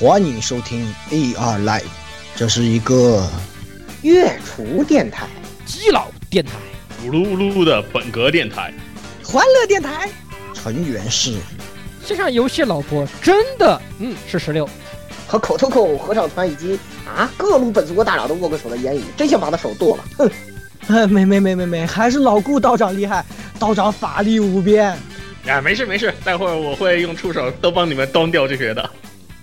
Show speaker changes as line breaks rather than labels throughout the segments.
欢迎收听 AR Live，这是一个
月厨电台、
基佬电台、
咕噜咕噜的本格电台、
欢乐电台，
成员是
线上游戏老婆真的嗯是十六，
和口头口合唱团以及啊各路本族国大佬都握过手的言语，真想把他手剁了，哼！
哎，没没没没没，还是老顾道长厉害，道长法力无边。
啊，没事没事，待会儿我会用触手都帮你们端掉这些的。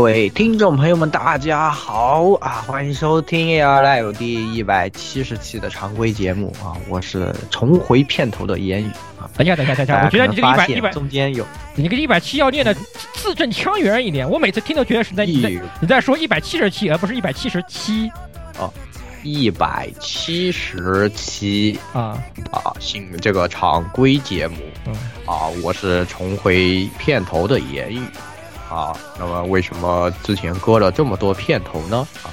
各位听众朋友们，大家好啊！欢迎收听 AR Live 第一百七十期的常规节目啊！我是重回片头的言语啊！
等一下，等一下，等一下，我觉得你这个一百一百
中间有
你这个一百七要念的字正腔圆一点，我每次听都觉得是在你在你在说一百七十七，而不是一百七十七
哦，一百七十七
啊
啊！新这个常规节目啊，我是重回片头的言语。啊，那么为什么之前搁了这么多片头呢？啊，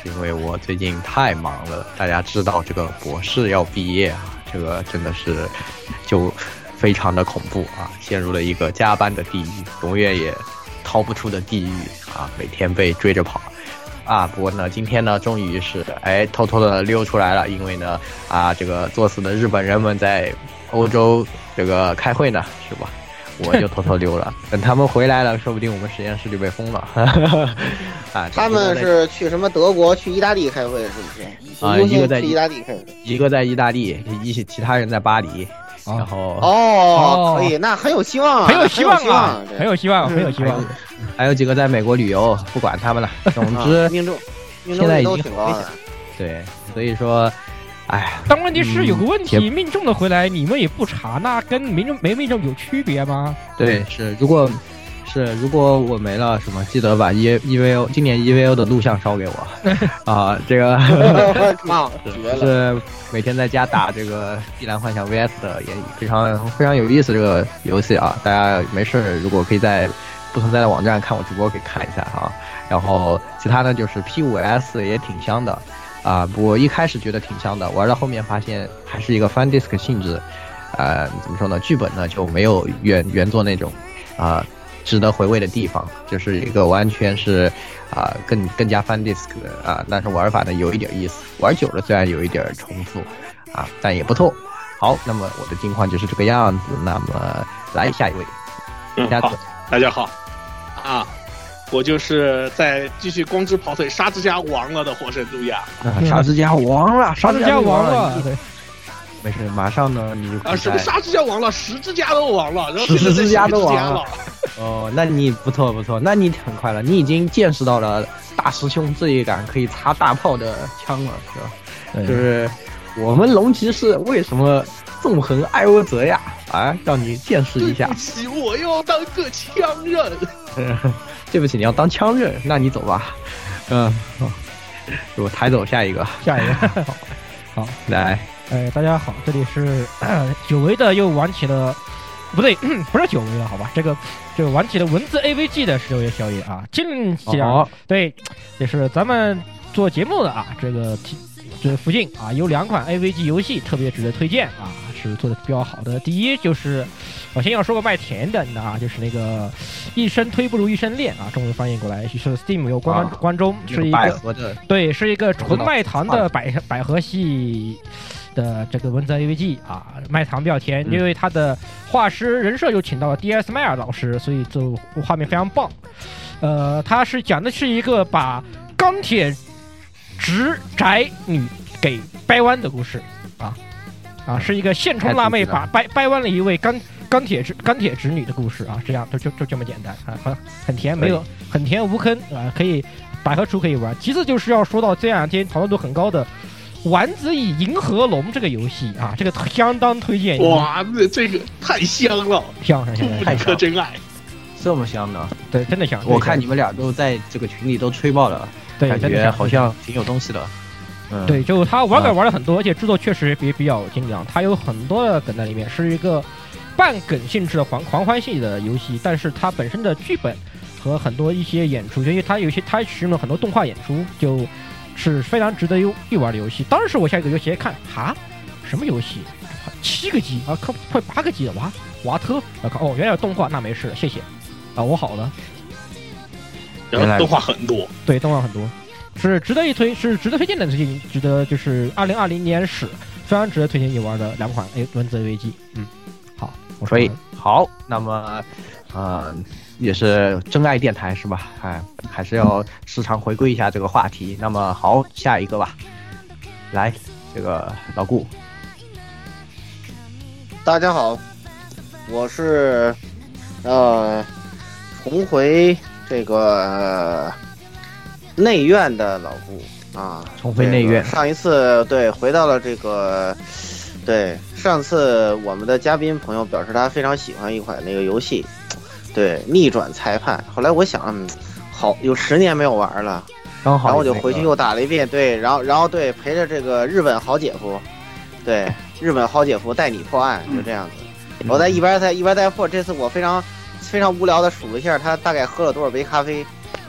是因为我最近太忙了。大家知道这个博士要毕业啊，这个真的是就非常的恐怖啊，陷入了一个加班的地狱，永远也逃不出的地狱啊，每天被追着跑啊。不过呢，今天呢，终于是哎偷偷的溜出来了，因为呢啊，这个作死的日本人们在欧洲这个开会呢，是吧？我就偷偷溜了，等他们回来了，说不定我们实验室就被封了。啊，
他们是去什么德国、去意大利开会，是不是？
啊，一个在
意大利开会，
一个在意大利，一些其他人在巴黎。然后
哦，可以，那很有希望，
很有希望
啊，
很有希望，很有希望。
还有几个在美国旅游，不管他们了。总之，
命中
现在已经
挺高
对，所以说。哎，
但问题是有个问题，命中的回来你们也不查，那跟命中没命中有区别吗？
对，是如果是如果我没了什么，记得把 E E V O 今年 E V O 的录像烧给我 啊！这个 是每天在家打这个《碧蓝幻想 V S》的也，非常非常有意思这个游戏啊！大家没事如果可以在不存在的网站看我直播，可以看一下哈。然后其他呢，就是 P 五 S 也挺香的。啊，我一开始觉得挺香的，玩到后面发现还是一个 fan disc 性质，呃，怎么说呢？剧本呢就没有原原作那种，啊，值得回味的地方，就是一个完全是，啊，更更加 fan disc 的啊，但是玩法呢有一点意思，玩久了虽然有一点重复，啊，但也不错。好，那么我的近况就是这个样子，那么来下一位，
嗯，好，大家好，啊。我就是在继续光之跑腿，沙之家亡了的火神杜亚。
沙之家亡了，沙之
家亡了。
没事，马上呢，你就
啊，什么沙之家亡了，十之家都亡了，然后
十之家都亡
了。
哦，那你不错不错，那你很快了，你已经见识到了大师兄这一杆可以插大炮的枪了，是吧？就是我们龙骑士为什么纵横艾欧泽亚？啊，让你见识一下。
对不起，我要当个枪刃。
对不起，你要当枪刃，那你走吧。嗯，好我抬走下一个，
下一个，好，
来，
哎，大家好，这里是 久违的又玩起了，不对，不是久违了，好吧，这个这个玩起了文字 AVG 的十六夜宵夜啊，近讲对，也是咱们做节目的啊，这个这附近啊有两款 AVG 游戏特别值得推荐啊，是做的比较好的，第一就是。我先要说个卖甜的啊，就是那个一生推不如一生恋啊，中文翻译过来是 Steam 有关关中是一个对，是一个纯卖糖的百百合系的这个文字 AVG 啊，卖糖比较甜，因为它的画师人设又请到了 DS 迈尔老师，所以就画面非常棒。呃，它是讲的是一个把钢铁直宅女给掰弯的故事啊啊，是一个现充辣妹把掰掰弯了一位钢。钢铁直钢铁直女的故事啊，这样就就就这么简单啊，很很甜，没有很甜无坑啊，可以百合厨可以玩。其次就是要说到这两天讨论度很高的。丸子与银河龙这个游戏啊，这个相当推荐。
哇，这这个太香了，
香香香，
太
香，
真爱，
这么香呢，
对，真的香。
我看你们俩都在这个群里都吹爆了，对感觉好像挺有东西的。嗯，
对，就他玩梗玩了很多，而且制作确实比比较精良，他有很多的梗在里面，是一个半梗性质的狂狂欢性的游戏，但是它本身的剧本和很多一些演出，因为它有些它使用了很多动画演出，就。是非常值得一一玩的游戏。当时我下一个游戏看，哈，什么游戏？七个 G 啊，快快八个 G 了，哇，瓦特！我靠，哦，原来有动画，那没事，谢谢。啊，我好了。
原来动画很多。
对，动画很多，是值得一推，是值得推荐的，最近值得就是二零二零年史，非常值得推荐你玩的两款 A 文字危机。嗯，好，
可以，好，那么，呃。也是真爱电台是吧？哎，还是要时常回归一下这个话题。那么好，下一个吧。来，这个老顾。
大家好，我是呃重回这个内院的老顾啊。
重回内院。
上一次对回到了这个对上次我们的嘉宾朋友表示他非常喜欢一款那个游戏。对，逆转裁判。后来我想，好，有十年没有玩了，然后我就回去又打了一遍。对，然后然后对，陪着这个日本好姐夫，对，日本好姐夫带你破案，就这样子。我在一边在一边带货。这次我非常非常无聊的数了一下，他大概喝了多少杯咖啡。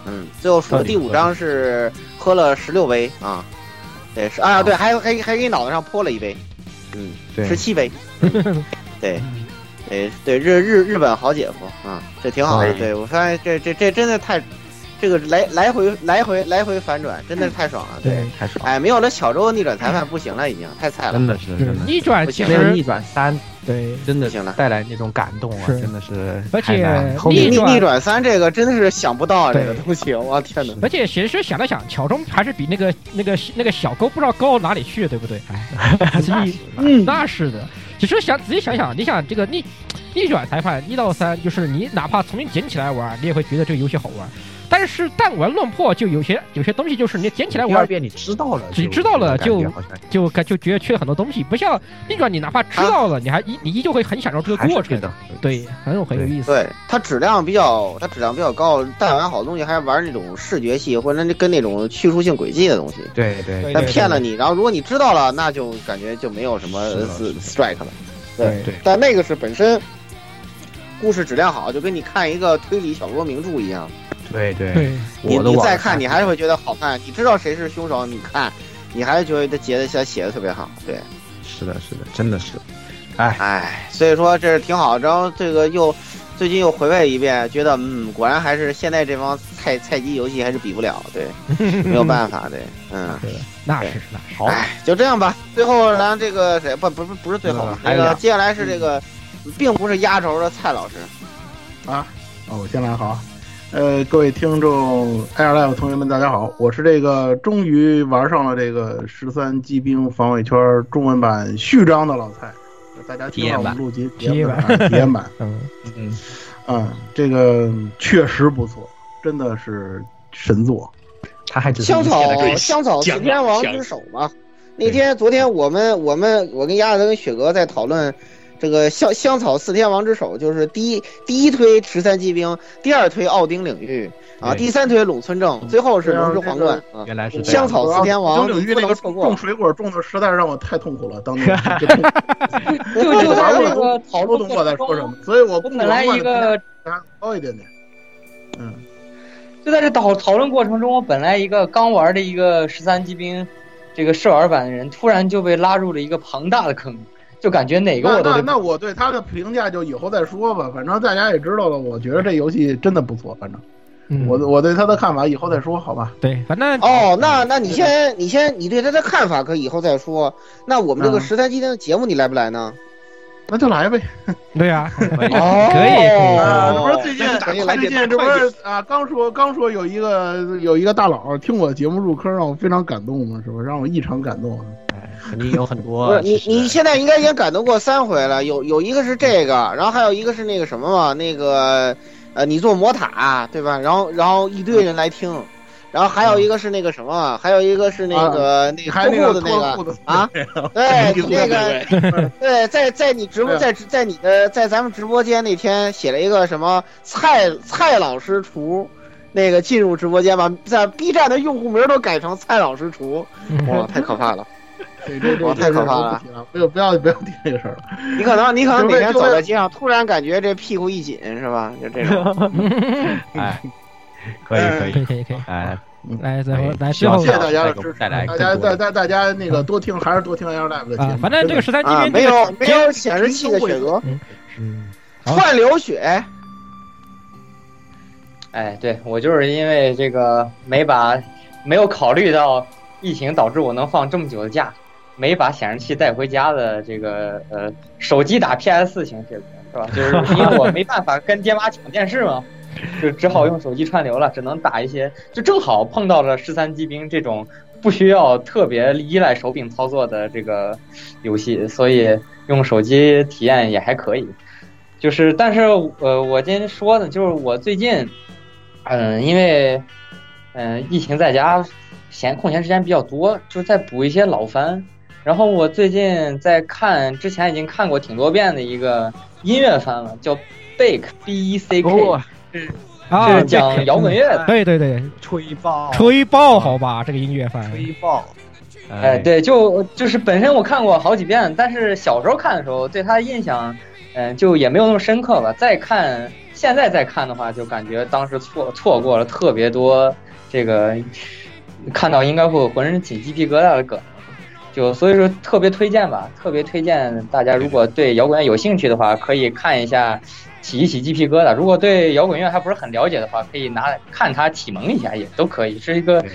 嗯，最后数的第五张是喝了十六杯啊。对，是啊，对，还还还给脑袋上泼了一杯。嗯，十七杯。对。对对，日日日本好姐夫啊，这挺好的。对我发现这这这真的太，这个来来回来回来回反转，真的是太爽了。对，
太爽。
哎，没有了小周逆转裁判不行了，已经太菜了。
真的是，真的。
逆转其
实逆转三，
对，
真的
行了，
带来那种感动啊，真的是。
而且
逆逆转三这个真的是想不到这个东西，我天哪！
而且其实想了想，乔中还是比那个那个那个小沟不知道高哪里去，对不对？哎，嗯，那是的。其实想仔细想想，你想这个逆逆转裁判一到三，就是你哪怕重新捡起来玩，你也会觉得这个游戏好玩。但是弹丸论破就有些有些东西，就是你捡起来玩
二遍，你知道了，
你知道了就就感就觉得缺了很多东西。不像逆转，你哪怕知道了，你还依你依旧会很享受这个过程
的。
对，很有很有意思。
对，它质量比较它质量比较高，弹丸好东西还是玩那种视觉系或者跟那种叙述性轨迹的东西。
对对，
它骗了你，然后如果你知道了，那就感觉就没有什么 strike 了。对
对，
但那个是本身故事质量好，就跟你看一个推理小说名著一样。
对对，
你你再看，你还是会觉得好看。你知道谁是凶手，你看，你还是觉得他写的写写的特别好。对，
是的，是的，真的是。哎
哎，所以说这是挺好。然后这个又最近又回味一遍，觉得嗯，果然还是现在这帮菜菜鸡游戏还是比不了。对，没有办法。对，嗯，
那是那是。
好，
就这样吧。最后咱这个谁不不不不是最后，那个接下来是这个，并不是压轴的蔡老师。
啊，哦，我先来好。呃，各位听众，Air Live 同学们，大家好！我是这个终于玩上了这个十三机兵防卫圈中文版序章的老蔡，大家听到我们录集 体验版，体验版，嗯嗯嗯，这个确实不错，真的是神作。
他还
香草香草四天王之首嘛？那天昨天我们我们我跟鸭子跟雪哥在讨论。这个香香草四天王之首就是第一第一推十三骑兵，第二推奥丁领域啊，第三推鲁村正，最后是龙之皇冠
啊。原来是
香草四天王，
领域那个种水果种的实在是让我太痛苦了，当年 就
就就在这个讨论
我在说什么，所以我
本来一个
高一点点，嗯，
就在这讨讨论过程中，我本来一个刚玩的一个十三骑兵这个试玩版的人，突然就被拉入了一个庞大的坑。就感觉哪个我都
那那我对他的评价就以后再说吧，反正大家也知道了。我觉得这游戏真的不错，反正我我对他的看法以后再说，好吧？
对，反正
哦，那那你先你先你对他的看法可以以后再说。那我们这个十三期的节目你来不来呢？
那就来呗。
对呀，可以可以可
以。这不是最近最近这不是啊？刚说刚说有一个有一个大佬听我节目入坑，让我非常感动嘛，是吧？让我异常感动。
哎，肯定有很多。
你你现在应该已经感动过三回了，有有一个是这个，然后还有一个是那个什么嘛，那个呃，你做魔塔对吧？然后然后一堆人来听。然后还有一个是那个什么，还有一个是那个那
个
脱裤的那个啊，对，那个对，在在你直播在在你的在咱们直播间那天写了一个什么蔡蔡老师厨，那个进入直播间把在 B 站的用户名都改成蔡老师厨，哇，太可怕了，
这这这
太可怕了，
不要不要不要提这个事儿了。
你可能你可能哪天走在街上，突然感觉这屁股一紧是吧？就这种，
哎。可 以可以。
可以可以。可以，
哎，
来最后来
谢谢大家的支持，
大
家大大大家那个多听还是多听 L Live 的节目，
反正这个十三级别
没有没有显示器的选择，嗯，串流血，
哎，对我就是因为这个没把没有考虑到疫情导致我能放这么久的假，没把显示器带回家的这个呃手机打 PS 四型选择是吧？就是因为我没办法跟爹妈抢电视嘛。就只好用手机串流了，只能打一些，就正好碰到了十三机兵这种不需要特别依赖手柄操作的这个游戏，所以用手机体验也还可以。就是，但是呃，我今天说的，就是我最近，嗯，因为嗯疫情在家，闲空闲时间比较多，就在补一些老番。然后我最近在看之前已经看过挺多遍的一个音乐番了，叫 Bake B E C K。是啊，是讲摇滚乐的。
对对对，
吹爆，
吹爆，好吧，这个音乐番。
吹爆。
哎，对，就就是本身我看过好几遍，但是小时候看的时候对他的印象，嗯，就也没有那么深刻吧。再看，现在再看的话，就感觉当时错错过了特别多这个，看到应该会浑身起鸡皮疙瘩的梗。就所以说特别推荐吧，特别推荐大家，如果对摇滚乐有兴趣的话，可以看一下。起一起鸡皮疙瘩。如果对摇滚乐还不是很了解的话，可以拿看它启蒙一下，也都可以，是一个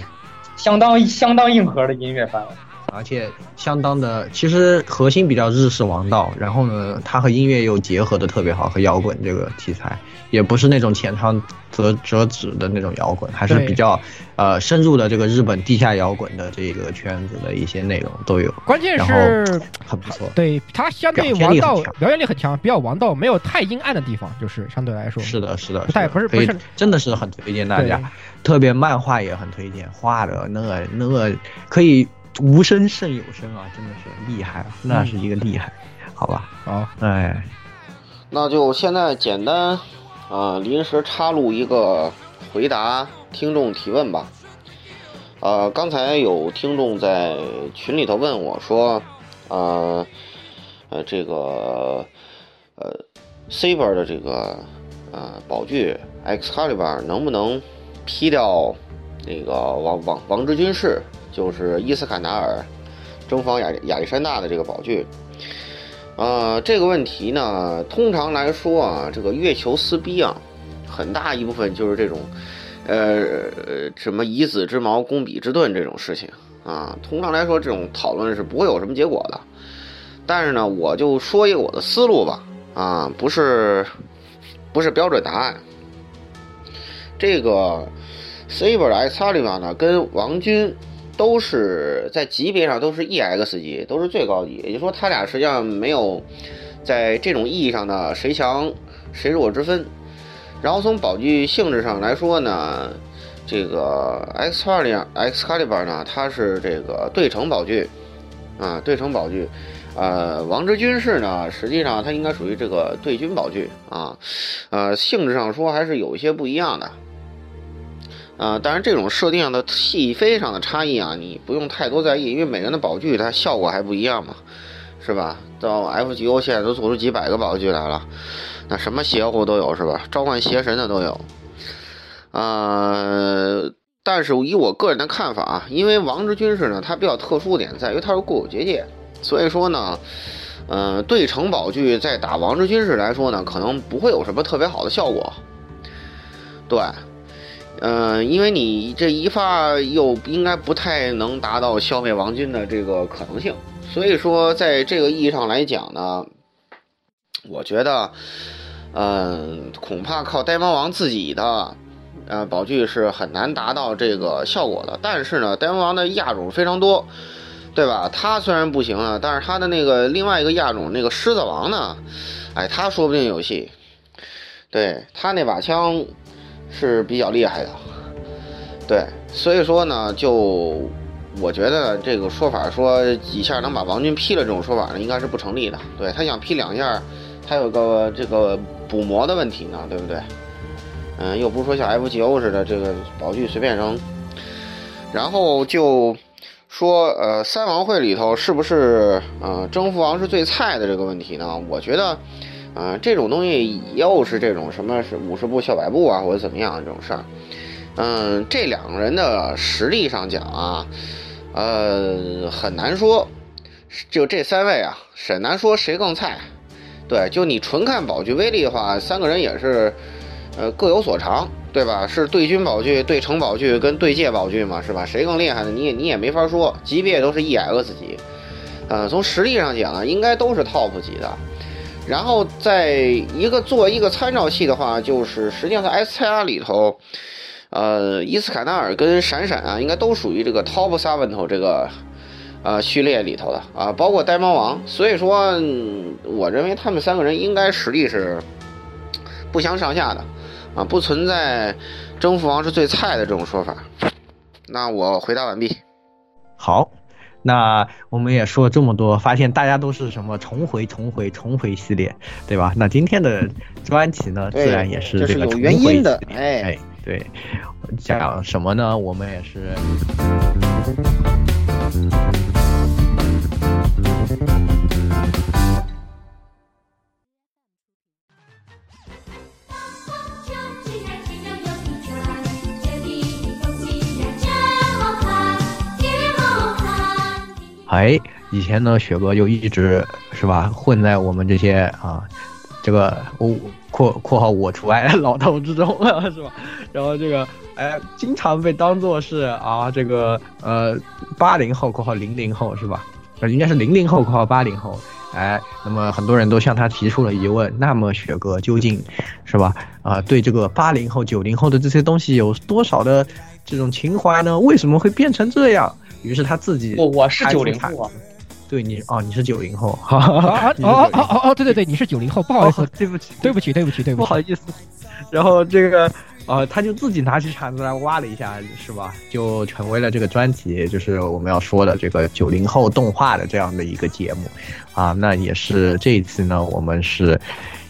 相当相当硬核的音乐范围。
而且相当的，其实核心比较日式王道，然后呢，它和音乐又结合的特别好，和摇滚这个题材，也不是那种浅尝辄辄止的那种摇滚，还是比较呃深入的这个日本地下摇滚的这个圈子的一些内容都有。
关键是
很不错，
对它相对王道，表演力很强，比较王道，没有太阴暗的地方，就是相对来说。
是的，是的，
不太不是不是，
真的是很推荐大家，特别漫画也很推荐，画的那个那个可以。无声胜有声啊，真的是厉害啊，那是一个厉害，好吧？
好，
哎，
那就现在简单，啊，临时插入一个回答听众提问吧。呃，刚才有听众在群里头问我说，呃，呃，这个，呃，Saber 的这个，呃，宝具 Excalibur 能不能 P 掉那个王王王之军士？就是伊斯坎达尔征访亚亚历山大的这个宝具，呃，这个问题呢，通常来说啊，这个月球撕逼啊，很大一部分就是这种，呃，什么以子之矛攻彼之盾这种事情啊。通常来说，这种讨论是不会有什么结果的。但是呢，我就说一个我的思路吧，啊，不是不是标准答案。这个 Saber 的 X 二零八呢，跟王军。都是在级别上都是 EX 级，都是最高级。也就是说，他俩实际上没有在这种意义上的谁强谁弱之分。然后从宝具性质上来说呢，这个 X 二零 X Caliber 呢，它是这个对称宝具啊，对称宝具。呃，王之军士呢，实际上它应该属于这个对军宝具啊，呃，性质上说还是有一些不一样的。啊，当然这种设定上的细非上的差异啊，你不用太多在意，因为每个人的宝具它效果还不一样嘛，是吧？到 FGO 现在都做出几百个宝具来了，那什么邪乎都有，是吧？召唤邪神的都有。呃，但是以我个人的看法啊，因为王之军士呢，它比较特殊点在于它是固有结界，所以说呢，嗯，对城宝具在打王之军士来说呢，可能不会有什么特别好的效果，对。嗯，因为你这一发又应该不太能达到消灭王军的这个可能性，所以说在这个意义上来讲呢，我觉得，嗯，恐怕靠呆猫王自己的呃宝具是很难达到这个效果的。但是呢，呆猫王的亚种非常多，对吧？他虽然不行啊，但是他的那个另外一个亚种那个狮子王呢，哎，他说不定有戏。对他那把枪是比较厉害的，对，所以说呢，就我觉得这个说法说几下能把王军劈了这种说法呢，应该是不成立的。对他想劈两下，他有个这个补魔的问题呢，对不对？嗯，又不是说像 FGO 似的这个宝具随便扔。然后就说呃，三王会里头是不是呃征服王是最菜的这个问题呢？我觉得。啊，这种东西又是这种什么是五十步笑百步啊，或者怎么样这种事儿，嗯，这两个人的实力上讲啊，呃，很难说，就这三位啊，很难说谁更菜。对，就你纯看宝具威力的话，三个人也是，呃，各有所长，对吧？是对军宝具、对城宝具跟对界宝具嘛，是吧？谁更厉害呢，你也你也没法说，级别都是 EX 级，呃，从实力上讲啊，应该都是 TOP 级的。然后在一个做一个参照系的话，就是实际上在 S 叉 R 里头，呃，伊斯坎纳尔跟闪闪啊，应该都属于这个 Top Seven 头这个呃序列里头的啊，包括呆猫王。所以说，我认为他们三个人应该实力是不相上下的啊，不存在征服王是最菜的这种说法。那我回答完毕。
好。那我们也说了这么多，发现大家都是什么重回、重回、重回系列，对吧？那今天的专题呢，自然也是这个重回
的。哎，
对，讲什么呢？我们也是。哎，以前呢，雪哥就一直是吧，混在我们这些啊，这个我括括号我除外老头之中了是吧？然后这个哎，经常被当做是啊，这个呃八零后括号零零后是吧？应该是零零后括号八零后。哎，那么很多人都向他提出了疑问，那么雪哥究竟是吧？啊，对这个八零后九零后的这些东西有多少的这种情怀呢？为什么会变成这样？于是他自己，
我我是九零后，
对你哦，你是九零后，
哦哦哦哦哦，对对对，你是九零后，不好意思，
对不起，
对不起，对不起，对
不好意思。然后这个，呃，他就自己拿起铲子来挖了一下，是吧？就成为了这个专题，就是我们要说的这个九零后动画的这样的一个节目，啊，那也是这一次呢，我们是。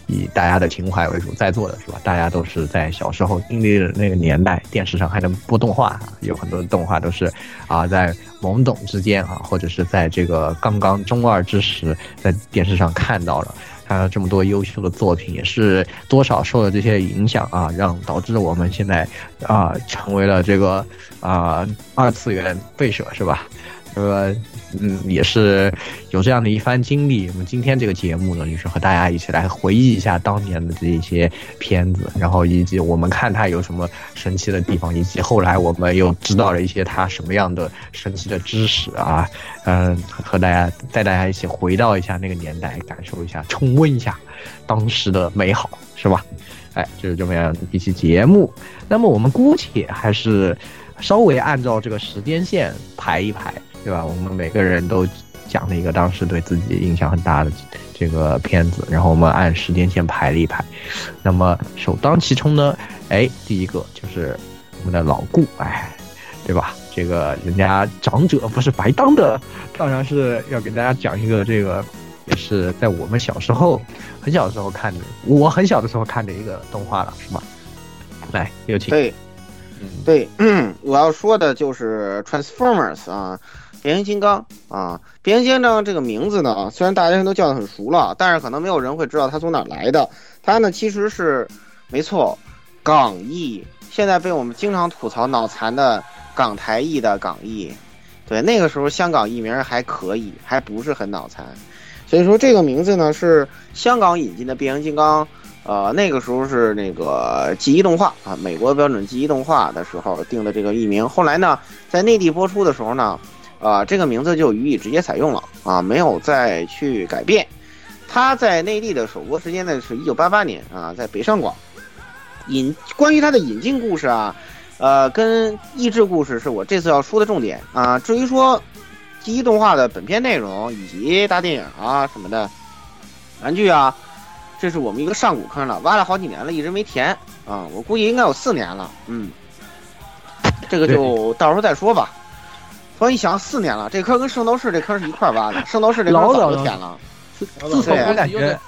以大家的情怀为主，在座的是吧？大家都是在小时候经历的那个年代，电视上还能播动画，有很多的动画都是啊，在懵懂之间啊，或者是在这个刚刚中二之时，在电视上看到了，看到这么多优秀的作品，也是多少受了这些影响啊，让导致我们现在啊，成为了这个啊二次元废舍，是吧？呃。嗯，也是有这样的一番经历。我们今天这个节目呢，就是和大家一起来回忆一下当年的这一些片子，然后以及我们看它有什么神奇的地方，以及后来我们又知道了一些它什么样的神奇的知识啊。嗯，和大家带大家一起回到一下那个年代，感受一下，重温一下当时的美好，是吧？哎，就是这么样一期节目。那么我们姑且还是稍微按照这个时间线排一排。对吧？我们每个人都讲了一个当时对自己印象很大的这个片子，然后我们按时间线排了一排。那么首当其冲呢？哎，第一个就是我们的老顾，哎，对吧？这个人家长者不是白当的，当然是要给大家讲一个这个，也是在我们小时候很小的时候看的，我很小的时候看的一个动画了，是吧？来，有请。
对，对，我要说的就是 Transformers 啊。变形金刚啊，变形金刚这个名字呢，虽然大家都叫得很熟了，但是可能没有人会知道它从哪来的。它呢其实是没错，港译，现在被我们经常吐槽脑残的港台译的港译。对，那个时候香港译名还可以，还不是很脑残。所以说这个名字呢是香港引进的变形金刚，呃，那个时候是那个记忆动画啊，美国标准记忆动画的时候定的这个译名。后来呢，在内地播出的时候呢。啊，这个名字就予以直接采用了啊，没有再去改变。他在内地的首播时间呢是一九八八年啊，在北上广引关于他的引进故事啊，呃，跟益智故事是我这次要说的重点啊。至于说记忆动画的本片内容以及大电影啊什么的玩具啊，这是我们一个上古坑了，挖了好几年了，一直没填啊。我估计应该有四年了，嗯，这个就到时候再说吧。我一想四年了，这坑跟圣斗士这坑是一块挖的，圣斗士这坑早就填了。
自从我感觉，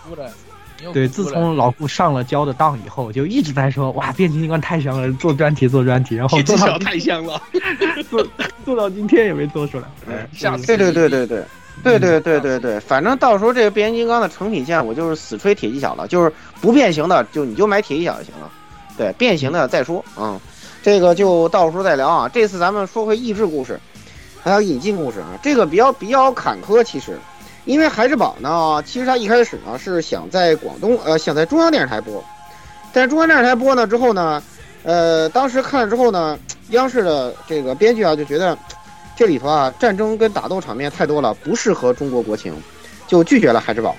对，自从老顾上了交的当以后，就一直在说哇，变形金刚太香了，做专题做专题，然后做小
太香了，
做做到今天也没做出来。
对对对对对对对对对对，反正到时候这个变形金刚的成品线，我就是死吹铁骑小了，就是不变形的就你就买铁骑小就行了，对，变形的再说，嗯，这个就到时候再聊啊。这次咱们说回益智故事，还有引进故事啊，这个比较比较坎坷，其实。因为孩之宝呢，其实他一开始呢是想在广东，呃，想在中央电视台播，但是中央电视台播呢之后呢，呃，当时看了之后呢，央视的这个编剧啊就觉得这里头啊战争跟打斗场面太多了，不适合中国国情，就拒绝了孩之宝。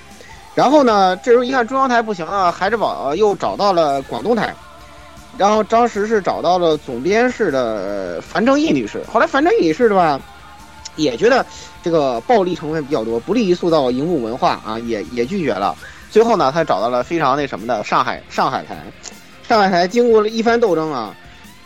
然后呢，这时候一看中央台不行啊，孩之宝又找到了广东台，然后当时是找到了总编室的樊正义女士，后来樊正义女士对吧？也觉得这个暴力成分比较多，不利于塑造荧幕文化啊，也也拒绝了。最后呢，他找到了非常那什么的上海上海台，上海台经过了一番斗争啊，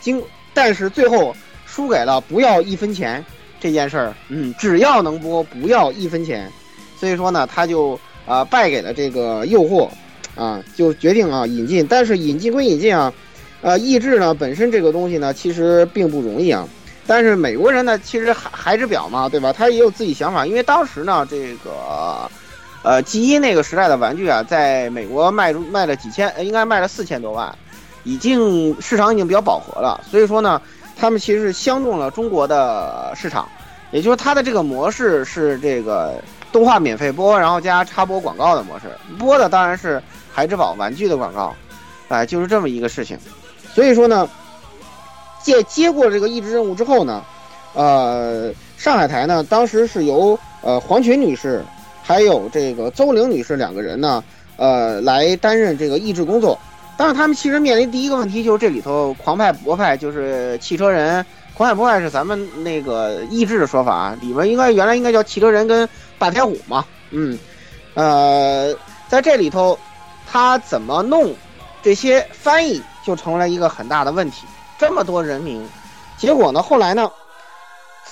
经但是最后输给了不要一分钱这件事儿。嗯，只要能播，不要一分钱。所以说呢，他就啊败给了这个诱惑，啊就决定啊引进。但是引进归引进啊，呃，译制呢本身这个东西呢其实并不容易啊。但是美国人呢，其实孩孩之表嘛，对吧？他也有自己想法，因为当时呢，这个，呃，G 一那个时代的玩具啊，在美国卖卖了几千，应该卖了四千多万，已经市场已经比较饱和了。所以说呢，他们其实是相中了中国的市场，也就是它的这个模式是这个动画免费播，然后加插播广告的模式，播的当然是孩之宝玩具的广告，哎，就是这么一个事情。所以说呢。接接过这个译制任务之后呢，呃，上海台呢，当时是由呃黄群女士，还有这个邹玲女士两个人呢，呃，来担任这个译制工作。但是他们其实面临第一个问题就是这里头狂派博派就是汽车人，狂派博派是咱们那个译制的说法啊，里面应该原来应该叫汽车人跟霸天虎嘛，嗯，呃，在这里头他怎么弄这些翻译就成为了一个很大的问题。这么多人名，结果呢？后来呢？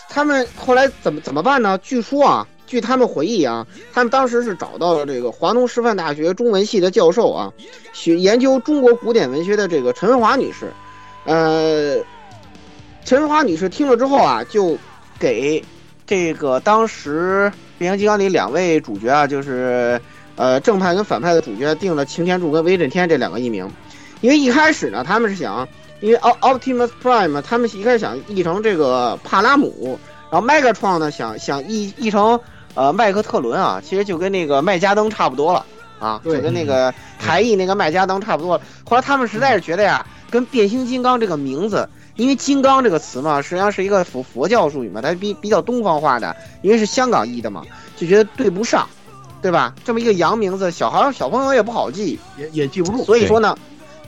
他们后来怎么怎么办呢？据说啊，据他们回忆啊，他们当时是找到了这个华东师范大学中文系的教授啊，学研究中国古典文学的这个陈文华女士。呃，陈文华女士听了之后啊，就给这个当时《变形金刚》里两位主角啊，就是呃正派跟反派的主角定了擎天柱跟威震天这两个艺名，因为一开始呢，他们是想。因为奥 Optimus Prime 他们一开始想译成这个帕拉姆，然后 Megatron 呢想想译译成呃麦克特伦啊，其实就跟那个麦加登差不多了啊，就跟那个台译那个麦加登差不多了。后来他们实在是觉得呀，跟变形金刚这个名字，因为金刚这个词嘛，实际上是一个佛佛教术语嘛，它比比较东方化的，因为是香港译的嘛，就觉得对不上，对吧？这么一个洋名字，小孩小朋友也不好记，
也也记不住。
所以说呢，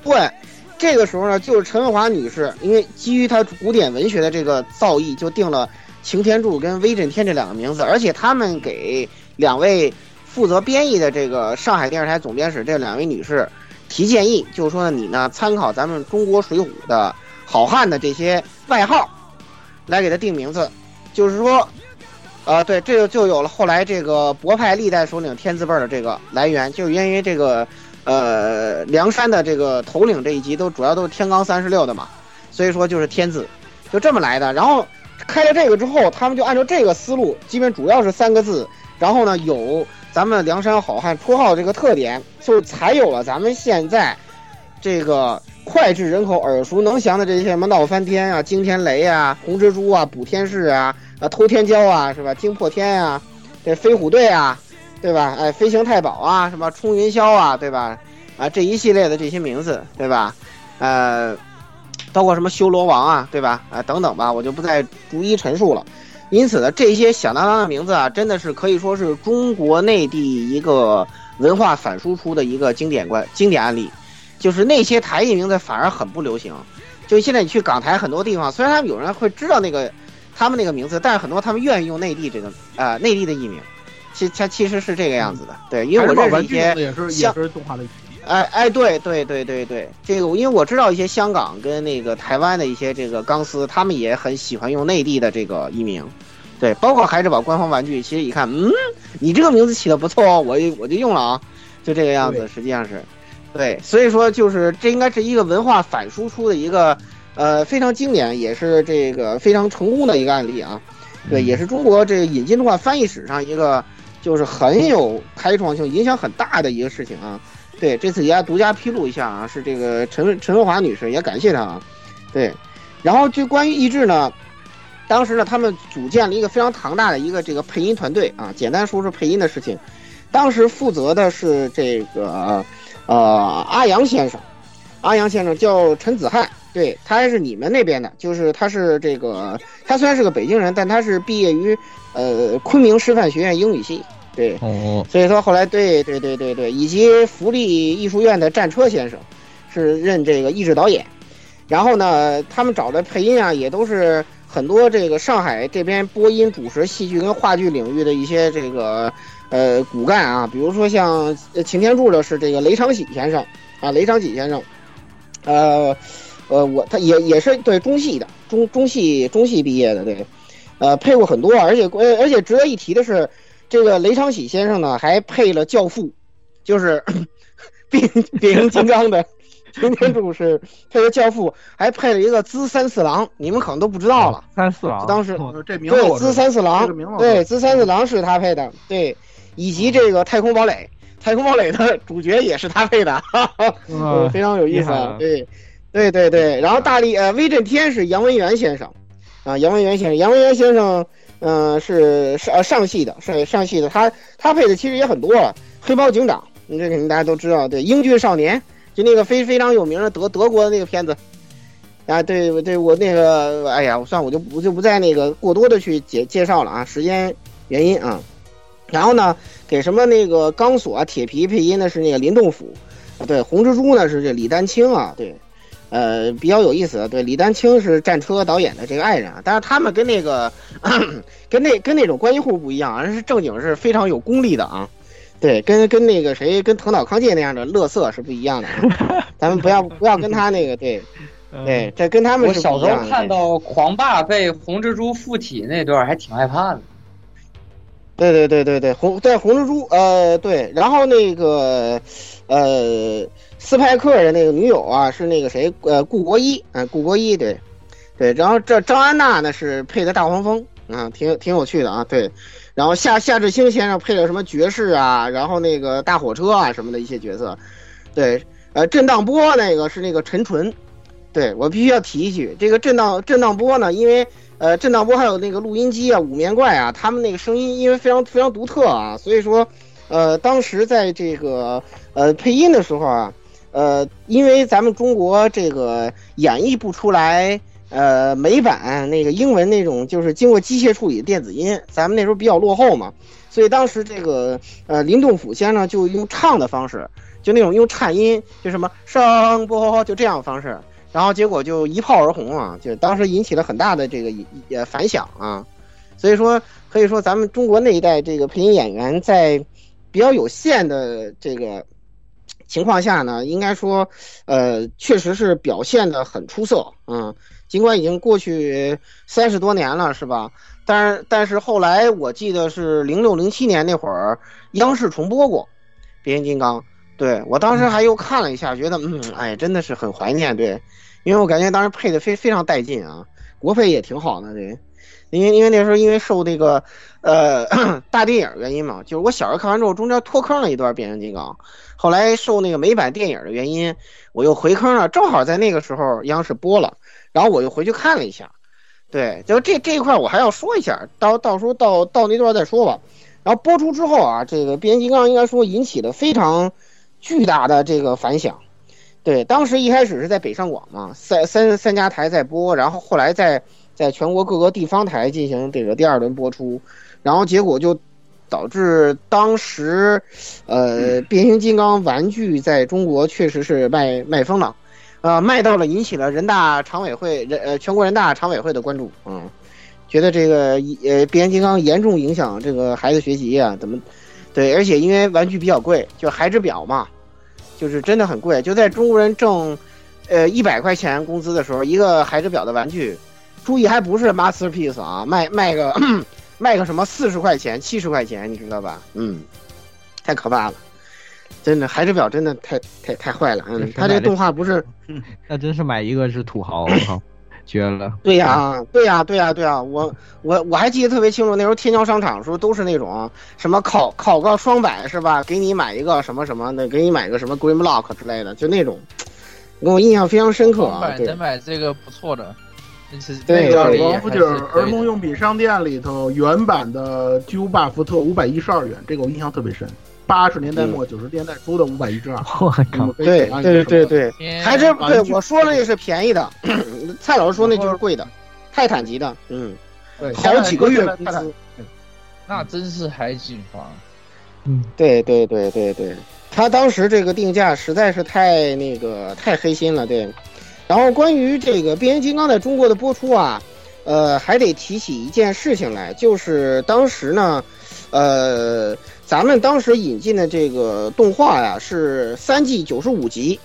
对。这个时候呢，就是陈文华女士，因为基于她古典文学的这个造诣，就定了擎天柱跟威震天这两个名字，而且他们给两位负责编译的这个上海电视台总编室这两位女士提建议，就是说呢，你呢参考咱们中国水浒的好汉的这些外号，来给他定名字，就是说，呃，对，这个就有了后来这个博派历代首领天字辈的这个来源，就是因为这个。呃，梁山的这个头领这一集都主要都是天罡三十六的嘛，所以说就是天字，就这么来的。然后开了这个之后，他们就按照这个思路，基本主要是三个字，然后呢有咱们梁山好汉绰号这个特点，就才有了咱们现在这个脍炙人口、耳熟能详的这些什么闹翻天啊、惊天雷啊、红蜘蛛啊、补天士啊、啊偷天骄啊，是吧？惊破天啊，这飞虎队啊。对吧？哎，飞行太保啊，什么冲云霄啊，对吧？啊，这一系列的这些名字，对吧？呃，包括什么修罗王啊，对吧？啊，等等吧，我就不再逐一陈述了。因此呢，这些响当当的名字啊，真的是可以说是中国内地一个文化反输出的一个经典关经典案例。就是那些台译名字反而很不流行，就现在你去港台很多地方，虽然他们有人会知道那个他们那个名字，但是很多他们愿意用内地这个啊内地的译名，其它其实是这个样子的。对，因为我认识一些
也是也是动画类。
哎哎，对对对对对，这个因为我知道一些香港跟那个台湾的一些这个钢丝，他们也很喜欢用内地的这个译名。对，包括孩之宝官方玩具，其实一看，嗯，你这个名字起的不错哦，我我就用了啊，就这个样子，实际上是。对，所以说就是这应该是一个文化反输出的一个，呃，非常经典，也是这个非常成功的一个案例啊。对，也是中国这个引进动画翻译史上一个就是很有开创性、影响很大的一个事情啊。对，这次也独家披露一下啊，是这个陈陈文华女士，也感谢她啊。对，然后就关于译制呢，当时呢他们组建了一个非常庞大的一个这个配音团队啊。简单说说配音的事情，当时负责的是这个。呃，阿阳先生，阿阳先生叫陈子翰，对他还是你们那边的，就是他是这个，他虽然是个北京人，但他是毕业于呃昆明师范学院英语系，对，哦，所以说后来对对对对对，以及福利艺术院的战车先生，是任这个译制导演，然后呢，他们找的配音啊，也都是很多这个上海这边播音主持戏剧跟话剧领域的一些这个。呃，骨干啊，比如说像擎天柱的是这个雷长喜先生啊，雷长喜先生，呃，呃，我他也也是对中戏的，中中戏中戏毕业的，对，呃，配过很多，而且而且值得一提的是，这个雷昌喜先生呢还配了教父，就是 变变形金刚的擎天柱是配了教父，还配了一个资三四郎，你们可能都不知道了，
三四郎，
当时
对
资三四郎，对资三四郎是他配的，对。以及这个太空堡垒，太空堡垒的主角也是他配的，哈哈嗯非常有意思啊。对，对对对。然后大力呃，威震天是杨文元先生，啊，杨文元先生，杨文元先生，嗯，是上上戏的，上上戏的，他他配的其实也很多了。黑猫警长，这肯定大家都知道，对，英俊少年，就那个非非常有名的德德国的那个片子，啊，对对，我那个，哎呀，我算我就我就不再那个过多的去介介绍了啊，时间原因啊。然后呢，给什么那个钢索啊、铁皮配音的是那个林动甫，啊，对，红蜘蛛呢是这李丹青啊，对，呃，比较有意思。对，李丹青是战车导演的这个爱人啊，但是他们跟那个 跟那跟那种关系户不一样，而是正经是非常有功力的啊。对，跟跟那个谁，跟藤岛康介那样的乐色是不一样的。咱们不要不要跟他那个对对，这跟他们是
我小时候看到狂霸被红蜘蛛附体那段，还挺害怕的。
对对对对对，红在红蜘蛛，呃对，然后那个，呃，斯派克的那个女友啊是那个谁，呃顾国一，啊顾国一，对，对，然后这张安娜呢是配的大黄蜂，啊挺挺有趣的啊，对，然后夏夏志清先生配了什么爵士啊，然后那个大火车啊什么的一些角色，对，呃震荡波那个是那个陈纯，对我必须要提一句，这个震荡震荡波呢，因为。呃，震荡波还有那个录音机啊，五面怪啊，他们那个声音因为非常非常独特啊，所以说，呃，当时在这个呃配音的时候啊，呃，因为咱们中国这个演绎不出来呃美版那个英文那种就是经过机械处理的电子音，咱们那时候比较落后嘛，所以当时这个呃林动甫先生就用唱的方式，就那种用颤音，就什么声波就这样方式。然后结果就一炮而红啊，就当时引起了很大的这个也反响啊，所以说可以说咱们中国那一代这个配音演员在比较有限的这个情况下呢，应该说呃确实是表现的很出色啊。尽管已经过去三十多年了，是吧？但是但是后来我记得是零六零七年那会儿，央视重播过《变形金刚》。对我当时还又看了一下，觉得嗯，哎，真的是很怀念。对，因为我感觉当时配的非非常带劲啊，国配也挺好的。对，因为因为那时候因为受那个呃 大电影原因嘛，就是我小时候看完之后中间脱坑了一段变形金刚，后来受那个美版电影的原因，我又回坑了。正好在那个时候央视播了，然后我又回去看了一下。对，就这这一块我还要说一下，到到时候到到那段再说吧。然后播出之后啊，这个变形金刚应该说引起了非常。巨大的这个反响，对，当时一开始是在北上广嘛，三三三家台在播，然后后来在在全国各个地方台进行这个第二轮播出，然后结果就导致当时，呃，变形金刚玩具在中国确实是卖卖疯了，呃，卖到了引起了人大常委会人呃全国人大常委会的关注，嗯，觉得这个呃变形金刚严重影响这个孩子学习啊，怎么？对，而且因为玩具比较贵，就孩之表嘛，就是真的很贵，就在中国人挣。呃，一百块钱工资的时候，一个孩之表的玩具，注意还不是 masterpiece 啊，卖卖个 卖个什么四十块钱、七十块钱，你知道吧？嗯，太可怕了，真的孩之表真的太太太坏了。嗯，他这个动画不是，
那真是买一个是土豪，绝了。
对呀，对呀，对呀，对呀，我我我还记得特别清楚，那时候天桥商场时候都是那种什么考考个双百是吧？给你买一个什么什么的，给你买个什么 Grimlock 之类的，就那种。给我印象非常深刻啊！
对，买这个不错的。
那个，
王府井儿童用品商店里头原版的巨无霸福特五百一十二元，这个我印象特别深。八十年代末九十年代初的五百一十二，
我靠！
对对对对，还是对我说那是便宜的，蔡老师说那就是贵的，泰坦级的，嗯，好几个月工资，
那真是海景房。
嗯，对对对对对。他当时这个定价实在是太那个太黑心了，对。然后关于这个变形金刚在中国的播出啊，呃，还得提起一件事情来，就是当时呢，呃，咱们当时引进的这个动画呀是三季九十五集，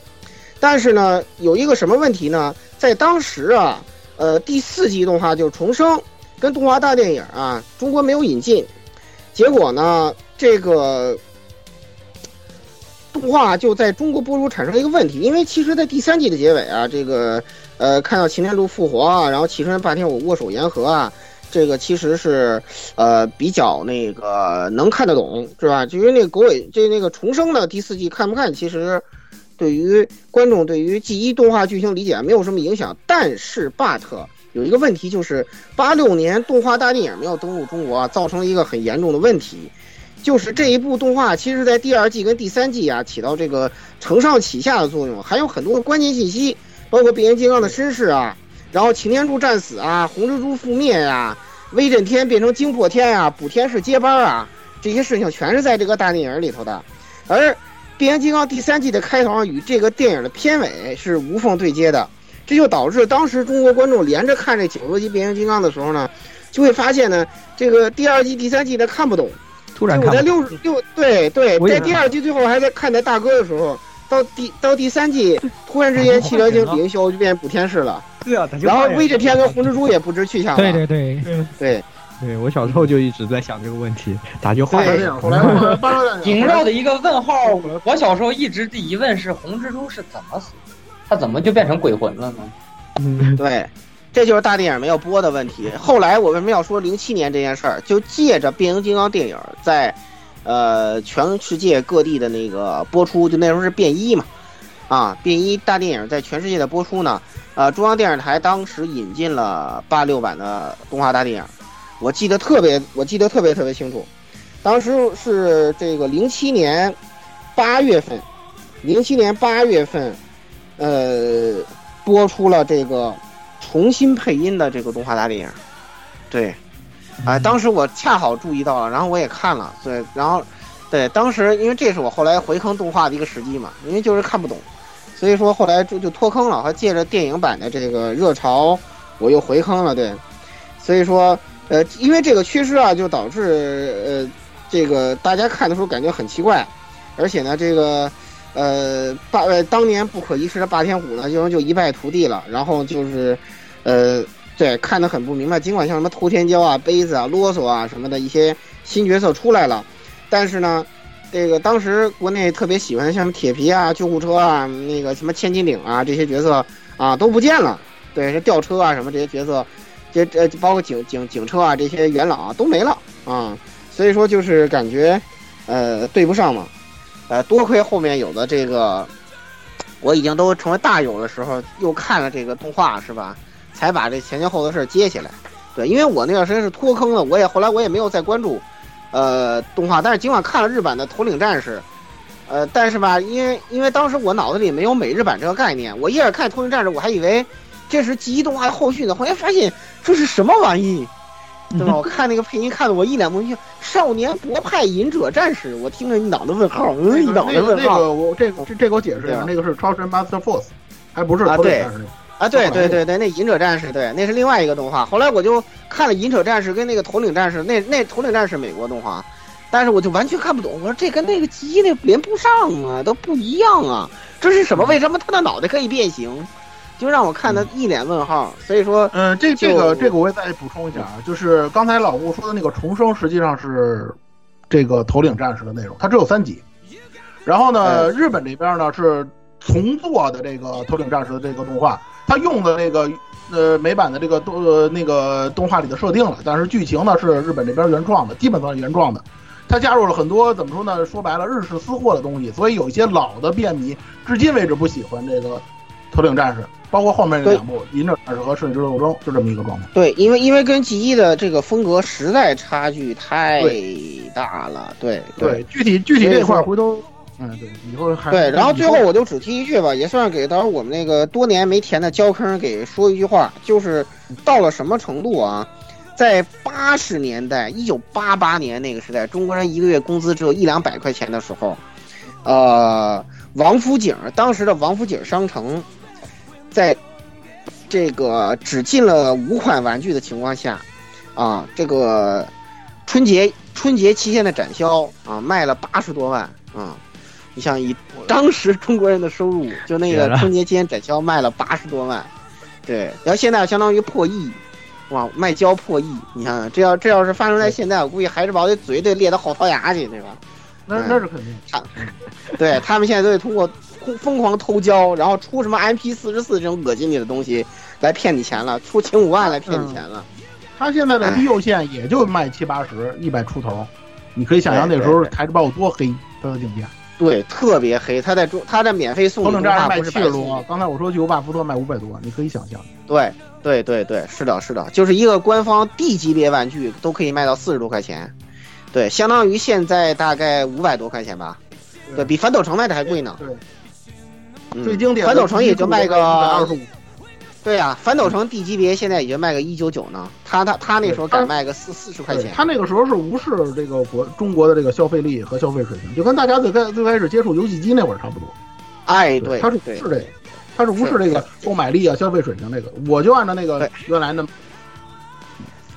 但是呢有一个什么问题呢？在当时啊，呃，第四季动画就是重生跟动画大电影啊，中国没有引进，结果呢这个。动画就在中国播出产生了一个问题，因为其实，在第三季的结尾啊，这个呃，看到擎天柱复活啊，然后启春霸天我握手言和啊，这个其实是呃比较那个能看得懂，是吧？至于那个狗尾这那个重生的第四季看不看，其实对于观众对于记忆动画剧情理解没有什么影响。但是 but 有一个问题就是八六年动画大电影没有登陆中国，造成了一个很严重的问题。就是这一部动画，其实，在第二季跟第三季啊，起到这个承上启下的作用，还有很多关键信息，包括变形金刚的身世啊，然后擎天柱战死啊，红蜘蛛覆灭呀，威震天变成惊破天啊，补天士接班啊，这些事情全是在这个大电影里头的。而变形金刚第三季的开头与这个电影的片尾是无缝对接的，这就导致当时中国观众连着看这九十多集变形金刚的时候呢，就会发现呢，这个第二季、第三季的看不懂。
突然，
我在六十六对对，在第二季最后还在看那大哥的时候，到第到第三季，突然之间七条星凌霄就变补天士了。
对啊，
然后威震天跟红蜘蛛也不知去向了。
对对对
对
对，我小时候就一直在想这个问题，咋就坏
了？后来
萦绕 的一个问号，我小时候一直的疑问是：红蜘蛛是怎么死的？他怎么就变成鬼魂了呢？
嗯，对。这就是大电影没有播的问题。后来我为什么要说零七年这件事儿？就借着变形金刚电影在，呃，全世界各地的那个播出，就那时候是变一嘛，啊，变一大电影在全世界的播出呢。呃，中央电视台当时引进了八六版的动画大电影，我记得特别，我记得特别特别清楚。当时是这个零七年八月份，零七年八月份，呃，播出了这个。重新配音的这个动画大电影，对，哎，当时我恰好注意到了，然后我也看了，对，然后，对，当时因为这是我后来回坑动画的一个时机嘛，因为就是看不懂，所以说后来就就脱坑了，还借着电影版的这个热潮，我又回坑了，对，所以说，呃，因为这个缺失啊，就导致呃，这个大家看的时候感觉很奇怪，而且呢，这个。呃，霸呃当年不可一世的霸天虎呢，就就一败涂地了。然后就是，呃，对，看得很不明白。尽管像什么偷天骄啊、杯子啊、啰嗦啊什么的一些新角色出来了，但是呢，这个当时国内特别喜欢像铁皮啊、救护车啊、那个什么千斤顶啊这些角色啊都不见了。对，是吊车啊什么这些角色，这这包括警警警车啊这些元老啊都没了啊。所以说就是感觉，呃，对不上嘛。呃，多亏后面有的这个，我已经都成为大友的时候，又看了这个动画，是吧？才把这前前后后的事接起来。对，因为我那段时间是脱坑了，我也后来我也没有再关注，呃，动画。但是尽管看了日版的头领战士，呃，但是吧，因为因为当时我脑子里没有美日版这个概念，我一眼看头领战士，我还以为这是记忆动画的后续呢。后来发现这是什么玩意，对吧？我看那个配音看的我一脸懵逼，少年博派隐者战士，我听着一脑袋问号，嗯，一脑袋问号。
那个我这个这这给我解释一下，那个是超神 Master Force，还不是
头领
战士。
啊，对对对对，那隐者战士，对，那是另外一个动画。后来我就看了隐者战士跟那个头领战士，那那头领战士美国动画，但是我就完全看不懂。我说这跟那个鸡那连不上啊，都不一样啊，这是什么？为什么他的脑袋可以变形？就让我看的一脸问号。所以说，
嗯，这这个这个我也再补充一下啊，就是刚才老顾说的那个重生，实际上是这个头领战士的内容，它只有三集。然后呢，日本这边呢是重做的这个头领战士的这个动画。他用的那个呃美版的这个动呃那个动画里的设定了，但是剧情呢是日本这边原创的，基本上是原创的。他加入了很多怎么说呢？说白了日式私货的东西，所以有一些老的便迷至今为止不喜欢这个头领战士，包括后面那两部《银者战士》和《圣之斗争》，就这么一个状态。
对，因为因为跟吉一的这个风格实在差距太大了。对
对，具体具体这块回头。嗯，对，以后还
对，然后最后我就只提一句吧，也算是给到时候我们那个多年没填的胶坑给说一句话，就是到了什么程度啊？在八十年代，一九八八年那个时代，中国人一个月工资只有一两百块钱的时候，呃，王府井当时的王府井商城，在这个只进了五款玩具的情况下，啊，这个春节春节期间的展销啊，卖了八十多万啊。你像以当时中国人的收入，就那个春节期间展销卖了八十多万，对，然后现在相当于破亿，哇，卖胶破亿，你看这要这要是发生在现在，我估计孩之宝的嘴得裂到后槽牙去，对吧？
那那是肯定。
他，对他们现在都得通过疯狂偷胶，然后出什么 MP 四十四这种恶心你的东西来骗你钱了，出千五万来骗你钱了。
他现在的低幼线也就卖七八十，一百出头，你可以想象那时候台之宝有多黑，它的定价。
对，特别黑。他在中，他在免费送。
头领战士卖七十多，刚才我说巨无霸福特卖五百多，你可以想象。
对，对，对，对，是的，是的，就是一个官方 D 级别玩具都可以卖到四十多块钱，对，相当于现在大概五百多块钱吧，对比反斗城卖的还贵呢。
对，最经典。
反斗城也就卖个
二十五。
对呀，反斗城 D 级别现在已经卖个一九九呢，他他他那时候敢卖个四四十块钱。
他那个时候是无视这个国中国的这个消费力和消费水平，就跟大家最开最开始接触游戏机那会儿差不多。
哎，对，
他是是这个，他是无视这个购买力啊、消费水平那个。我就按照那个原来的。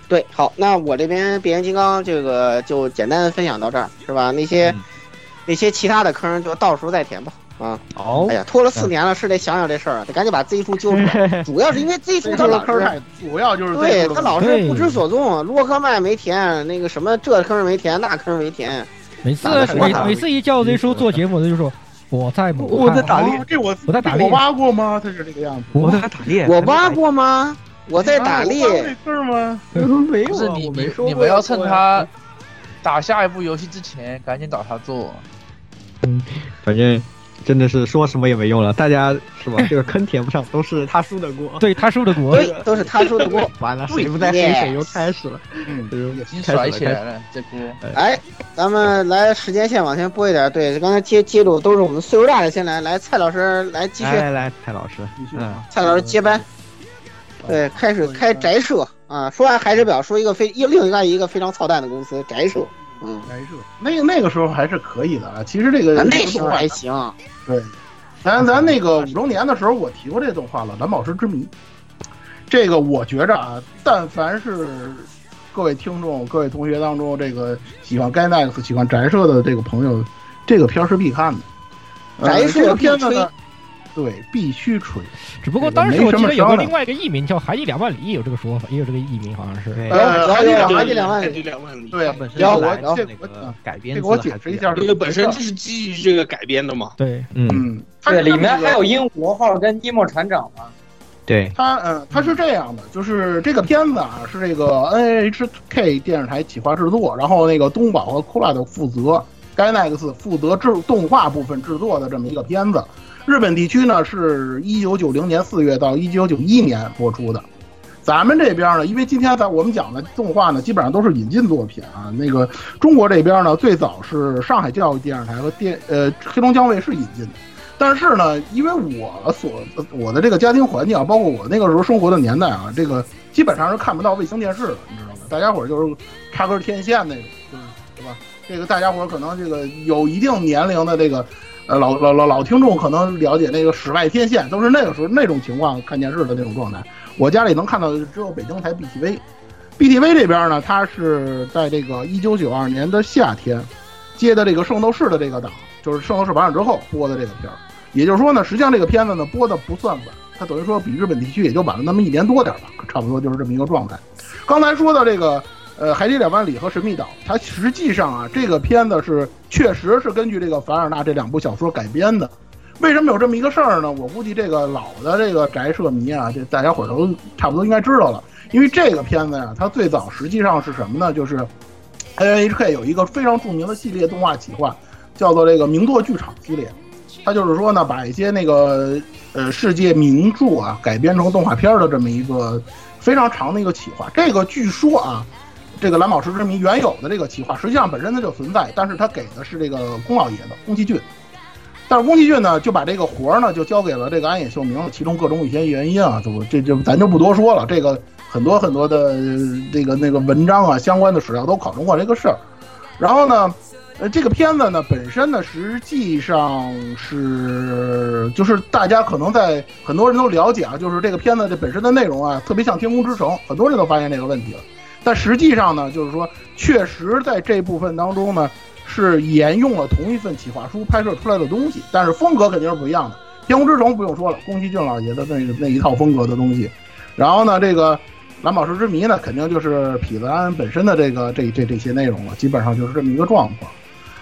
对，好，那我这边变形金刚这个就简单分享到这儿，是吧？那些那些其他的坑就到时候再填吧。啊，
哦，
哎呀，拖了四年了，是得想想这事儿，得赶紧把 Z 叔揪出来。主要是因为 Z 叔他老是，
主要就是
对他老是不知所踪。洛克麦没填，那个什么这坑没填，那坑没填。
每次每每次一叫 Z 叔做节目，他就说我在
我在打猎，
这我
我在打猎，
我挖过吗？他是这个样子。
我在打猎，
我挖过吗？我在打猎。
坑吗？
没有，
你你你们要趁他打下一部游戏之前，赶紧找他做。
嗯，反正。真的是说什么也没用了，大家是吧？这个坑填不上，都是他输的锅。
对他输的锅，
对，都是他输的锅。
完了，谁不在黑谁又开始了，
嗯，已经甩起来了这锅。
哎，咱们来时间线往前拨一点，对，刚才接接住都是我们岁数大的，先来，来蔡老师来继续。
来来，蔡老师
继续。
蔡老师接班。对，开始开宅社啊！说完海水表，说一个非另另外一个非常操蛋的公司宅社。嗯，
宅社那个那个时候还是可以的啊。其实这个
那时候还行。
对，咱咱那个五周年的时候，我提过这动画了，《蓝宝石之谜》。这个我觉着啊，但凡是各位听众、各位同学当中，这个喜欢 Gainax、喜欢宅社的这个朋友，这个片儿是必看的。
宅社
片子呢？对，必须吹。
只不过当时我记得有个另外一个艺名叫《海底两万里》，有这个说法，也有这个艺名，好像是。
呃，海底海底两万
里，海底两万里。
对，
本身
然后
我这个改编，
这个我解释一下，
这个本身就是基于这个改编的嘛。
对，
嗯，
对，里面还有鹦鹉号跟尼莫船长嘛。
对，
他嗯，他是这样的，就是这个片子啊，是这个 NHK 电视台企划制作，然后那个东宝和酷拉的负责，Gainax 负责制动画部分制作的这么一个片子。日本地区呢是一九九零年四月到一九九一年播出的，咱们这边呢，因为今天在我们讲的动画呢，基本上都是引进作品啊。那个中国这边呢，最早是上海教育电视台和电呃黑龙江卫视引进的，但是呢，因为我所我的这个家庭环境啊，包括我那个时候生活的年代啊，这个基本上是看不到卫星电视的，你知道吗？大家伙就是插根天线那种，就是对吧？这个大家伙可能这个有一定年龄的这个呃老老老老听众可能了解那个室外天线，都是那个时候那种情况看电视的那种状态。我家里能看到的只有北京台 BTV，BTV 这边呢，它是在这个一九九二年的夏天接的这个《圣斗士》的这个档，就是《圣斗士》完了之后播的这个片儿。也就是说呢，实际上这个片子呢播的不算晚，它等于说比日本地区也就晚了那么一年多点吧，差不多就是这么一个状态。刚才说的这个呃《海底两万里》和《神秘岛》，它实际上啊这个片子是确实是根据这个凡尔纳这两部小说改编的。为什么有这么一个事儿呢？我估计这个老的这个宅社迷啊，这大家伙都差不多应该知道了。因为这个片子呀，它最早实际上是什么呢？就是 NHK 有一个非常著名的系列动画企划，叫做这个名作剧场系列。它就是说呢，把一些那个呃世界名著啊改编成动画片的这么一个非常长的一个企划。这个据说啊，这个蓝宝石之谜原有的这个企划实际上本身它就存在，但是它给的是这个宫老爷子宫崎骏。但是宫崎骏呢就把这个活儿呢就交给了这个安野秀明，其中各种一些原因啊，就这就咱就不多说了。这个很多很多的这个那个文章啊相关的史料都考证过这个事儿。然后呢？呃，这个片子呢，本身呢，实际上是就是大家可能在很多人都了解啊，就是这个片子这本身的内容啊，特别像《天空之城》，很多人都发现这个问题了。但实际上呢，就是说，确实在这部分当中呢，是沿用了同一份企划书拍摄出来的东西，但是风格肯定是不一样的。《天空之城》不用说了，宫崎骏老爷子那那一套风格的东西。然后呢，这个《蓝宝石之谜》呢，肯定就是痞子安本身的这个这这这些内容了，基本上就是这么一个状况。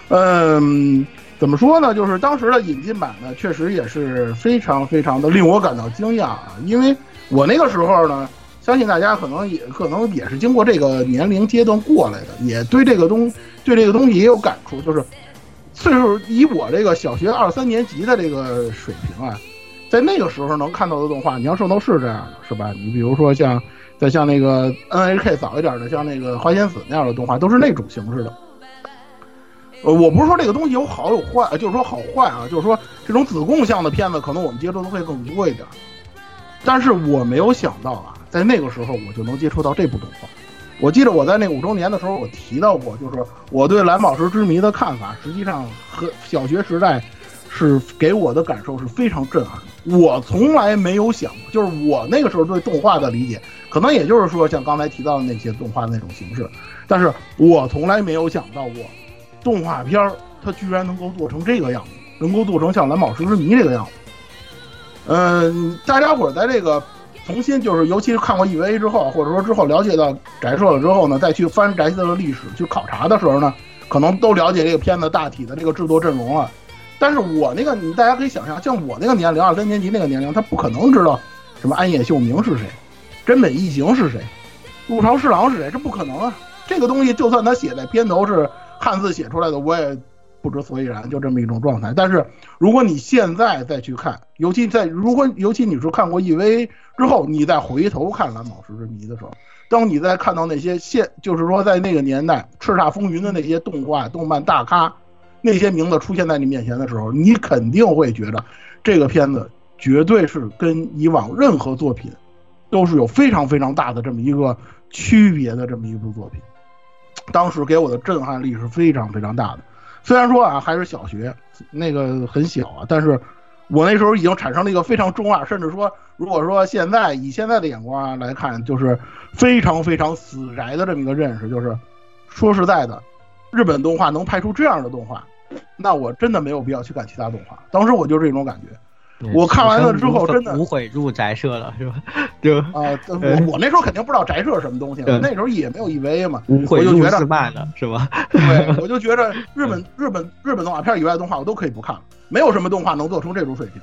嗯，怎么说呢？就是当时的引进版呢，确实也是非常非常的令我感到惊讶啊！因为我那个时候呢，相信大家可能也可能也是经过这个年龄阶段过来的，也对这个东对这个东西也有感触。就是岁数以我这个小学二三年级的这个水平啊，在那个时候能看到的动画，你要圣斗士这样的是吧？你比如说像再像那个 NHK 早一点的，像那个花仙子那样的动画，都是那种形式的。呃，我不是说这个东西有好有坏，就是说好坏啊，就是说这种子贡像的片子，可能我们接触的会更多一点。但是我没有想到啊，在那个时候我就能接触到这部动画。我记得我在那五周年的时候，我提到过，就是我对蓝宝石之谜的看法，实际上和小学时代是给我的感受是非常震撼。我从来没有想过，就是我那个时候对动画的理解，可能也就是说像刚才提到的那些动画那种形式，但是我从来没有想到过。动画片，它居然能够做成这个样子，能够做成像《蓝宝石之谜》这个样子。嗯，大家伙在这个重新就是，尤其是看过 EVA 之后，或者说之后了解到宅社了之后呢，再去翻宅社的历史去考察的时候呢，可能都了解这个片子大体的这个制作阵容了。但是我那个，你大家可以想象，像我那个年龄，二三年级那个年龄，他不可能知道什么安野秀明是谁，真本义行是谁，陆朝侍郎是谁，这不可能啊！这个东西就算他写在片头是。汉字写出来的我也不知所以然，就这么一种状态。但是如果你现在再去看，尤其在如果尤其你是看过 EV 之后，你再回头看《蓝宝石之谜》的时候，当你再看到那些现就是说在那个年代叱咤风云的那些动画、动漫大咖，那些名字出现在你面前的时候，你肯定会觉得这个片子绝对是跟以往任何作品都是有非常非常大的这么一个区别的这么一部作品。当时给我的震撼力是非常非常大的，虽然说啊还是小学，那个很小啊，但是我那时候已经产生了一个非常中二，甚至说如果说现在以现在的眼光来看，就是非常非常死宅的这么一个认识，就是说实在的，日本动画能拍出这样的动画，那我真的没有必要去看其他动画。当时我就这种感觉。我看完了之后，真的
无悔入宅社了，是吧？就啊，
我我那时候肯定不知道宅社什么东西，那时候也没有 EVA 嘛，
我
就觉得
了，是吧？
对，我就觉得 日本日本日本动画片以外的动画我都可以不看了，没有什么动画能做成这种水平，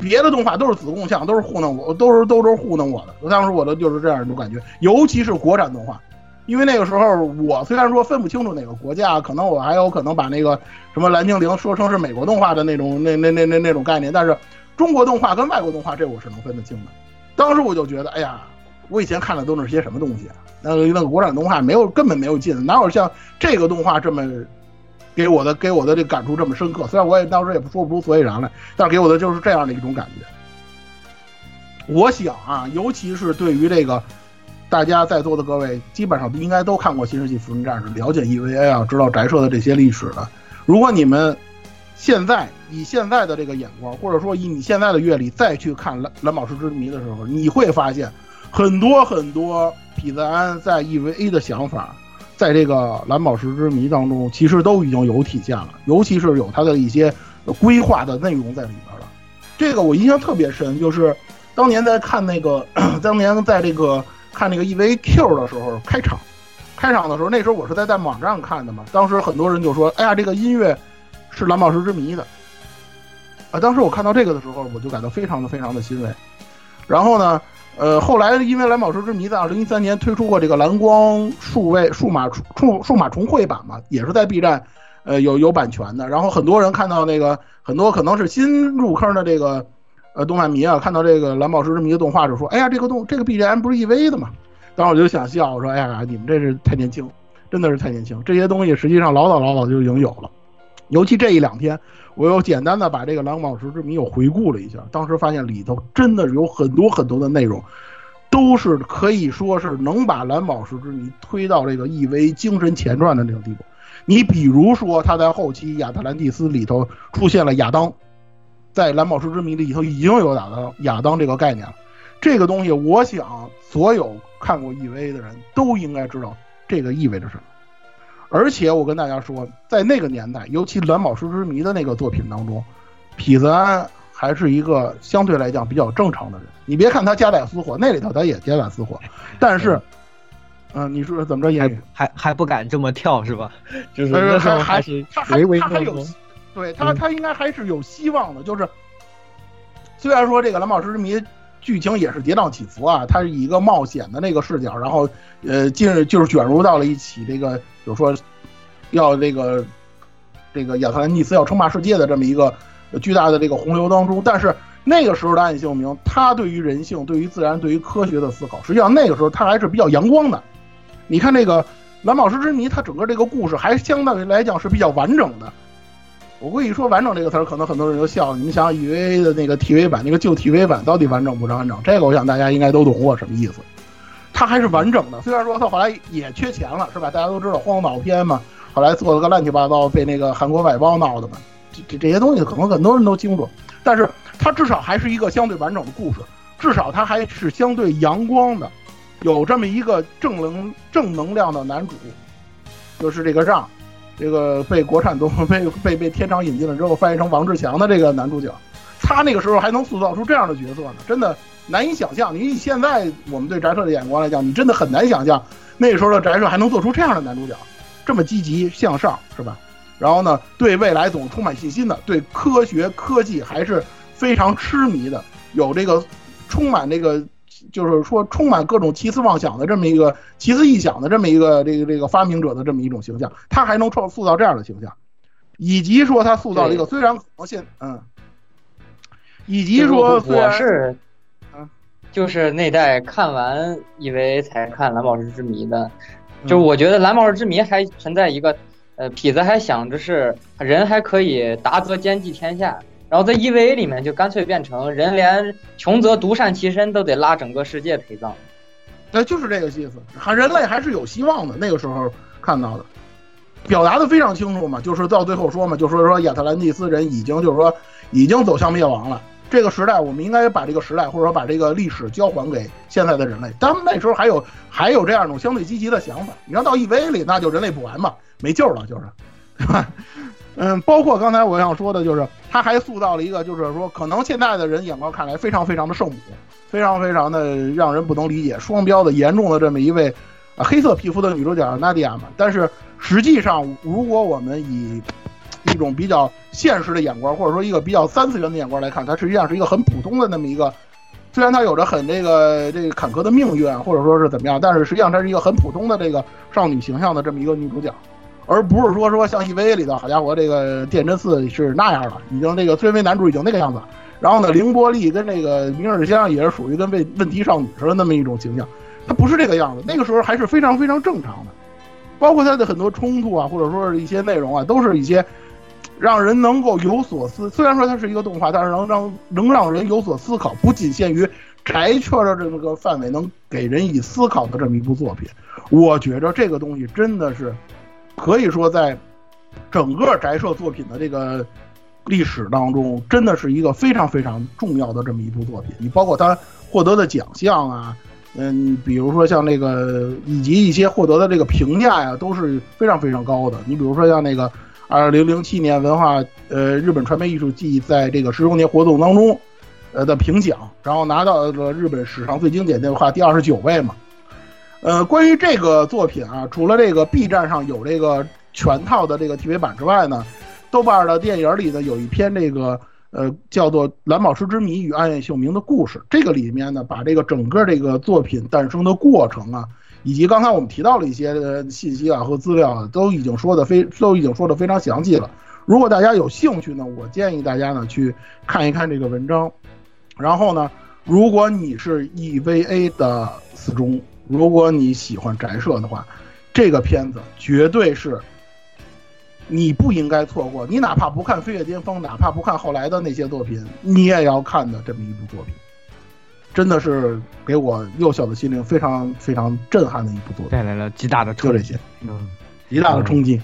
别的动画都是子贡像，都是糊弄我，都是都是糊弄我的。当时我的就是这样一种感觉，尤其是国产动画，因为那个时候我虽然说分不清楚哪个国家，可能我还有可能把那个什么蓝精灵说成是美国动画的那种那那那那那种概念，但是。中国动画跟外国动画，这我是能分得清的。当时我就觉得，哎呀，我以前看的都是些什么东西啊？那个那个国产动画没有，根本没有劲，哪有像这个动画这么给我的给我的这感触这么深刻。虽然我也当时也说不出所以然来，但是给我的就是这样的一种感觉。我想啊，尤其是对于这个大家在座的各位，基本上应该都看过《新世纪福音战士》，了解 EVA 啊，知道宅社的这些历史的。如果你们现在以现在的这个眼光，或者说以你现在的阅历再去看《蓝蓝宝石之谜》的时候，你会发现很多很多痞子安在 EVA 的想法，在这个《蓝宝石之谜》当中，其实都已经有体现了，尤其是有它的一些规划的内容在里边了。这个我印象特别深，就是当年在看那个，当年在这个看那个 EVA Q 的时候，开场，开场的时候，那时候我是在在网站看的嘛，当时很多人就说：“哎呀，这个音乐。”是蓝宝石之谜的，啊，当时我看到这个的时候，我就感到非常的非常的欣慰。然后呢，呃，后来因为蓝宝石之谜在二零一三年推出过这个蓝光数位数码数数码重绘版嘛，也是在 B 站，呃，有有版权的。然后很多人看到那个很多可能是新入坑的这个呃动漫迷啊，看到这个蓝宝石之谜的动画就说：“哎呀，这个动这个 BGM 不是 E V 的嘛？”当时我就想笑，我说：“哎呀，你们这是太年轻，真的是太年轻，这些东西实际上老早老早就已经有了。”尤其这一两天，我又简单的把这个《蓝宝石之谜》又回顾了一下，当时发现里头真的有很多很多的内容，都是可以说是能把《蓝宝石之谜》推到这个 EVA 精神前传的那种地步。你比如说，他在后期亚特兰蒂斯里头出现了亚当，在《蓝宝石之谜》里头已经有亚当亚当这个概念了。这个东西，我想所有看过 EVA 的人都应该知道这个意味着什么。而且我跟大家说，在那个年代，尤其《蓝宝石之谜》的那个作品当中，痞子安还是一个相对来讲比较正常的人。你别看他夹带私货，那里头他也夹带私货，但是，嗯，你说怎么着也
还还不敢这么跳是吧？就是
还
还
是他还他还有，对他他应该还是有希望的。就是虽然说这个《蓝宝石之谜》。剧情也是跌宕起伏啊，它是以一个冒险的那个视角，然后，呃，进就是卷入到了一起这个，就是说，要这个，这个亚特兰蒂斯要称霸世界的这么一个巨大的这个洪流当中。但是那个时候的暗秀明，他对于人性、对于自然、对于科学的思考，实际上那个时候他还是比较阳光的。你看这个《蓝宝石之谜》，它整个这个故事还相对来讲是比较完整的。我估计说“完整”这个词儿，可能很多人就笑了。你们想想，EVA 的那个 TV 版，那个旧 TV 版到底完整不完整？这个我想大家应该都懂我什么意思。它还是完整的，虽然说它后来也缺钱了，是吧？大家都知道荒岛片嘛，后来做了个乱七八糟，被那个韩国外包闹的嘛。这这这些东西可能很多人都清楚，但是它至少还是一个相对完整的故事，至少它还是相对阳光的，有这么一个正能正能量的男主，就是这个让。这个被国产动被被被天长引进了之后，翻译成王志强的这个男主角，他那个时候还能塑造出这样的角色呢，真的难以想象。你以现在我们对宅社的眼光来讲，你真的很难想象那时候的宅社还能做出这样的男主角，这么积极向上，是吧？然后呢，对未来总充满信心的，对科学科技还是非常痴迷的，有这个充满这个。就是说，充满各种奇思妄想的这么一个奇思异想的这么一个这个这个发明者的这么一种形象，他还能创塑造这样的形象，以及说他塑造了一个虽然可能现嗯，以及说
我是嗯，就是那代看完以为才看蓝宝石之谜的，就我觉得蓝宝石之谜还存在一个呃痞子还想着是人还可以达则兼济天下。然后在 EVA 里面就干脆变成人连穷则独善其身都得拉整个世界陪葬，
那就是这个意思。还人类还是有希望的。那个时候看到的，表达的非常清楚嘛，就是到最后说嘛，就说说亚特兰蒂斯人已经就是说已经走向灭亡了。这个时代我们应该把这个时代或者说把这个历史交还给现在的人类。他们那时候还有还有这样一种相对积极的想法。你要到 EVA 里，那就人类补完嘛，没救了，就是，对吧？嗯，包括刚才我想说的，就是他还塑造了一个，就是说可能现在的人眼光看来非常非常的圣母，非常非常的让人不能理解，双标的严重的这么一位，黑色皮肤的女主角娜迪亚嘛。但是实际上，如果我们以一种比较现实的眼光，或者说一个比较三次元的眼光来看，她实际上是一个很普通的那么一个，虽然她有着很这个这个坎坷的命运，或者说是怎么样，但是实际上她是一个很普通的这个少女形象的这么一个女主角。而不是说说像 EVA 里的，好家伙，这个电真寺是那样了，已经这个最为男主已经那个样子。然后呢，凌波丽跟这个明日香也是属于跟问问题少女似的那么一种形象，他不是这个样子。那个时候还是非常非常正常的。包括它的很多冲突啊，或者说是一些内容啊，都是一些让人能够有所思。虽然说它是一个动画，但是能让能让人有所思考，不仅限于宅圈的这么个范围，能给人以思考的这么一部作品。我觉着这个东西真的是可以说在整个宅社作品的这个历史当中，真的是一个非常非常重要的这么一部作品。你包括它获得的奖项啊。嗯，比如说像那个，以及一些获得的这个评价呀，都是非常非常高的。你比如说像那个，二零零七年文化呃日本传媒艺术季在这个十周年活动当中，呃的评奖，然后拿到了日本史上最经典动画第二十九位嘛。呃，关于这个作品啊，除了这个 B 站上有这个全套的这个 TV 版之外呢，豆瓣的电影里呢有一篇这个。呃，叫做《蓝宝石之谜与暗夜秀明的故事》，这个里面呢，把这个整个这个作品诞生的过程啊，以及刚才我们提到了一些信息啊和资料啊，都已经说的非都已经说的非常详细了。如果大家有兴趣呢，我建议大家呢去看一看这个文章。然后呢，如果你是 EVA 的死忠，如果你喜欢宅社的话，这个片子绝对是。你不应该错过，你哪怕不看《飞跃巅峰》，哪怕不看后来的那些作品，你也要看的这么一部作品，真的是给我幼小的心灵非常非常震撼的一部作品，
带来了极大的冲击，
嗯，极大的冲击，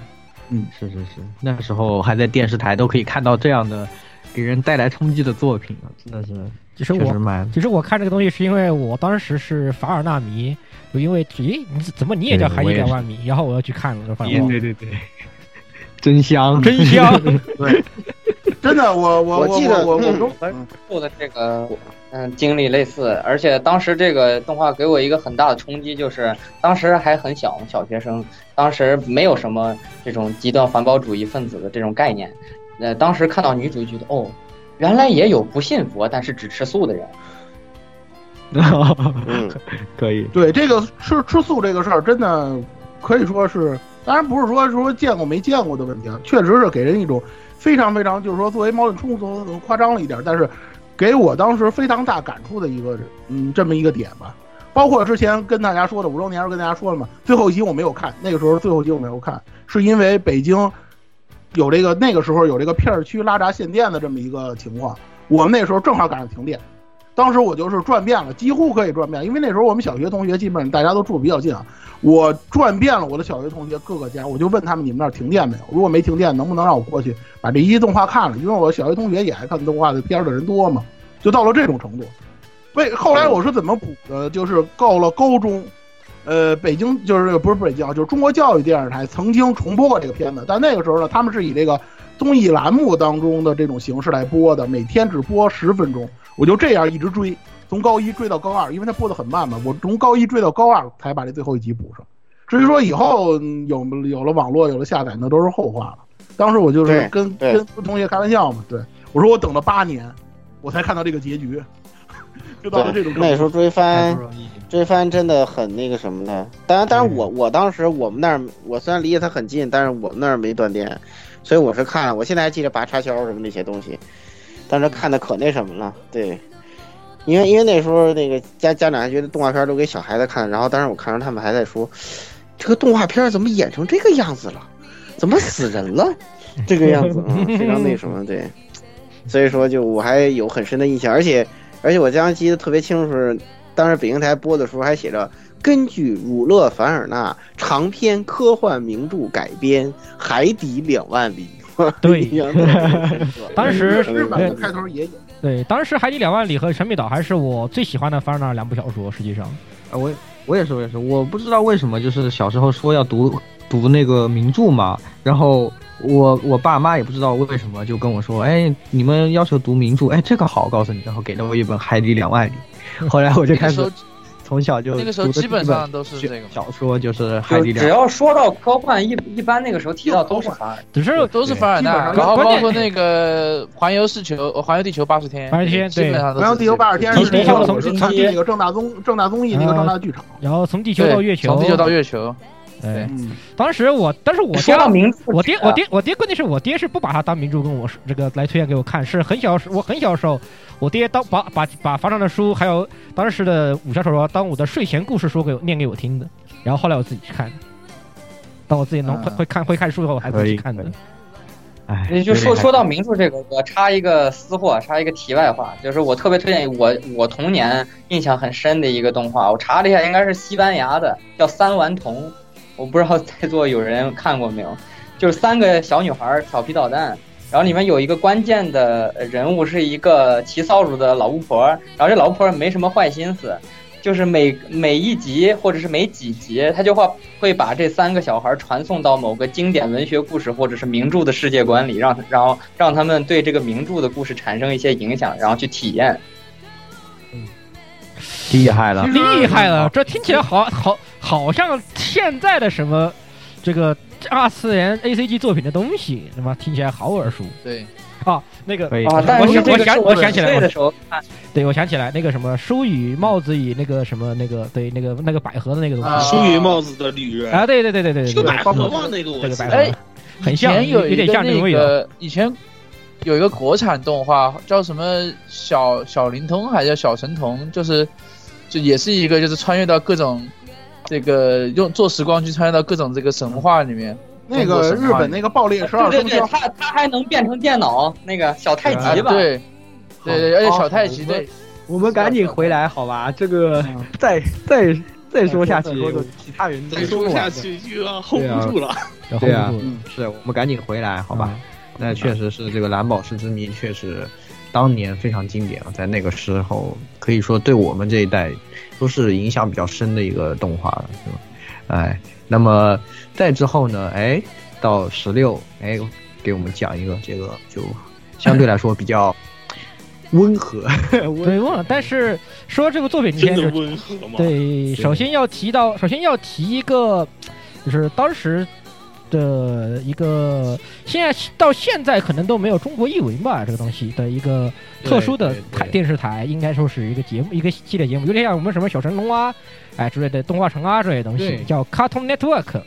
嗯，
是是是，那时候还在电视台都可以看到这样的给人带来冲击的作品啊，真的是，
其实我其实我看这个东西是因为我当时是法尔纳迷，就因为咦，你怎么你也叫海底两万米，然后我要去看了，就发现
对对对。真香，
真香！
对，真的，我我
我记得
我我
中做的这个嗯经历类似，而且当时这个动画给我一个很大的冲击，就是当时还很小，小学生，当时没有什么这种极端环保主义分子的这种概念，呃，当时看到女主觉得哦，原来也有不信佛但是只吃素的人。
嗯可以，
对这个吃吃素这个事儿，真的可以说是。当然不是说说见过没见过的问题啊，确实是给人一种非常非常，就是说作为矛盾冲突可能夸张了一点，但是给我当时非常大感触的一个嗯这么一个点吧。包括之前跟大家说的五周年时候跟大家说了嘛，最后一集我没有看，那个时候最后一集我没有看，是因为北京有这个那个时候有这个片区拉闸限电的这么一个情况，我们那时候正好赶上停电。当时我就是转遍了，几乎可以转遍，因为那时候我们小学同学基本上大家都住比较近啊。我转遍了我的小学同学各个家，我就问他们你们那儿停电没有？如果没停电，能不能让我过去把这一动画看了？因为我小学同学也爱看动画的片的人多嘛，就到了这种程度。为后来我是怎么补的？就是到了高中，呃，北京就是不是北京啊，就是中国教育电视台曾经重播过这个片子，但那个时候呢，他们是以这个综艺栏目当中的这种形式来播的，每天只播十分钟。我就这样一直追，从高一追到高二，因为它播的很慢嘛。我从高一追到高二才把这最后一集补上。至于说以后有有了网络，有了下载，那都是后话了。当时我就是跟跟同学开玩笑嘛，对我说我等了八年，我才看到这个结局，就到了这种。
那时候追番，追番真的很那个什么的。当然，当然我我当时我们那儿，我虽然离得它很近，但是我们那儿没断电，所以我是看了。我现在还记得拔插销什么那些东西。当时看的可那什么了，对，因为因为那时候那个家家长还觉得动画片都给小孩子看，然后当时我看着他们还在说，这个动画片怎么演成这个样子了，怎么死人了，这个样子，啊，非常那什么，对，所以说就我还有很深的印象，而且而且我这张记得特别清楚，当时北京台播的时候还写着根据儒勒凡尔纳长篇科幻名著改编《海底两万里》。
对，当时
日本开头也有。
对，当时《海底两万里》和《神秘岛》还是我最喜欢的凡尔纳两部小说。实际上，
啊，我我也是，我也是，我不知道为什么，就是小时候说要读读那个名著嘛，然后我我爸妈也不知道为什么就跟我说，哎，你们要求读名著，哎，这个好，告诉你，然后给了我一本《海底两万里》，后来我就开始。从小就
那个时候基本上都是这个
小说，就是海底两。
只要说到科幻，一一般那个时候提到都是 凡尔，
只是
都是凡尔纳，然后包括那个环游世球、环游地球八十天，
八十天，
基本上
环游地球八十天是地球从那个正大综正大综艺那个正大剧场，
然后从地球到月球，
从地球到月球。
对，当时我，但是我
说到名，
我爹，我爹，我爹，关键是我爹是不把他当名著跟我这个来推荐给我看，是很小时，我很小时候，我爹当把把把房上的书，还有当时的武侠小说当我的睡前故事书给我念给我听的，然后后来我自己去看。当我自己能会会看会看书以后，我还会去看的。
哎，
就说说到名著这个，我插一个私货，插一个题外话，就是我特别推荐我我童年印象很深的一个动画，我查了一下，应该是西班牙的，叫《三顽童》，我不知道在座有人看过没有？就是三个小女孩调皮捣蛋，然后里面有一个关键的人物是一个骑扫帚的老巫婆，然后这老巫婆没什么坏心思。就是每每一集或者是每几集，他就会会把这三个小孩传送到某个经典文学故事或者是名著的世界观里，让然后让他们对这个名著的故事产生一些影响，然后去体验。
嗯，厉害了，
厉害了！这听起来好好好像现在的什么这个二次元 A C G 作品的东西，是吧？听起来好耳熟。
对。
啊，那个
啊，
我想我想
我
想起来
的时候，
对，我想起来那个什么书与帽子与那个什么那个对那个那个百合的那个东西，
书与帽子的女人
啊，对对对对对对，
这个百合嘛，那个我
个百合，很像，
有
有点像
那
个
以前有一个国产动画叫什么小小灵通还是叫小神童，就是就也是一个就是穿越到各种这个用坐时光机穿越到各种这个神话里面。
那个日本那个爆裂十二
生肖，他他还能变成电脑，那个小太极吧？
对，对对，而且小太极对。
我们赶紧回来好吧？这个 再再再说下去，其他人
再说下去就要 hold 不住了。
对啊，是我们赶紧回来好吧？那确实是这个蓝宝石之谜，确实当年非常经典啊，在那个时候可以说对我们这一代都是影响比较深的一个动画了，是吧？哎。那么再之后呢？哎，到十六，哎，给我们讲一个这个就相对来说比较温和，
对 温和。但是说这个作品，
真的温和吗？
对，首先要提到，首先要提一个，就是当时的一个，现在到现在可能都没有中国译文吧，这个东西的一个特殊的台电视台，应该说是一个节目，一个系列节目，有点像我们什么小神龙啊。哎，之类的动画城啊，这些东西叫 Cartoon Network，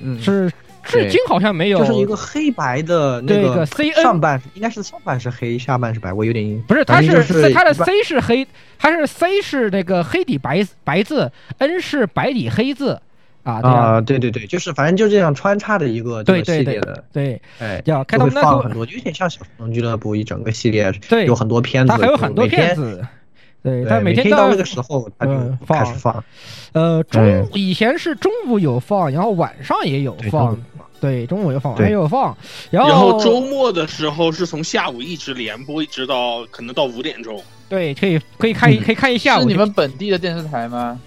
嗯，
是至今好像没有，
就是一个黑白的那
个
C N 上半应该是上半是黑，下半是白，我有点
不是，它
是
它的 C 是黑，它是 C 是那个黑底白白字，N 是白底黑字啊
啊，对对对，就是反正就这样穿插的一个
对对
对的，
对，
哎，
叫 Cartoon
Network 很多，有点像小熊俱乐部一整个系列，
对，
有很多片子，
它还有很多片子。对，他每
天
到
那个时候，他就开始放。
呃，中以前是中午有放，然后晚上也有放。对，中午有放，晚上也有放。然
后周末的时候是从下午一直连播，一直到可能到五点钟。
对，可以可以看一可以看一下午。
是你们本地的电视台吗？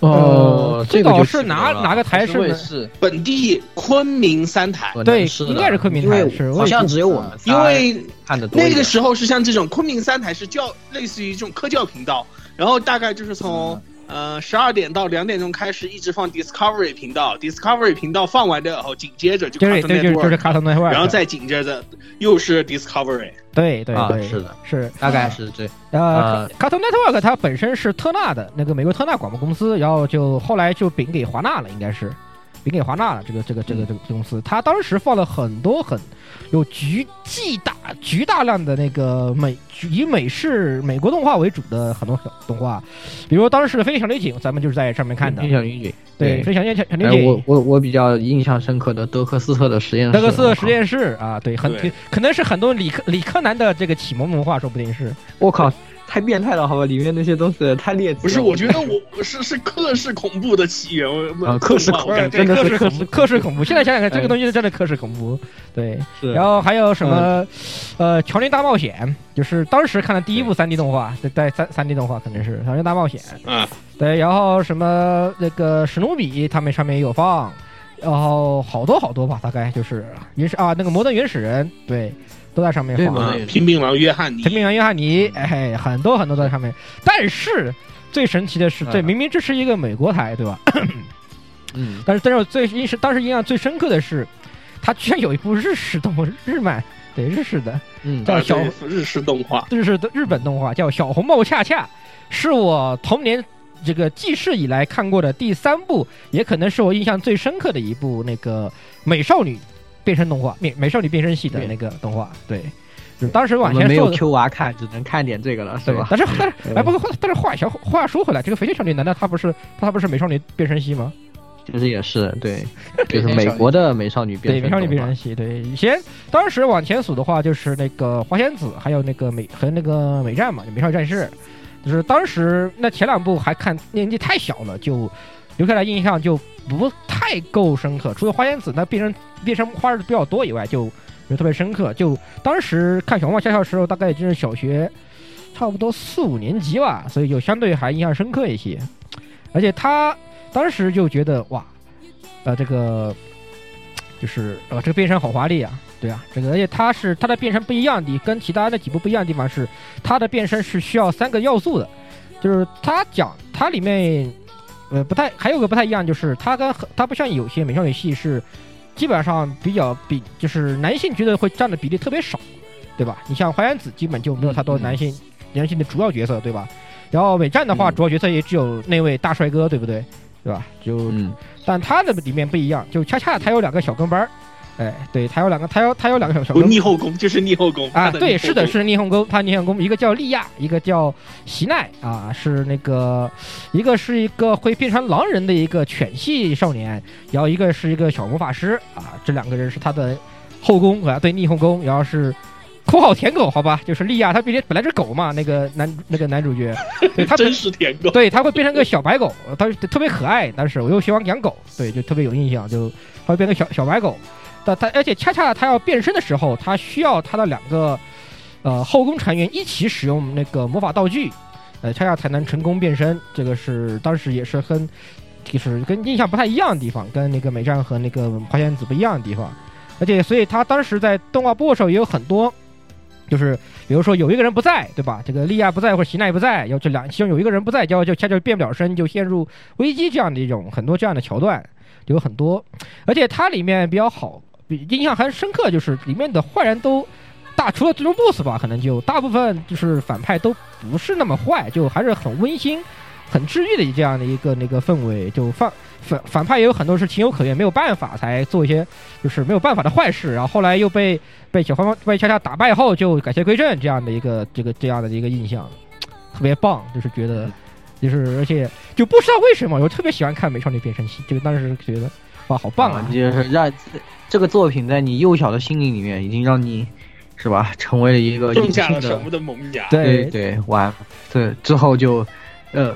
哦，
这
个
是哪哪个台
是
是
本地昆明三台，
对，应该是昆明台，是
好像只有我们，
因为
看的
那个时候是像这种昆明三台是教类似于这种科教频道，然后大概就是从。呃，十二点到两点钟开始，一直放 Discovery 频道。Discovery 频道放完的后，紧接着就
Cartoon
Network，然后再紧接着又是 Discovery。
对对对，
是的，
是
大概是这。
呃，Cartoon Network 它本身是特纳的那个美国特纳广播公司，然后就后来就并给华纳了，应该是并给华纳了。这个这个这个这个公司，他当时放了很多很。有巨巨大、巨大量的那个美以美式美国动画为主的很多动画，比如当时的《飞天小女警》，咱们就是在上面看的。
飞天小女警，
对，飞天小女警。
我我我比较印象深刻的德克斯特的实验室。
德克斯特实验室啊，对，很可能是很多理科理科男的这个启蒙文化，说不定是。
我靠！太变态了，好吧？里面那些东西太劣质。
不是，我觉得我是是克式恐怖的起源。
啊，克式恐怖，
真的是克式克式恐怖。现在想想看，这个东西是真的克式恐怖。对，然后还有什么？呃，《乔林大冒险》就是当时看的第一部三 D 动画，对，三三 D 动画肯定是《乔林大冒险》。
嗯，
对，然后什么那个史努比，他们上面也有放，然后好多好多吧，大概就是原始啊，那个摩登原始人，对。都在上面放，
拼命狼约翰尼，
拼命狼约翰尼，哎，很多很多都在上面。但是最神奇的是，对，明明这是一个美国台，对吧？
嗯。
但是，但是我最印是当时印象最深刻的是，他居然有一部日式动日漫，对，日式的，
嗯，
叫小
日式动画，
日式的日本动画叫《小红帽恰恰》，是我童年这个记事以来看过的第三部，也可能是我印象最深刻的一部那个美少女。变身动画，美美少女变身系的那个动画，对，就当时往前
没有 Q 娃看，只能看点这个了，是吧？
但是但是哎，不过但是话小话说回来，这个飞天少女难道她不是她不是美少女变身系吗？
其实也是对，就是美国的美少女变
对美少女变身系。对，以前当时往前数的话，就是那个花仙子，还有那个美和那个美战嘛，美少女战士。就是当时那前两部还看年纪太小了，就留下来印象就不太够深刻。除了花仙子那变身变身花的比较多以外，就没特别深刻。就当时看小红帽笑笑的时候，大概就是小学差不多四五年级吧，所以就相对还印象深刻一些。而且他当时就觉得哇，呃，这个就是呃，这个变身好华丽啊。对啊，这个而且他是他的变身不一样的，跟其他的几部不一样的地方是，他的变身是需要三个要素的，就是他讲他里面，呃不太还有个不太一样，就是它跟它不像有些美少女系是，基本上比较比就是男性角色会占的比例特别少，对吧？你像花园子基本就没有太多男性男性的主要角色，对吧？然后美战的话，主要角色也只有那位大帅哥，对不对？对吧？就，但他的里面不一样，就恰恰他有两个小跟班儿。哎，对，他有两个，他有他有两个小小
逆后宫，就是逆后宫
啊，对，是的，是逆后宫，他逆后宫，一个叫利亚，一个叫席奈啊，是那个，一个是一个会变成狼人的一个犬系少年，然后一个是一个小魔法师啊，这两个人是他的后宫啊，对，逆后宫，然后是括号舔狗，好吧，就是利亚，他毕竟本来是狗嘛，那个男那个男主角，对他
真是舔狗，
对他会变成个小白狗，他特别可爱，但是我又喜欢养狗，对，就特别有印象，就他会变成小小白狗。他而且恰恰他要变身的时候，他需要他的两个，呃后宫成员一起使用那个魔法道具，呃恰恰才能成功变身。这个是当时也是很，就是跟印象不太一样的地方，跟那个美战和那个花仙子不一样的地方。而且所以他当时在动画播的时候也有很多，就是比如说有一个人不在，对吧？这个利亚不在或者席奈不在，要这两其中有一个人不在，就就恰恰变不了身，就陷入危机这样的一种很多这样的桥段有很多。而且它里面比较好。印象还深刻，就是里面的坏人都大，除了最终 BOSS 吧，可能就大部分就是反派都不是那么坏，就还是很温馨、很治愈的这样的一个那个氛围。就反反反派也有很多是情有可原，没有办法才做一些就是没有办法的坏事，然后后来又被被小黄被恰恰打败后就改邪归正这样的一个这个这样的一个印象，特别棒，就是觉得就是而且就不知道为什么我特别喜欢看美少女变身器，这个当时觉得哇好棒啊，
就是让。这个作品在你幼小的心灵里面，已经让你，是吧，成为了一个
种下了什么的萌芽？
对对，完，对之后就，呃，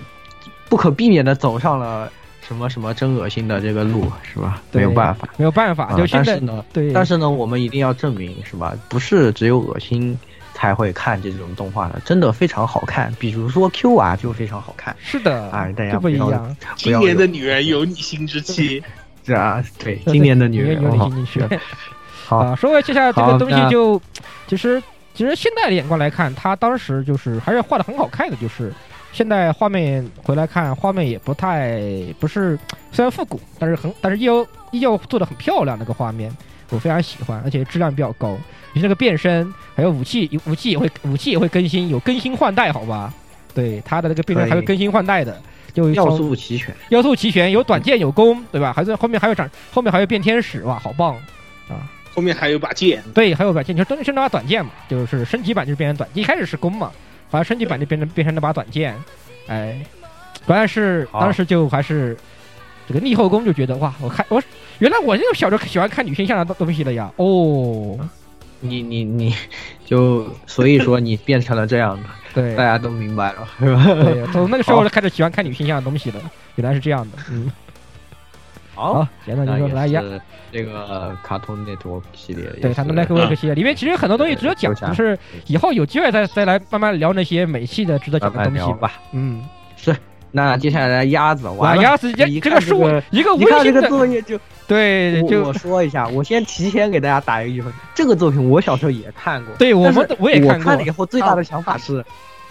不可避免的走上了什么什么真恶心的这个路，是吧？没有办法，
没有办法。就
但是呢，
对，
但是呢，我们一定要证明，是吧？不是只有恶心才会看这种动画的，真的非常好看。比如说 Q 娃就非常好看。
是的，
啊，大家
不一样。
今年的女人有你心之气。
是啊，对，今年的女人
有点心去了。好，说回接下来这个东西，就其实其实现在的眼光来看，他当时就是还是画的很好看的，就是现在画面回来看，画面也不太不是虽然复古，但是很但是依旧依旧做的很漂亮那个画面，我非常喜欢，而且质量比较高。你那个变身，还有武器，武器也会武器也会更新，有更新换代，好吧？对，他的那个变身还会更新换代的。就
要素齐全，
要素齐全，有短剑，有弓，对吧？还是后面还有长，后面还有变天使，哇，好棒啊！
后面还有把剑，
对，还有把剑，就真的是那把短剑嘛，就是升级版就是变成短，一开始是弓嘛，反正升级版就变成变成那把短剑，哎，关键是当时就还是这个逆后宫就觉得哇，我看我原来我这个小时候喜欢看女性向的东西了呀，哦。
你你你，就所以说你变成了这样的，
对，
大家都明白了，是吧？对，
从那个时候就开始喜欢看女性向的东西了，原来是这样的，嗯。
好，
简短就说来一下
这个卡通 network 系列，
对，卡通 network 系列里面其实很多东西值得讲，就是以后有机会再再来慢慢聊那些美系的值得讲的东西
吧。
嗯，
是。那接下来鸭子，
哇，鸭子这这个是我一
看这个作业就
对，就
我说一下，我先提前给大家打一个预防，这个作品我小时候也看过，
对我们我也
看过，看了以后最大的想法是，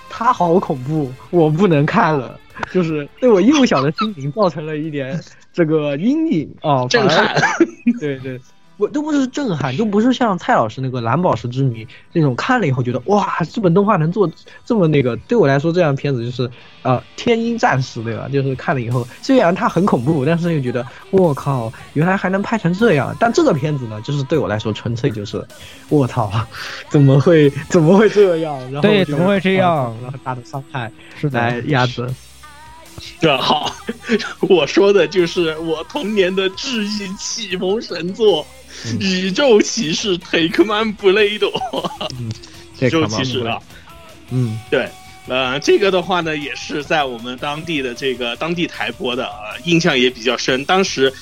它好恐怖，我不能看了，就是对我幼小的心灵造成了一点这个阴影啊，
震撼，
对对。我都不是震撼，就不是像蔡老师那个蓝宝石之谜那种看了以后觉得哇，日本动画能做这么那个。对我来说，这样片子就是呃天鹰战士对吧？就是看了以后，虽然它很恐怖，但是又觉得我靠，原来还能拍成这样。但这个片子呢，就是对我来说纯粹就是我操，怎么会怎么会这样？然后
对，怎么会这样？
然后大的伤害。
是
来鸭子。
这好，我说的就是我童年的治愈启蒙神作《宇宙骑士 Take Man Blade》。宇宙骑士啊，
嗯，
对，呃，这个的话呢，也是在我们当地的这个当地台播的，呃，印象也比较深。当时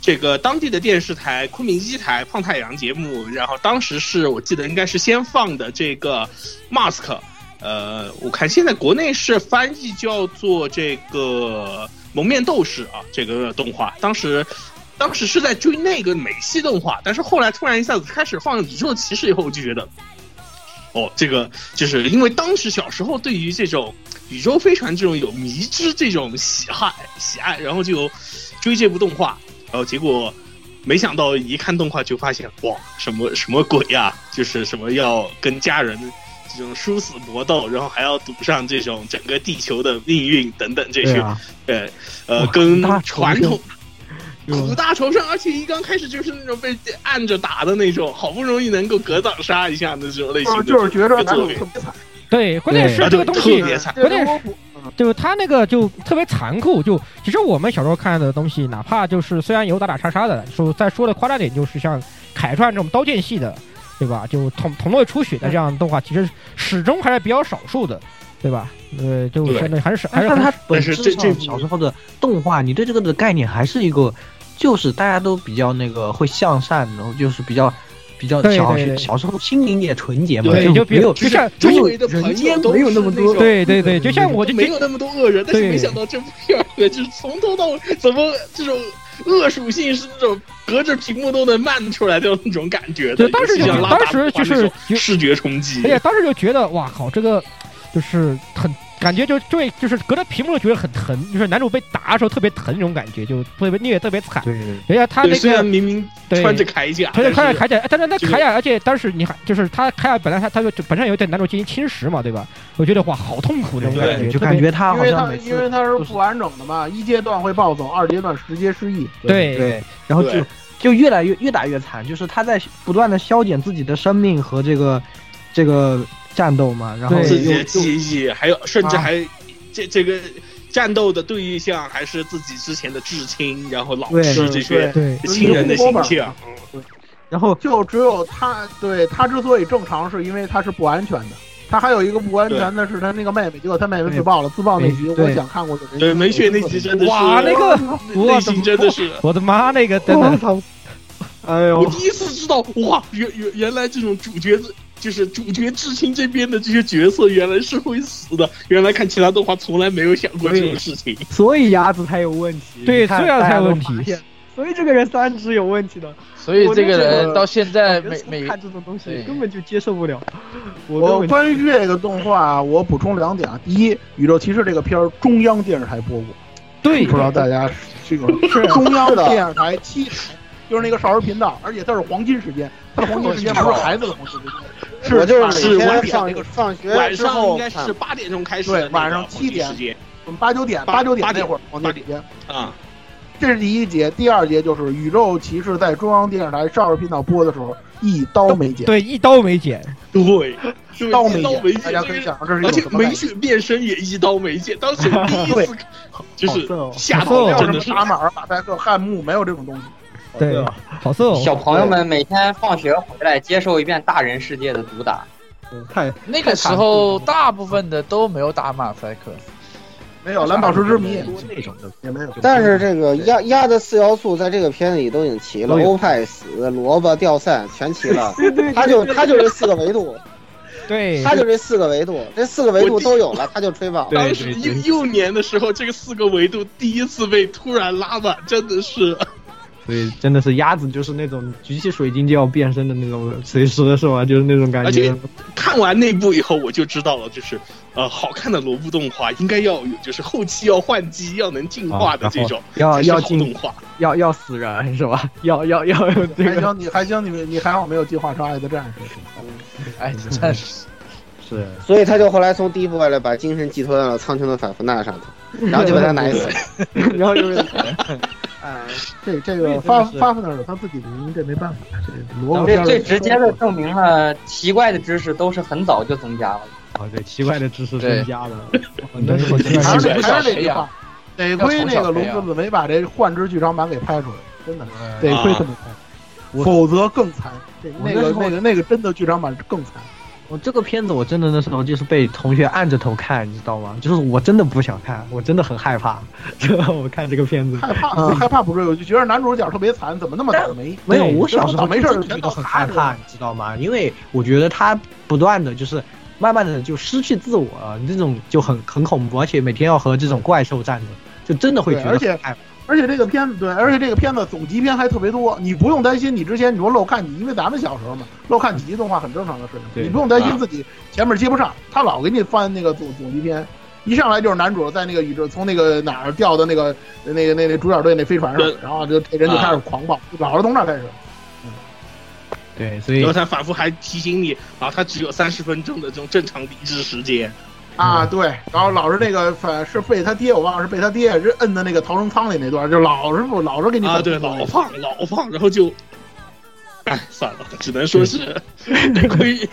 这个当地的电视台昆明一台胖太阳节目，然后当时是我记得应该是先放的这个 Mask。呃，我看现在国内是翻译叫做这个蒙面斗士啊，这个动画当时，当时是在追那个美系动画，但是后来突然一下子开始放宇宙骑士以后，我就觉得，哦，这个就是因为当时小时候对于这种宇宙飞船这种有迷之这种喜爱喜爱，然后就追这部动画，然后结果没想到一看动画就发现，哇，什么什么鬼呀，就是什么要跟家人。这种殊死搏斗，然后还要赌上这种整个地球的命运等等这些，对，呃，跟传统苦大仇深，而且一刚开始就是那种被按着打的那种，好不容易能够格挡杀一下的这种类型，
就是觉得
特
别惨。
对，关键是这个东西
特别惨，
关键是就是他那个就特别残酷。就其实我们小时候看的东西，哪怕就是虽然有打打杀杀的，说再说的夸张点，就是像凯传这种刀剑系的。对吧？就同同类出血的这样动画，其实始终还是比较少数的，对吧？呃，就相当于还是还是但
它本身这小时候的动画，你对这个的概念还是一个，就是大家都比较那个会向善，然后就是比较比较小小时候心灵也纯洁嘛，
就没
有
就像
周围的
人间没有那么多，
对对对，就像我就
没有那么多恶人，但是没想到这部片儿就是从头到尾怎么这种。恶属性是那种隔着屏幕都能漫出来的那种感觉
的，当时就当时就是
视觉冲击，
哎呀，当时就觉得哇靠，这个就是很感觉就对，就是隔着屏幕就觉得很疼，就是男主被打的时候特别疼那种感觉，就特别虐特别惨。
对，
人家他那
个明明穿着铠甲，
穿着铠甲铠甲，但是那铠甲，而且当时你还就是他铠甲本来他他就本身有对男主进行侵蚀嘛，对吧？我觉得哇，好痛苦那种感觉，
就感觉他好像
因为他是不完整的嘛，一阶段会暴走，二阶段直接失忆。
对
对，然后就就越来越越打越惨，就是他在不断的消减自己的生命和这个这个战斗嘛，然后
自己的记忆，还有甚至还这这个战斗的对象还是自己之前的至亲，然后老师这些亲人的形象。
然后
就只有他，对他之所以正常，是因为他是不安全的。他还有一个不安全的是他那个妹妹，结果他妹妹自爆了。自爆那集我想看过，
对没血那集真的是
哇，那个
内心真的是
我的妈，那个真的，
哎呦！
我第一次知道哇，原原原来这种主角就是主角至亲这边的这些角色原来是会死的。原来看其他动画从来没有想过这种事情，
所以鸭子才有问题。
对，所以才有问题。
所以这个人三只有问题的。
所以这个人到现在每每
看这种东西根本就接受不了。
我关于这个动画，我补充两点啊。第一，《宇宙骑士》这个片儿中央电视台播过，
对，
不知道大家这个 是中央的电视台七台，就是那个少儿频道，而且它是黄金时间，它的黄金时间不是孩子的黄金时间，
是
就是
晚上放学
晚上应该是八点钟开始，
对，晚上七点，八九点八九点那会儿黄金时间
啊。
这是第一节，第二节就是《宇宙骑士》在中央电视台少儿频道播的时候，一刀没剪。
对，一刀没剪。
对，
一刀没
剪。
大家可以想，这是
而且美雪变身也一刀没剪。当时第一次就是吓到，真的是
打马尔马赛克、汉木，没有这种东西。
对，好色。
小朋友们每天放学回来接受一遍大人世界的毒打。
太
那个时候，大部分的都没有打马赛克。
没有蓝宝石之谜。
那种的也没有，
但是这个压压的四要素在这个片子里都已经齐了，欧派死、萝卜掉散全齐了，他就他就这四个维度，
对，
他就这四个维度，这四个维度都有了，他就吹爆。
当时幼幼年的时候，这个四个维度第一次被突然拉满，真的是。
所以真的是鸭子，就是那种举起水晶就要变身的那种，随时是吧？就是那种感觉。
而且看完那部以后，我就知道了，就是呃，好看的罗布动画应该要有，就是后期要换机，要能进化的这种，
要要进
动画，
要要死人是吧？要要要这个。
还行，你还行，你你还好没有进化成爱的战士。
爱的战士
是。
所以他就后来从第一部来把精神寄托到了苍穹的法夫纳上头，然后就把他 奶死，
然后就是。
哎，这这个发发那有他自己的原因，这没办法。
这这最直接的证明了奇怪的知识都是很早就增加了。
哦，对，奇怪的知识增加了。
还是还是那句话，得亏那个龙之子没把这幻之剧场版给拍出来，真的得亏他没拍，否则更惨。那个那个那个真的剧场版更惨。
我这个片子我真的那时候就是被同学按着头看，你知道吗？就是我真的不想看，我真的很害怕。我看这个片子，
害怕害怕不是，我就觉得男主角特别惨，怎么那么倒霉？
没有，我小时候
没事
觉得很害怕，你知道吗？因为我觉得他不断的就是慢慢的就失去自我，这种就很很恐怖，而且每天要和这种怪兽战斗，就真的会觉得
而且。而且这个片子对，而且这个片子总集篇还特别多，你不用担心你之前你说漏看几，因为咱们小时候嘛，漏看几集动画很正常的事情，你不用担心自己前面接不上，他老给你翻那个总总集篇，一上来就是男主在那个宇宙从那个哪儿掉到那个那个那那主角队那飞船上，然后就人就开始狂暴，老是从那开始。
嗯，对，所以
然后他反复还提醒你啊，他只有三十分钟的这种正常理智时间。
啊，对，然后老是那个，反是被他爹，我忘了是被他爹是摁在那个逃生舱里那段，就老是不老是给你
啊，对，老放老放，然后就，哎，算了，只能说是这亏，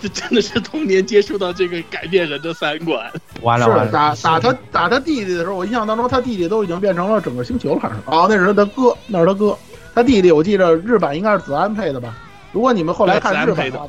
这 真的是童年接触到这个改变人的三观。
完了完了，
打打他打他弟弟的时候，我印象当中他弟弟都已经变成了整个星球了，还是。哦，那是他哥，那是他哥，他弟弟我记得日版应该是子安配的吧？如果你们后来看日版的话。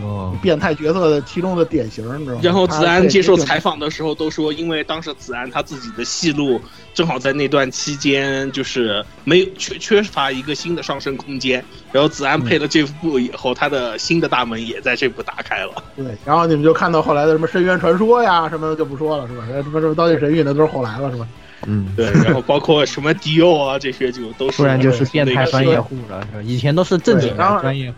哦，
变态角色的其中的典型，你知道吗？
然后子安接受采访的时候都说，因为当时子安他自己的戏路正好在那段期间，就是没有缺缺乏一个新的上升空间。然后子安配了这部以后，他的新的大门也在这部打开了。
对，然后你们就看到后来的什么深渊传说呀，什么的就不说了，是吧？什么什么刀剑神域那都是后来了，是吧？
嗯，
对。然后包括什么迪奥啊这些就都是，
突然就是变态专业户了，是吧？以前都是正经的专业户。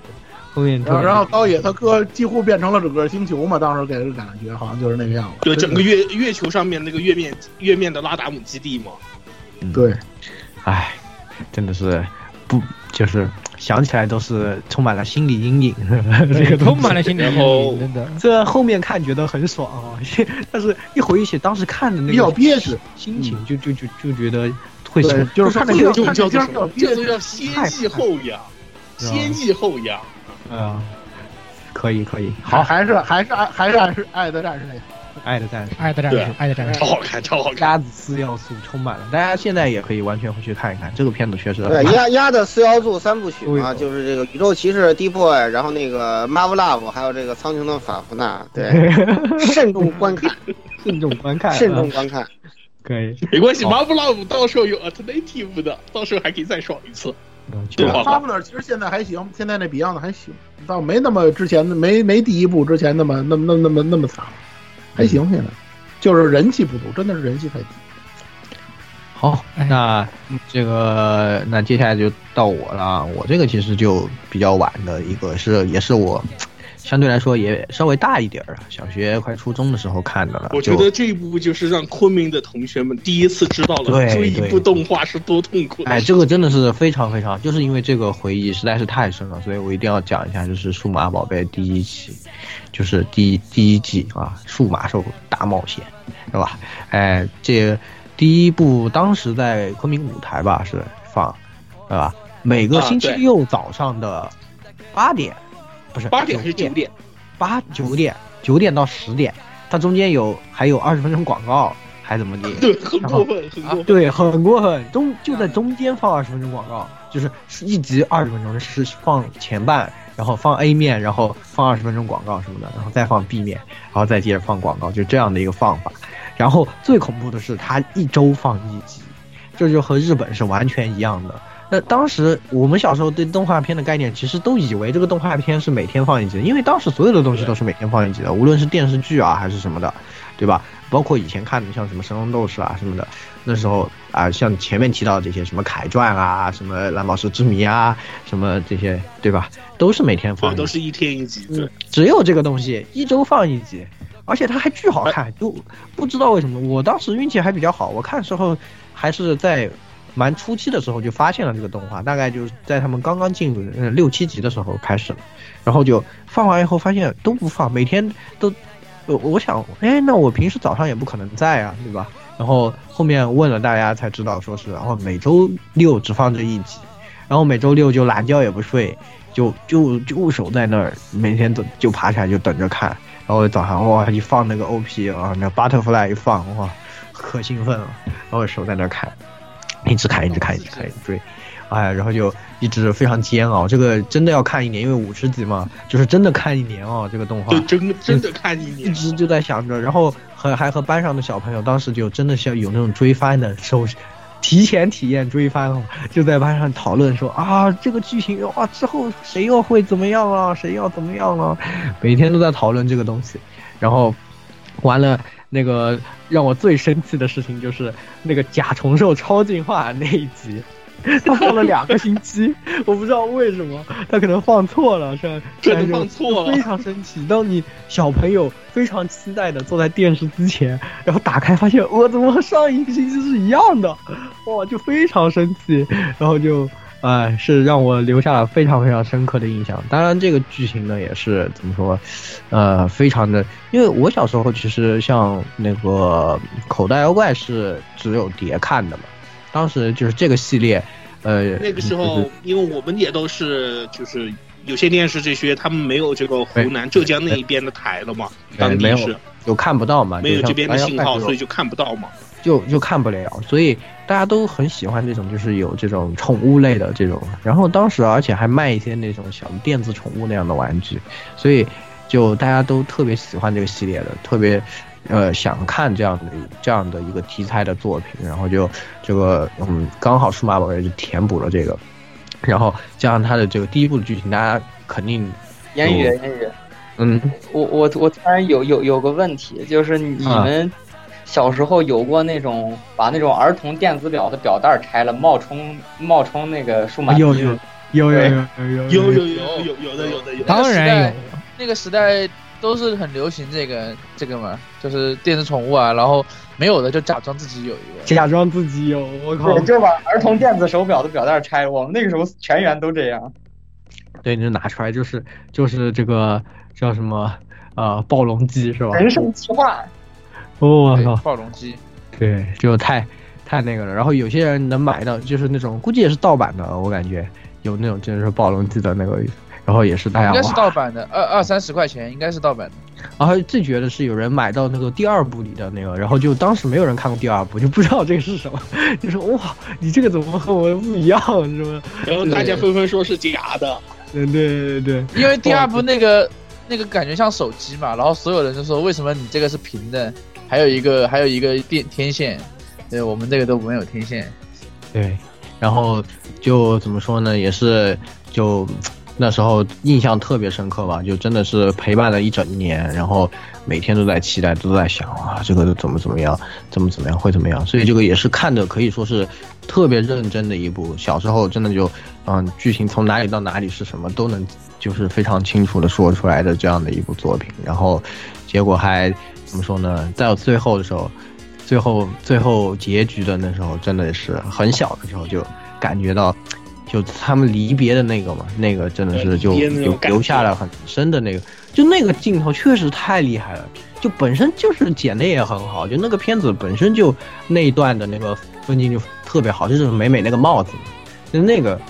然后，然后高野他哥几乎变成了整个星球嘛，当时给人感觉好像就是那个样子。
对，整个月月球上面那个月面月面的拉达姆基地嘛。
对，
唉，真的是不就是想起来都是充满了心理阴影。这个
充满了心理阴影，真的。
这后面看觉得很爽啊，但是一回忆起当时看的那个
比较憋屈
心情，就就就就觉得会
就是看那个
叫
叫
叫做叫先抑后扬，先抑后扬。
啊，可以可以，好，
还是还是爱还是爱是爱的战士那个，
爱的战士，
爱的战士，爱的战士，
超好看，超好看，
鸭子四要素充满了，大家现在也可以完全回去看一看，这个片子确实
对鸭鸭的四要素三部曲嘛，就是这个宇宙骑士 D boy，然后那个 Marvel Love，还有这个苍穹的法芙娜，对，慎重观看，
慎重观看，
慎重观看，
可以，
没关系，Marvel Love 到时候有 Alternative 的，到时候还可以再爽一次。
对，他们那其实现在还行，现在那 Beyond 还行，倒没那么之前的没没第一部之前那么那么那么那么那么惨，还行现在，就是人气不足，真的是人气太低。
好，那这个那接下来就到我了，我这个其实就比较晚的一个是也是我。相对来说也稍微大一点儿小学快初中的时候看的了。
我觉得这一部就是让昆明的同学们第一次知道了追一部动画是多痛苦。
哎，这个真的是非常非常，就是因为这个回忆实在是太深了，所以我一定要讲一下，就是《数码宝贝》第一期，就是第第一季啊，《数码兽大冒险》，是吧？哎，这第一部当时在昆明舞台吧是放，对吧？每个星期六早上的八点。不是
八点还是九点？
八九点九点到十点，它中间有还有二十分钟广告，还怎么的？
对，很过分，很过分。
对，很过分。中就在中间放二十分钟广告，就是一集二十分钟，是放前半，然后放 A 面，然后放二十分钟广告什么的，然后再放 B 面，然后再接着放广告，就这样的一个放法。然后最恐怖的是，它一周放一集，这就和日本是完全一样的。那当时我们小时候对动画片的概念，其实都以为这个动画片是每天放一集，因为当时所有的东西都是每天放一集的，无论是电视剧啊还是什么的，对吧？包括以前看的像什么神龙斗士啊什么的，那时候啊，像前面提到这些什么凯传啊、什么蓝宝石之谜啊、什么这些，对吧？都是每天放，
都是一天一集，对，
只有这个东西一周放一集，而且它还巨好看，就不知道为什么，我当时运气还比较好，我看时候还是在。蛮初期的时候就发现了这个动画，大概就是在他们刚刚进入嗯六七集的时候开始了，然后就放完以后发现都不放，每天都，我我想，哎，那我平时早上也不可能在啊，对吧？然后后面问了大家才知道，说是然后每周六只放这一集，然后每周六就懒觉也不睡，就就就守在那儿，每天都就爬起来就等着看，然后早上哇一放那个 OP 啊，那 Butterfly 一放哇。可兴奋了，然后守在那看，一直看，一直看，一直看，追。哎，然后就一直非常煎熬，这个真的要看一年，因为五十集嘛，就是真的看一年哦，这个动画。
就真真的看一年。
一直就在想着，然后和还和班上的小朋友，当时就真的像有那种追番的，手提前体验追番哦，就在班上讨论说啊，这个剧情哇之后谁又会怎么样了，谁要怎么样了，每天都在讨论这个东西，然后完了那个让我最生气的事情就是那个甲虫兽超进化那一集。他放了两个星期，我不知道为什么，他可能放错了，是吧？
可能放错
了，非常生气。当你小朋友非常期待的坐在电视机前，然后打开发现，我怎么和上一个星期是一样的？哇，就非常生气，然后就，哎，是让我留下了非常非常深刻的印象。当然，这个剧情呢也是怎么说，呃，非常的，因为我小时候其实像那个口袋妖怪是只有碟看的嘛。当时就是这个系列，呃，
那个时候，因为我们也都是，就是有些电视这些，他们没有这个湖南、浙江那一边的台了嘛，当地是
就看不到嘛，
没有这边的信号，所以就看不到嘛，
就就看不了，所以大家都很喜欢这种，就是有这种宠物类的这种，然后当时而且还卖一些那种小电子宠物那样的玩具，所以就大家都特别喜欢这个系列的，特别。呃，想看这样的这样的一个题材的作品，然后就这个嗯，刚好数码宝贝就填补了这个，然后加上它的这个第一部的剧情，大家肯定
言语言语，
嗯，
我我我突然有有有个问题，就是你们小时候有过那种把那种儿童电子表的表带拆了冒充冒充那个数码
有有有有有有
有有有有有的有的有，
当然有，
那个时代。都是很流行这个这个嘛，就是电子宠物啊，然后没有的就假装自己有一个，
假装自己有，我靠，
就把儿童电子手表的表带拆了。我们那个时候全员都这样。
对，你就拿出来，就是就是这个叫什么呃暴龙机是吧？
人生计划。
我靠，
暴龙机。
对，就太太那个了。然后有些人能买到，就是那种估计也是盗版的，我感觉有那种就是暴龙机的那个。然后也是大家
应该是盗版的，二二三十块钱应该是盗版的。
然后最绝的是有人买到那个第二部里的那个，然后就当时没有人看过第二部，就不知道这个是什么，就说哇，你这个怎么和我不一样，是吧？
然后大家纷纷说是假的。
对对对对，
因为第二部那个那个感觉像手机嘛，然后所有人就说为什么你这个是平的，还有一个还有一个电天线，对，我们这个都没有天线。
对，然后就怎么说呢，也是就。那时候印象特别深刻吧，就真的是陪伴了一整年，然后每天都在期待，都在想啊，这个怎么怎么样，怎么怎么样会怎么样，所以这个也是看的可以说是特别认真的一部。小时候真的就，嗯，剧情从哪里到哪里是什么都能就是非常清楚的说出来的这样的一部作品。然后结果还怎么说呢？在最后的时候，最后最后结局的那时候，真的是很小的时候就感觉到。就他们离别的那个嘛，那个真的是就留留下了很深的那个，就那个镜头确实太厉害了，就本身就是剪的也很好，就那个片子本身就那一段的那个分镜就特别好，就是美美那个帽子，就那个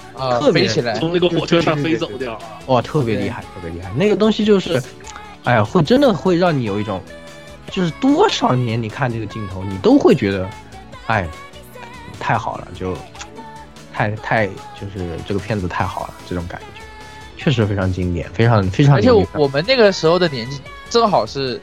特别
起来
从那个火车上飞走掉，
哇，特别厉害，特别厉害，那个东西就是，哎呀，会真的会让你有一种，就是多少年你看这个镜头，你都会觉得，哎，太好了，就。太太就是这个片子太好了，这种感觉确实非常经典，非常非常。而
且我们那个时候的年纪正好是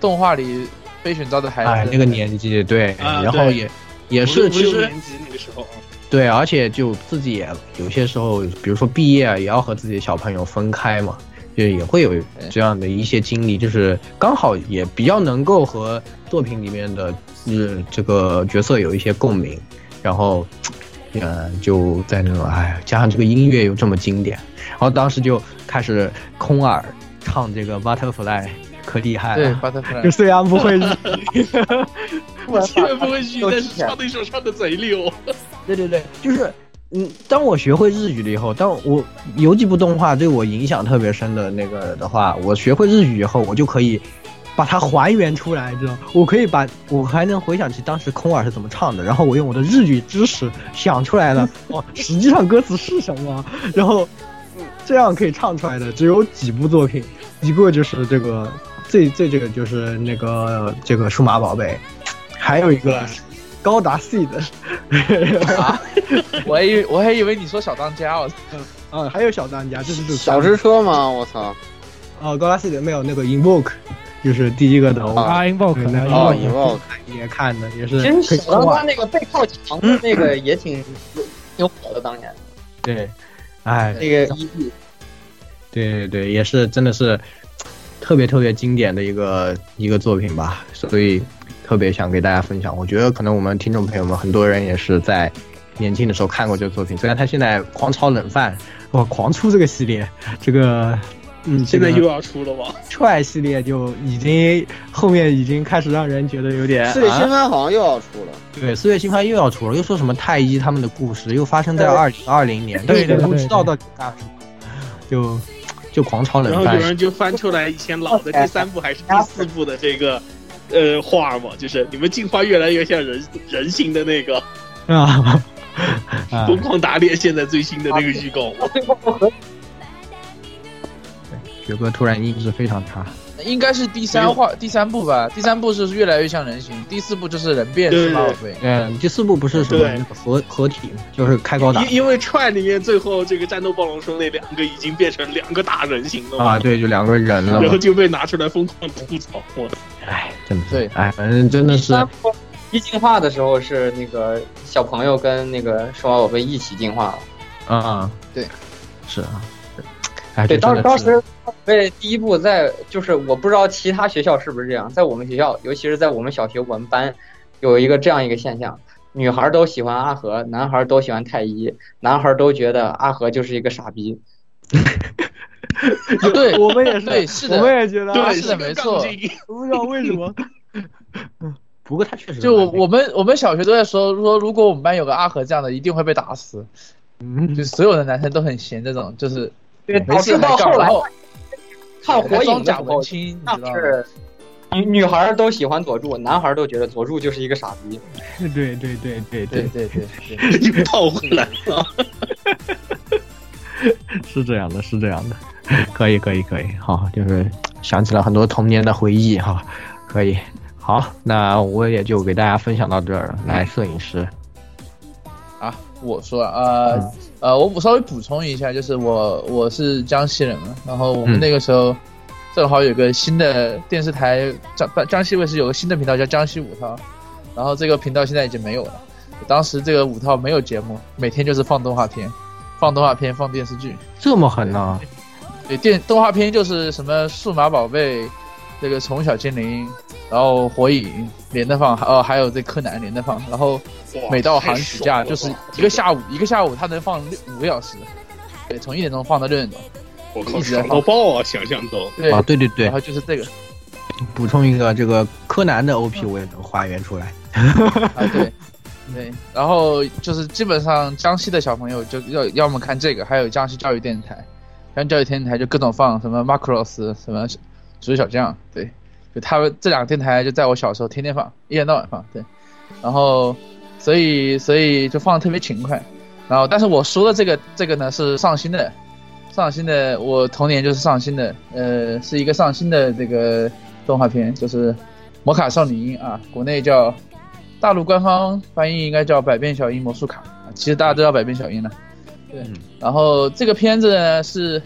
动画里被选召的孩子，
那个年纪对，然后也也是其实
那个时候，
对，而且就自己也有些时候，比如说毕业也要和自己的小朋友分开嘛，就也会有这样的一些经历，就是刚好也比较能够和作品里面的呃这个角色有一些共鸣，然后。呃，就在那种，哎，加上这个音乐又这么经典，然后当时就开始空耳唱这个 Butterfly，可厉害
了。对，Butterfly。
就虽然不会日
语，虽然不会日语，但是唱那首唱的贼溜。
对对对，就是，嗯，当我学会日语了以后，当我有几部动画对我影响特别深的那个的话，我学会日语以后，我就可以。把它还原出来，知道？我可以把我还能回想起当时空耳是怎么唱的，然后我用我的日语知识想出来了，哦，实际上歌词是什么？然后这样可以唱出来的只有几部作品，一个就是这个最最这个就是那个这个数码宝贝，还有一个高达 C 的，
我还以为我还以为你说小当家，我
啊，还有小当家，这是这
小之车吗？我操！
哦，高达 C 的没有那个 Invoke，就是第一个头
啊，Invoke，
哦
，Invoke 也看的也是。
其实小当家那个背靠墙的那个也挺挺火的，当年。
对，哎，
那个 E D。
对对对，也是真的是特别特别经典的一个一个作品吧，所以特别想给大家分享。我觉得可能我们听众朋友们很多人也是在年轻的时候看过这个作品，虽然他现在狂炒冷饭，哇，狂出这个系列，这个嗯，
现在又要出了吗？
踹系列就已经后面已经开始让人觉得有点。
四月新番好像又要出了。
对，四月新番又要出了，又说什么太一他们的故事又发生在二零二零年，
对对对，
不知道到底干什么，就。就狂炒冷
饭，然后有人就翻出来以前老的第三部还是第四部的这个，呃，画嘛，就是你们进化越来越像人人形的那个
啊，
疯狂打猎现在最新的那个预告。
雪哥突然音质非常差。
应该是第三话第三部吧，第三部是越来越像人形，第四部就是人变是吧？
对，
嗯，第四部不是什么合合体，就是开高达。
因因为串里面最后这个战斗暴龙兄那两个已经变成两个大人形了
啊，对，就两个人了，
然后就被拿出来疯狂吐槽。我，
哎，真的
对，
哎，反正真的是。
一进化的时候是那个小朋友跟那个数码宝贝一起进化
了。啊，
对，
是啊。
对，当当时为第一部在就是我不知道其他学校是不是这样，在我们学校，尤其是在我们小学我们班，有一个这样一个现象：女孩都喜欢阿和，男孩都喜欢太一，男孩都觉得阿和就是一个傻逼。
对，
我们也是，
对，是的，
我们也觉得，
对，是的，没错。
不知道为什么。
不过他确实，
就我我们我们小学都在说说，如果我们班有个阿和这样的，一定会被打死。嗯，就所有的男生都很闲，这种就是。
导致到后来看 火影
的时候，是
女女孩都喜欢佐助，男孩都觉得佐助就是一个傻逼。
对对对对
对对对，
又套回来了。
是这样的，是这样的，可以可以可以，好，就是想起了很多童年的回忆哈，可以，好，那我也就给大家分享到这儿了。来，摄影师。
啊，我说呃呃，我稍微补充一下，就是我我是江西人嘛，然后我们那个时候正好有个新的电视台，江江西卫视有个新的频道叫江西五套，然后这个频道现在已经没有了。当时这个五套没有节目，每天就是放动画片，放动画片，放电视剧，
这么狠呢？
对，电动画片就是什么数码宝贝，这个宠物小精灵，然后火影连着放，哦，还有这柯南连着放，然后。每到寒暑假就是一个下午，一个下午他能放六五个小时，对，从一点钟放到六点钟，
我靠，爽到爆啊！想象都。
对
啊，对对对，
然后就是这个，
补充一个，这个柯南的 OP 我也能还原出来，
啊对对，然后就是基本上江西的小朋友就要要么看这个，还有江西教育电视台，江西教育电视台就各种放什么 Macross 什么足球小将，对，就他们这两个电台就在我小时候天天放，一天到晚放，对，然后。所以，所以就放的特别勤快，然后，但是我说的这个，这个呢是上新的，上新的，我童年就是上新的，呃，是一个上新的这个动画片，就是《魔卡少女樱》啊，国内叫，大陆官方翻译应该叫《百变小樱魔术卡》，其实大家都叫百变小樱了，对，然后这个片子呢是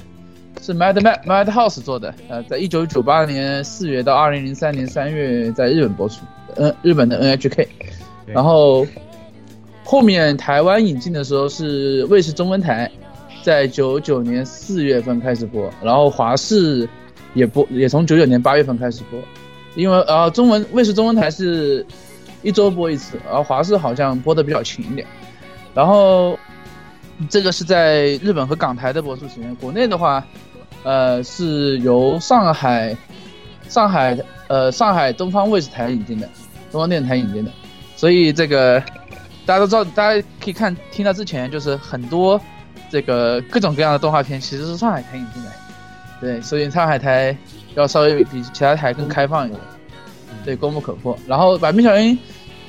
是 Mad Mad Mad House 做的，呃，在一九九八年四月到二零零三年三月在日本播出，嗯，日本的 NHK。然后后面台湾引进的时候是卫视中文台，在九九年四月份开始播，然后华视也播，也从九九年八月份开始播，因为呃中文卫视中文台是一周播一次，而华视好像播的比较勤一点。然后这个是在日本和港台的播出时间，国内的话，呃是由上海上海呃上海东方卫视台引进的，东方电视台引进的。所以这个大家都知道，大家可以看听到之前就是很多这个各种各样的动画片其实是上海台引进的，对，所以上海台要稍微比其他台更开放一点，对，功不可破。然后《百变小樱》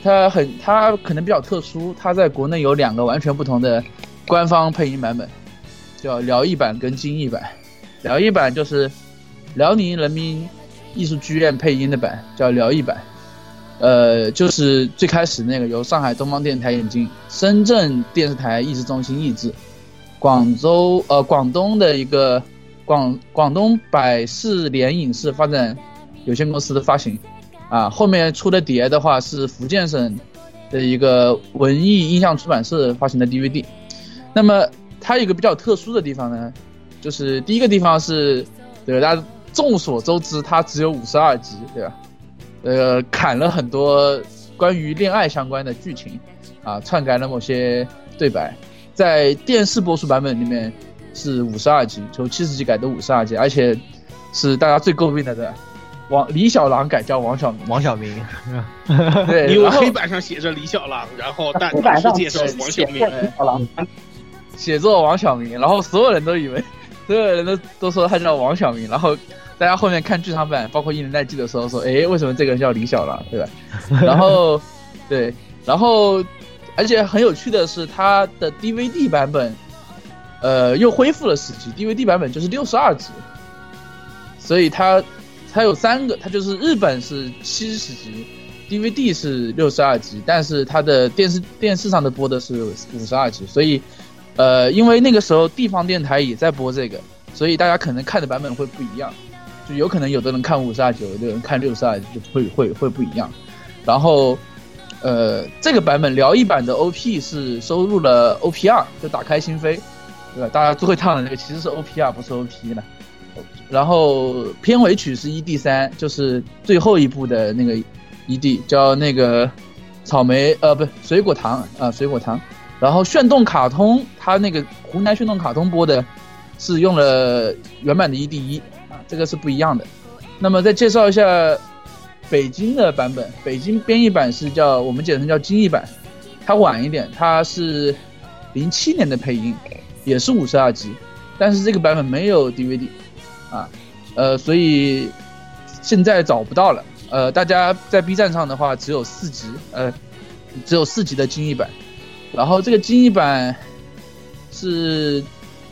它很它可能比较特殊，它在国内有两个完全不同的官方配音版本，叫辽艺版跟京艺版。辽艺版就是辽宁人民艺术剧院配音的版，叫辽艺版。呃，就是最开始那个由上海东方电台引进，深圳电视台译制中心译制，广州呃广东的一个广广东百视联影视发展有限公司的发行，啊，后面出的碟的话是福建省的一个文艺音像出版社发行的 DVD。那么它有一个比较特殊的地方呢，就是第一个地方是，对大家众所周知，它只有五十二集，对吧？呃，砍了很多关于恋爱相关的剧情，啊，篡改了某些对白，在电视播出版本里面是五十二集，从七十集改到五十二集，而且是大家最诟病的的王李小狼改叫王小
王小明，
对，
因为黑板上写着李小狼，然后但但是介绍王小明，
写作王小明，然后所有人都以为，所有人都都说他叫王小明，然后。大家后面看剧场版，包括一年代记的时候说，哎，为什么这个人叫李小狼，对吧？然后，对，然后，而且很有趣的是，他的 DVD 版本，呃，又恢复了十集，DVD 版本就是六十二集，所以它它有三个，它就是日本是七十集，DVD 是六十二集，但是它的电视电视上的播的是五十二集，所以，呃，因为那个时候地方电台也在播这个，所以大家可能看的版本会不一样。就有可能有的人看五十二集，有的人看六十二，就会会会不一样。然后，呃，这个版本辽一版的 OP 是收录了 OP 二，就打开心扉，对吧？大家最会唱的那个其实是 OP 二，不是 OP 的。然后片尾曲是 ED 三，就是最后一部的那个 ED，叫那个草莓，呃，不，水果糖啊，水果糖。然后炫动卡通，它那个湖南炫动卡通播的是用了原版的 ED 一。这个是不一样的，那么再介绍一下北京的版本。北京编译版是叫我们简称叫精译版，它晚一点，它是零七年的配音，也是五十二集，但是这个版本没有 DVD 啊，呃，所以现在找不到了。呃，大家在 B 站上的话只有四集，呃，只有四集的精译版，然后这个精译版是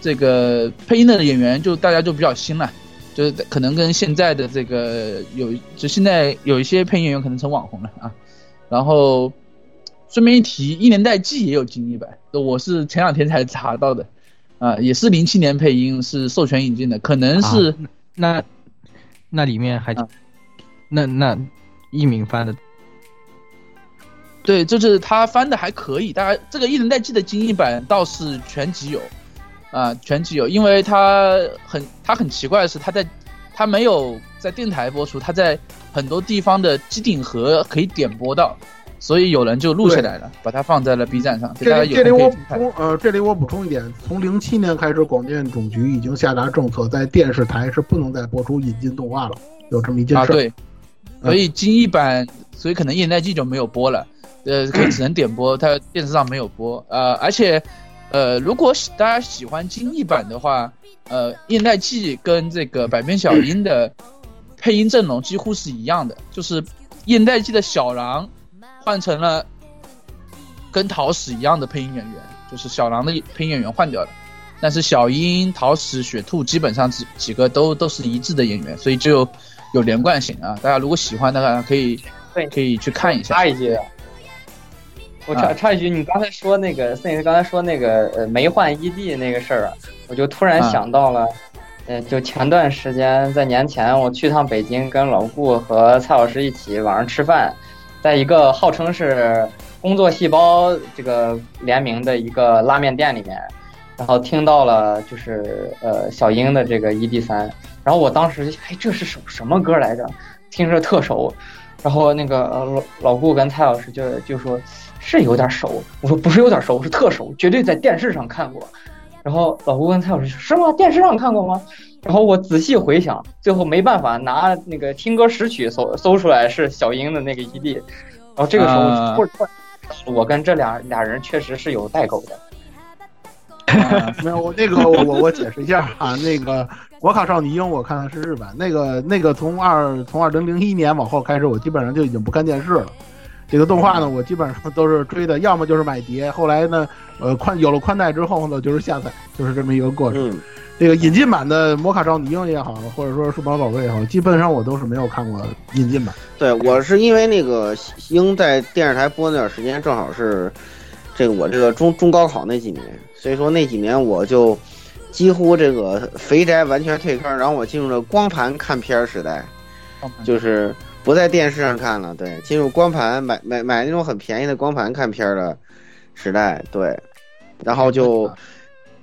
这个配音的演员就大家就比较新了。就是可能跟现在的这个有，就现在有一些配音演员可能成网红了啊。然后顺便一提，《一年代记》也有精译版，我是前两天才查到的，啊，也是零七年配音，是授权引进的，可能是
那那里面还那那一名发的，
对，就是他翻的还可以，大家这个《一人代记》的精译版倒是全集有。啊，全集有，因为他很，他很奇怪的是，他在，他没有在电台播出，他在很多地方的机顶盒可以点播到，所以有人就录下来了，把它放在了 B 站上。
这这里我补充，呃，这里我补充一点，从零七年开始，广电总局已经下达政策，在电视台是不能再播出引进动画了，有这么一件事。
啊，对，所以精译版，所以可能《一人代记》就没有播了，呃，可以只能点播，它电视上没有播，呃，而且。呃，如果大家喜欢精译版的话，呃，燕代记跟这个百变小樱的配音阵容几乎是一样的，就是燕代记的小狼换成了跟桃矢一样的配音演员，就是小狼的配音演员换掉了，但是小樱、桃矢、雪兔基本上几几个都都是一致的演员，所以就有连贯性啊。大家如果喜欢的话，可以可以去看一下。
下一句。我插插一句，你刚才说那个森林刚才说那个呃没换 ED 那个事儿啊，我就突然想到了，呃，就前段时间在年前我去趟北京，跟老顾和蔡老师一起晚上吃饭，在一个号称是工作细胞这个联名的一个拉面店里面，然后听到了就是呃小英的这个 ED 三，然后我当时哎这是首什么歌来着？听着特熟，然后那个老老顾跟蔡老师就就说。是有点熟，我说不是有点熟，是特熟，绝对在电视上看过。然后老胡问蔡老师是吗？电视上看过吗？然后我仔细回想，最后没办法拿那个听歌识曲搜搜出来是小英的那个 ED。然后这个时候，突然我跟这俩俩人确实是有代沟的。
没有，我那个我我我解释一下啊，那个国卡少女樱我看的是日版，那个那个从二从二零零一年往后开始，我基本上就已经不看电视了。这个动画呢，我基本上都是追的，要么就是买碟，后来呢，呃，宽有了宽带之后呢，就是下载，就是这么一个过程。这个引进版的《魔卡少女樱》也好，或者说数码宝贝也好，基本上我都是没有看过引进版。
对我是因为那个樱在电视台播那段时间，正好是这个我这个中中高考那几年，所以说那几年我就几乎这个肥宅完全退坑，然后我进入了光盘看片时代，就是不在电视上看了，对，进入光盘买买买那种很便宜的光盘看片的时代，对，然后就。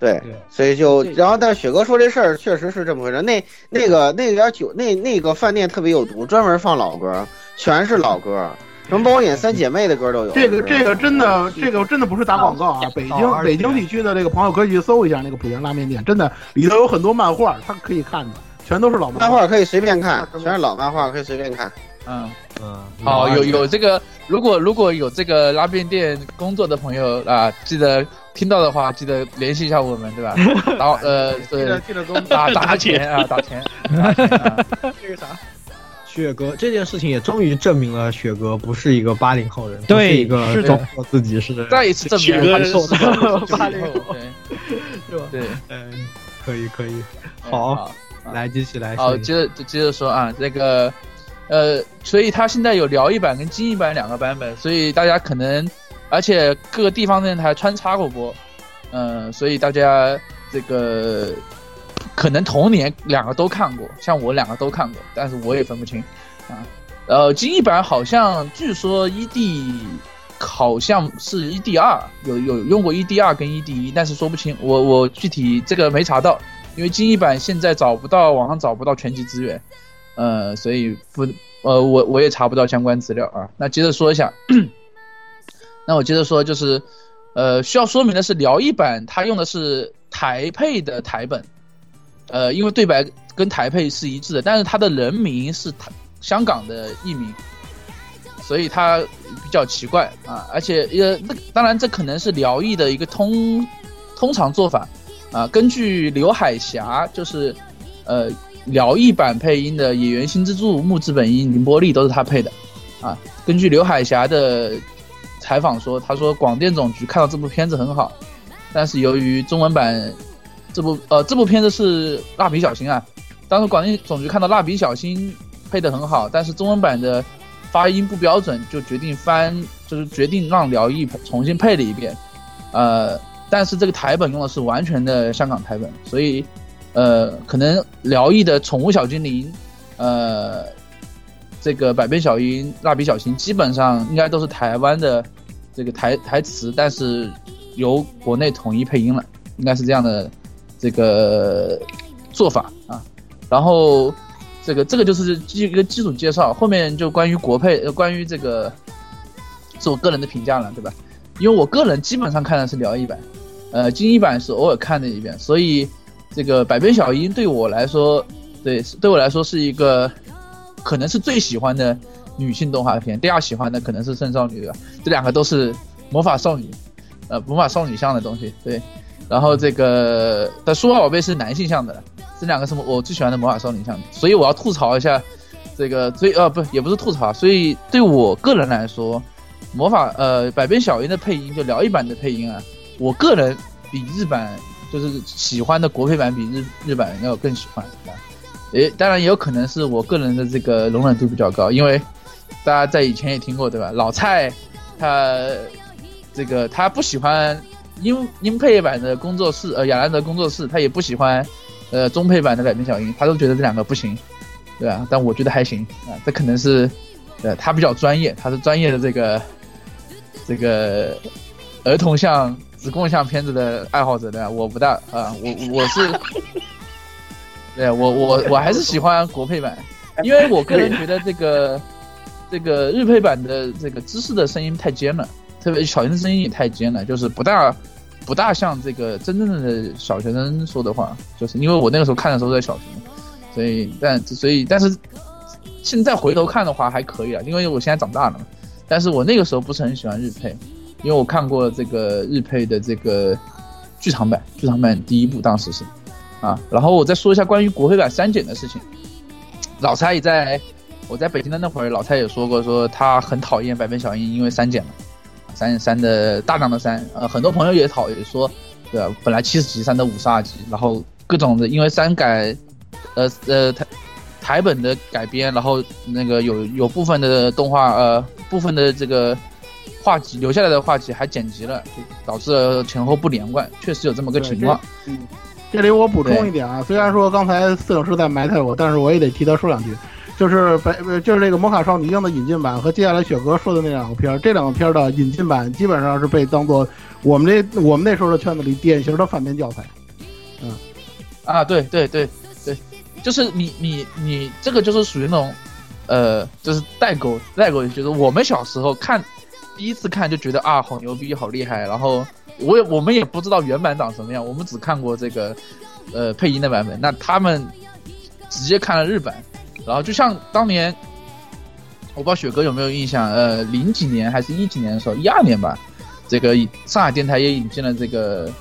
对，所以就然后，但雪哥说这事儿确实是这么回事。那那个那点酒那那个饭店特别有毒，专门放老歌，全是老歌，什么包括演三姐妹的歌都有。
这个这个真的这个真的不是打广告啊！北京北京地区的这个朋友可以去搜一下那个浦江拉面店，真的里头有很多漫画，他可以看的，全都是老
漫画，可以随便看，全是老漫画，可以随便看。
嗯嗯，好，有有这个，如果如果有这个拉面店工作的朋友啊，记得。听到的话，记得联系一下我们，对吧？然后呃，对，
记得
打 打钱啊，打钱。
这个啥？雪哥这件事情也终于证明了雪哥不是一个八零后人，
对，
一个装作自己是
再一次证明
了
八零后，
对吧？
对，
嗯，可以可以，好，来继续来。
好，接着接着说啊，那个呃，所以他现在有辽一版跟精一版两个版本，所以大家可能。而且各个地方电台穿插过播，嗯，所以大家这个可能同年两个都看过，像我两个都看过，但是我也分不清啊。呃，金一版好像据说 ED 好像是 ED 二，有有用过 ED 二跟 ED 一，但是说不清，我我具体这个没查到，因为金一版现在找不到网上找不到全集资源，呃，所以不呃我我也查不到相关资料啊。那接着说一下。那我接着说，就是，呃，需要说明的是，辽艺版它用的是台配的台本，呃，因为对白跟台配是一致的，但是它的人名是台香港的艺名，所以它比较奇怪啊。而且，呃，那当然这可能是辽艺的一个通通常做法啊。根据刘海霞，就是呃辽艺版配音的野原新之助、木之本音、宁波丽都是他配的啊。根据刘海霞的。采访说，他说广电总局看到这部片子很好，但是由于中文版这部呃这部片子是蜡笔小新啊，当时广电总局看到蜡笔小新配的很好，但是中文版的发音不标准，就决定翻就是决定让辽艺重新配了一遍，呃，但是这个台本用的是完全的香港台本，所以呃可能辽艺的宠物小精灵，呃。这个百变小樱、蜡笔小新基本上应该都是台湾的这个台台词，但是由国内统一配音了，应该是这样的这个做法啊。然后这个这个就是基一个基础介绍，后面就关于国配，关于这个是我个人的评价了，对吧？因为我个人基本上看的是辽一版，呃，精一版是偶尔看了一遍，所以这个百变小樱对我来说，对对我来说是一个。可能是最喜欢的女性动画片，第二喜欢的可能是圣少女的，这两个都是魔法少女，呃，魔法少女向的东西。对，然后这个但数码宝贝是男性向的，这两个是我最喜欢的魔法少女向的，所以我要吐槽一下这个最呃不也不是吐槽，所以对我个人来说，魔法呃百变小樱的配音就辽一版的配音啊，我个人比日版就是喜欢的国配版比日日版要更喜欢。诶，当然也有可能是我个人的这个容忍度比较高，因为大家在以前也听过，对吧？老蔡他这个他不喜欢英英配版的工作室，呃，亚兰德工作室，他也不喜欢呃中配版的百变小樱，他都觉得这两个不行，对吧？但我觉得还行啊，这可能是呃他比较专业，他是专业的这个这个儿童向子供向片子的爱好者，对吧？我不大啊，我我是。对我我我还是喜欢国配版，因为我个人觉得这个这个日配版的这个知识的声音太尖了，特别小学生声音也太尖了，就是不大不大像这个真正的小学生说的话，就是因为我那个时候看的时候在小学，所以但所以但是现在回头看的话还可以啊，因为我现在长大了嘛，但是我那个时候不是很喜欢日配，因为我看过这个日配的这个剧场版，剧场版第一部当时是。啊，然后我再说一下关于国配版删减的事情。老蔡也在我在北京的那会儿，老蔡也说过，说他很讨厌百变小樱，因为删减了，删删的大量的删，呃，很多朋友也讨厌说，对吧？本来七十集删到五十二集，然后各种的因为删改，呃呃台台本的改编，然后那个有有部分的动画，呃部分的这个画集留下来的画集还剪辑了，就导致了前后不连贯，确实有这么个情况。
嗯，这里我补充一点啊，虽然说刚才四老师在埋汰我，但是我也得替他说两句。就是白，就是这个《魔卡少女樱》的引进版和接下来雪哥说的那两个片儿，这两个片儿的引进版基本上是被当做我们这我们那时候的圈子里典型的反面教材。嗯，
啊，对对对对，就是你你你这个就是属于那种，呃，就是代沟代沟，就是我们小时候看第一次看就觉得啊好牛逼好厉害，然后我也我们也不知道原版长什么样，我们只看过这个呃配音的版本，那他们直接看了日版。然后就像当年，我不知道雪哥有没有印象，呃，零几年还是一几年的时候，一二年吧，这个上海电台也引进了这个《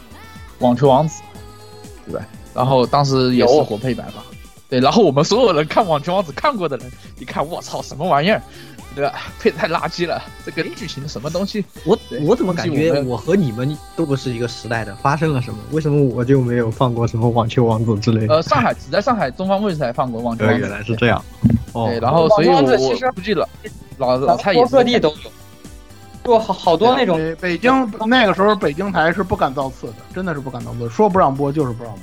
网球王子》，对吧？然后当时也是国配版吧，对。然后我们所有人看《网球王子》看过的人，一看，我操，什么玩意儿？对吧？配太垃圾了，这个剧情什么东西？
我我怎么感觉我和你们都不是一个时代的？发生了什么？为什么我就没有放过什么网球王子之类的？
呃，上海只在上海东方卫视才放过网球王子。
原来是这样。哦。
对，然后所以我估计了，老老蔡也
各地都有，就好好多那种。
北京那个时候，北京台是不敢造次的，真的是不敢造次，说不让播就是不让播。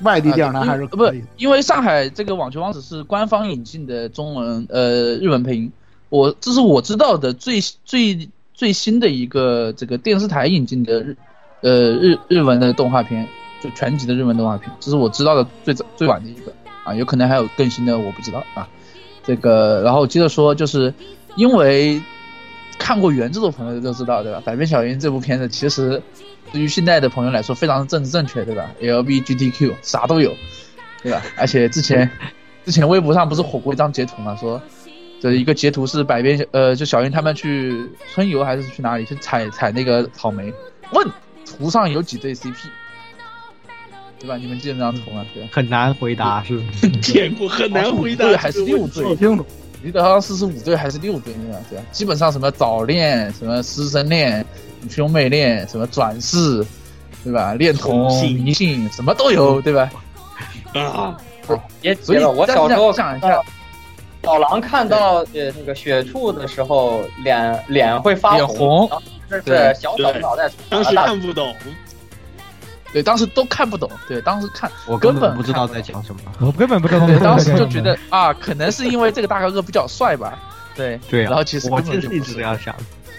外地电视台还是
不，因为上海这个网球王子是官方引进的中文呃日文配音，我这是我知道的最最最新的一个这个电视台引进的日呃日日文的动画片，就全集的日文动画片，这是我知道的最早最晚的一个啊，有可能还有更新的我不知道啊，这个然后接着说就是因为看过原著的朋友都知道对吧？百变小樱这部片子其实。对于现在的朋友来说，非常的政治正确，对吧？L B G T Q 啥都有，对吧？而且之前，之前微博上不是火过一张截图嘛？说，这一个截图是百变，呃，就小樱他们去春游还是去哪里去采采那个草莓？问图上有几对 C P，对吧？你们记得那张图吗？对，
很难回答，是
见过很难回答，
对还是六对？
说清楚，
记得好像四十五对还是六对？对吧？对，基本上什么早恋，什么师生恋。兄妹恋什么转世，对吧？恋童迷信什么都有，对吧？
啊，
别急了，我小时候想一下，老狼看到呃那个雪兔的时候，脸脸会发
红，
这是小小脑袋，
当时看不懂，
对，当时都看不懂，对，当时看
我
根本
不知道在讲什么，
我根本不知道，
对，当时就觉得 啊，可能是因为这个大哥哥比较帅吧，对
对，
然后其实
我就是一直这样想。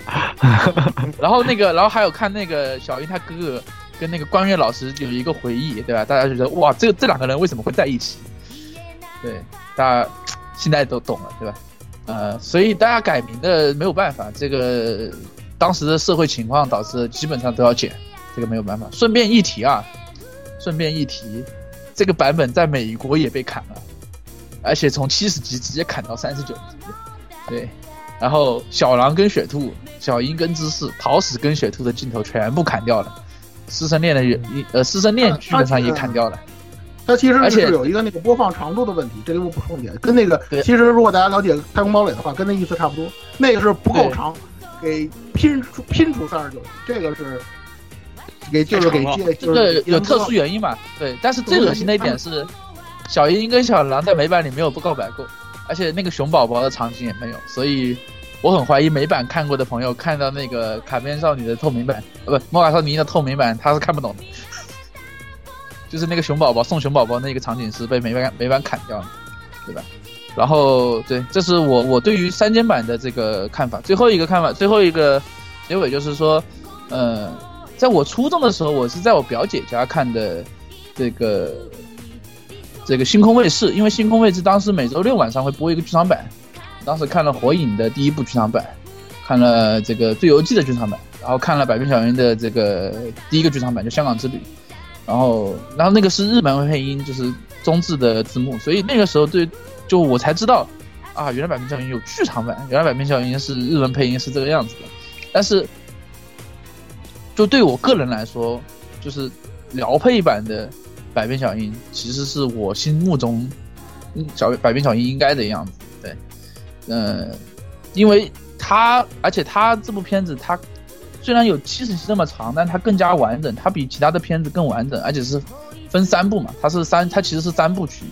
然后那个，然后还有看那个小樱他哥哥跟那个关悦老师有一个回忆，对吧？大家就觉得哇，这这两个人为什么会在一起？对，大家现在都懂了，对吧？呃，所以大家改名的没有办法，这个当时的社会情况导致基本上都要剪，这个没有办法。顺便一提啊，顺便一提，这个版本在美国也被砍了，而且从七十级直接砍到三十九级，对。然后小狼跟雪兔、小樱跟芝士、桃矢跟雪兔的镜头全部砍掉了，师生恋的呃师生恋基本上也砍掉了。
它其实
是
有一个那个播放长度的问题，这里我补充一点，跟那个其实如果大家了解《太空堡垒》的话，跟那意思差不多。那个是不够长，给拼出拼出三十九集，这个是给就是给这
个有特殊原因嘛？对，但是最恶心的一点是，小樱跟小狼在美版里没有不告白过。而且那个熊宝宝的场景也没有，所以我很怀疑美版看过的朋友看到那个卡片少女的透明版，呃，不，魔法少女的透明版，他是看不懂的。就是那个熊宝宝送熊宝宝那个场景是被美版美版砍掉了，对吧？然后对，这是我我对于删减版的这个看法。最后一个看法，最后一个结尾就是说，呃，在我初中的时候，我是在我表姐家看的这个。这个星空卫视，因为星空卫视当时每周六晚上会播一个剧场版，当时看了《火影》的第一部剧场版，看了这个《最游记》的剧场版，然后看了《百变小樱》的这个第一个剧场版，就《香港之旅》，然后，然后那个是日文配音，就是中字的字幕，所以那个时候对，就我才知道，啊，原来《百变小樱》有剧场版，原来《百变小樱》是日文配音是这个样子的，但是，就对我个人来说，就是辽配版的。百变小樱其实是我心目中，小百变小樱应该的样子，对，嗯，因为它，而且它这部片子它虽然有七十集这么长，但它更加完整，它比其他的片子更完整，而且是分三部嘛，它是三，它其实是三部曲，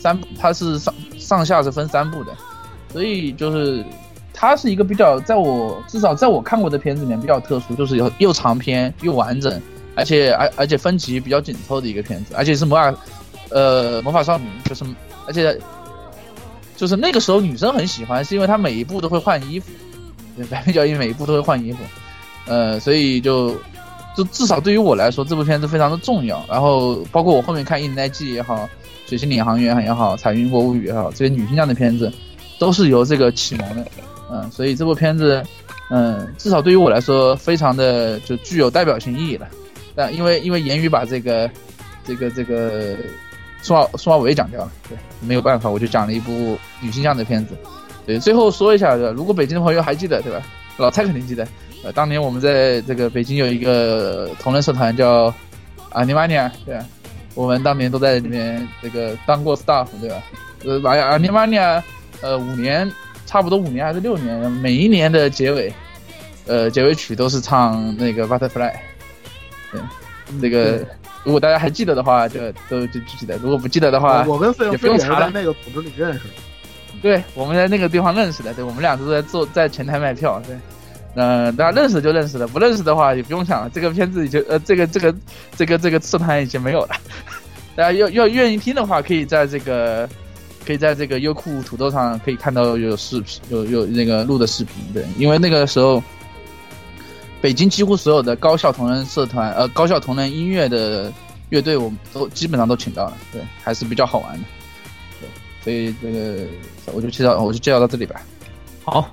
三它是上上下是分三部的，所以就是它是一个比较，在我至少在我看过的片子里面比较特殊，就是有又长篇又完整。而且而而且分级比较紧凑的一个片子，而且是魔法，呃，魔法少女，就是而且就是那个时候女生很喜欢，是因为她每一部都会换衣服，对，百变交易每一部都会换衣服，呃，所以就就至少对于我来说，这部片子非常的重要。然后包括我后面看《一代记》也好，《水星领航员》也好，《彩云国物语》也好，这些女性向的片子都是由这个启蒙的，嗯，所以这部片子，嗯，至少对于我来说，非常的就具有代表性意义了。但因为因为言语把这个，这个这个，宋奥宋奥伟讲掉了，对，没有办法，我就讲了一部女性向的片子。对，最后说一下，如果北京的朋友还记得，对吧？老蔡肯定记得，呃，当年我们在这个北京有一个同人社团叫阿尼玛尼亚，对吧？我们当年都在里面这个当过 staff，对吧？呃，阿阿尼玛尼亚，呃，五年，差不多五年还是六年，每一年的结尾，呃，结尾曲都是唱那个 Butterfly。对，这个如果大家还记得的话，就都就记得；如果不记得的话，
我跟费
也不用查了。
那个组织里认识的，
对，我们在那个地方认识的。对，我们俩都在做在前台卖票。对，嗯，大家认识就认识了，不认识的话也不用想了。这个片子已经呃，这个这个这个这个社团已经没有了。大家要要愿意听的话，可以在这个可以在这个优酷土豆上可以看到有视频，有有那个录的视频。对，因为那个时候。北京几乎所有的高校同人社团，呃，高校同人音乐的乐队，我们都基本上都请到了，对，还是比较好玩的，对，所以这个我就介绍，我就介绍到这里吧。
好，